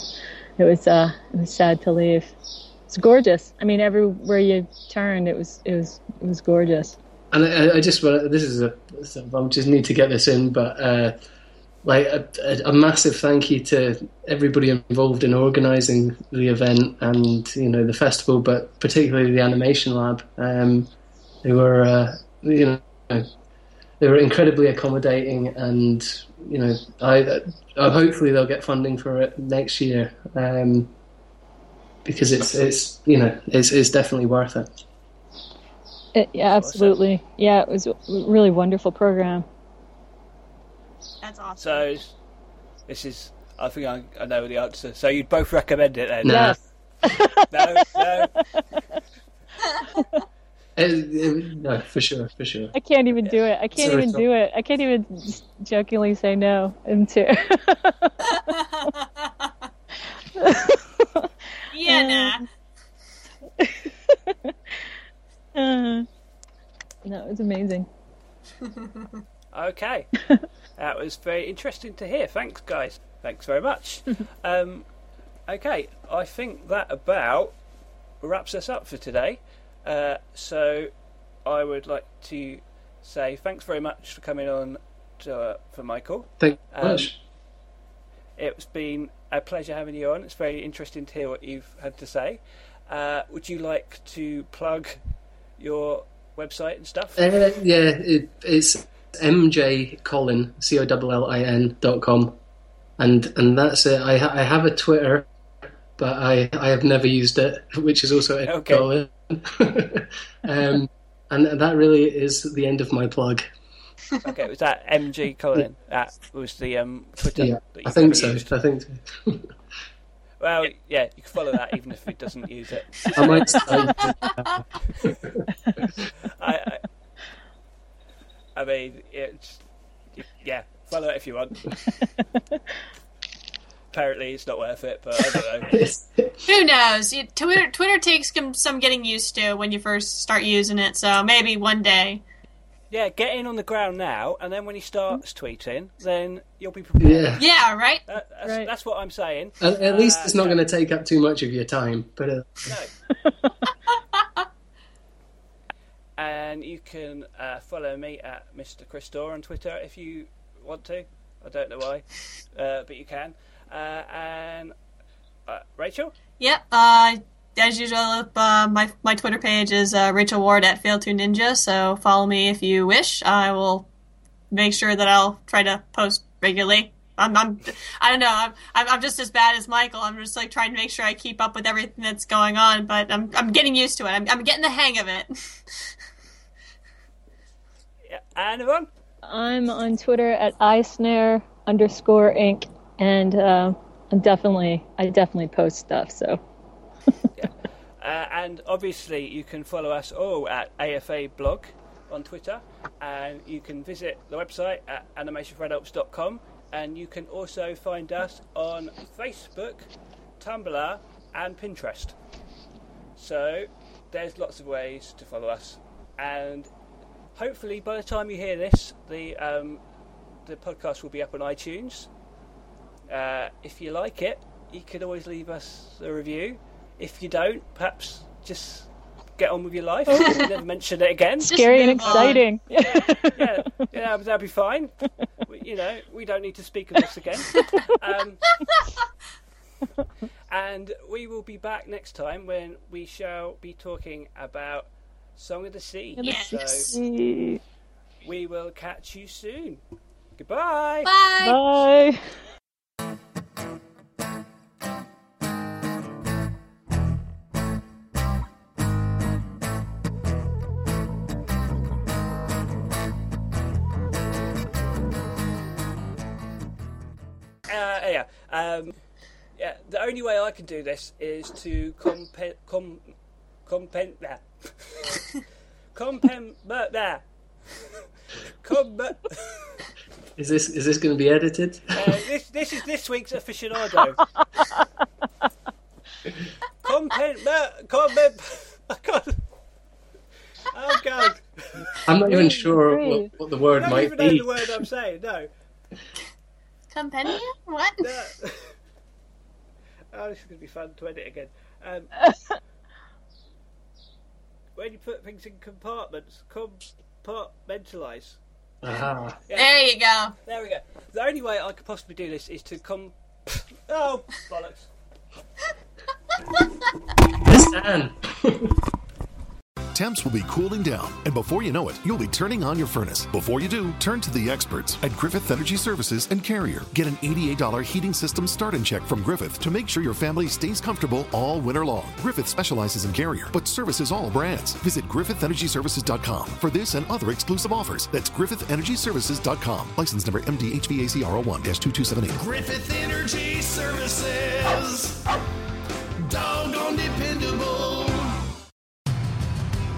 It was, uh, it was sad to leave. It's gorgeous. I mean, everywhere you turned, it was, it was, it was gorgeous. and I, I just want this is a I just need to get this in, but uh, like a, a, a massive thank you to everybody involved in organising the event and you know the festival, but particularly the animation lab. Um, they were uh, you know they were incredibly accommodating, and you know I, uh, hopefully they'll get funding for it next year um, because it's it's you know it's it's definitely worth it. It, yeah, absolutely. Yeah, it was a really wonderful program. That's awesome. So, this is. I think I, I know the answer. So you'd both recommend it then? Nah. Yes. No, no. Uh, no, for sure, for sure. I can't even do it. I can't Sorry, even Tom. do it. I can't even jokingly say no. Into yeah, nah. Uh, no, it was amazing. Okay, that was very interesting to hear. Thanks, guys. Thanks very much. um, okay, I think that about wraps us up for today. Uh, so, I would like to say thanks very much for coming on to, uh, for Michael. Thank you very Um, much. It's been a pleasure having you on. It's very interesting to hear what you've had to say. Uh, would you like to plug your website and stuff? Uh, yeah, it, it's mjcollin c o l l i n dot com, and and that's it. I ha- I have a Twitter, but I I have never used it, which is also Okay. Collin. um, and that really is the end of my plug. okay, was that MG Colin? That was the um, Twitter. Yeah, that I think so. used. I think so. Well, yeah, you can follow that even if he doesn't use it. I might. I, I, I mean, it's yeah, follow it if you want. Apparently, it's not worth it, but I don't know. Who knows? You, Twitter Twitter takes some, some getting used to when you first start using it. So maybe one day. Yeah, get in on the ground now, and then when he starts tweeting, then you'll be prepared. yeah. Yeah, right. That, that's, Right. that's what I'm saying. At, at least Uh, it's not going to take up too much of your time. But uh, No. and you can uh, follow me at Mr. Christor on Twitter if you want to. I don't know why, uh, but you can. Uh, and uh, Rachel? Yep. Uh, as usual, uh, my my Twitter page is uh, Rachel Ward at Fail to Ninja. So follow me if you wish. I will make sure that I'll try to post regularly. I'm, I'm I don't know. I'm, I'm I'm just as bad as Michael. I'm just like trying to make sure I keep up with everything that's going on. But I'm I'm getting used to it. I'm I'm getting the hang of it. Yeah. And Yvonne? I'm on Twitter at isnare underscore inc, and uh, I'm definitely I definitely post stuff. So Uh, and obviously, you can follow us all at AFA blog on Twitter, and you can visit the website at animationforadults.com, and you can also find us on Facebook, Tumblr, and Pinterest. So there's lots of ways to follow us, and hopefully by the time you hear this, the um, the podcast will be up on iTunes. Uh, if you like it, you could always leave us a review. If you don't, perhaps just get on with your life. Never mention it again. scary and exciting. yeah, yeah, that'd be fine. We- You know, we don't need to speak of this again. Um, and we will be back next time when we shall be talking about Song of the Sea. Yes. So we will catch you soon. Goodbye. Bye. Bye. Uh, yeah. Um, yeah. The only way I can do this is to compen com compen nah. compen but nah. Com- uh, is this is this going to be edited? this this is this week's aficionado. Compen but compen. I can't. Oh God! I'm not even sure what, what the I word don't might even know be. the word I'm saying. No. Compendium? What? No. oh, this is going to be fun to edit again. Um, when you put things in compartments, com, compartmentalise. Aha. There you go. There we go. The only way I could possibly do this is to come. Oh bollocks! Miss Anne. Temps will be cooling down, and before you know it, you'll be turning on your furnace. Before you do, turn to the experts at Griffith Energy Services and Carrier. Get an $88 heating system start and check from Griffith to make sure your family stays comfortable all winter long. Griffith specializes in Carrier, but services all brands. Visit GriffithEnergyServices.com for this and other exclusive offers. That's GriffithEnergyServices.com. License number MDHVAC 2278 Griffith Energy Services. Doggone dependable.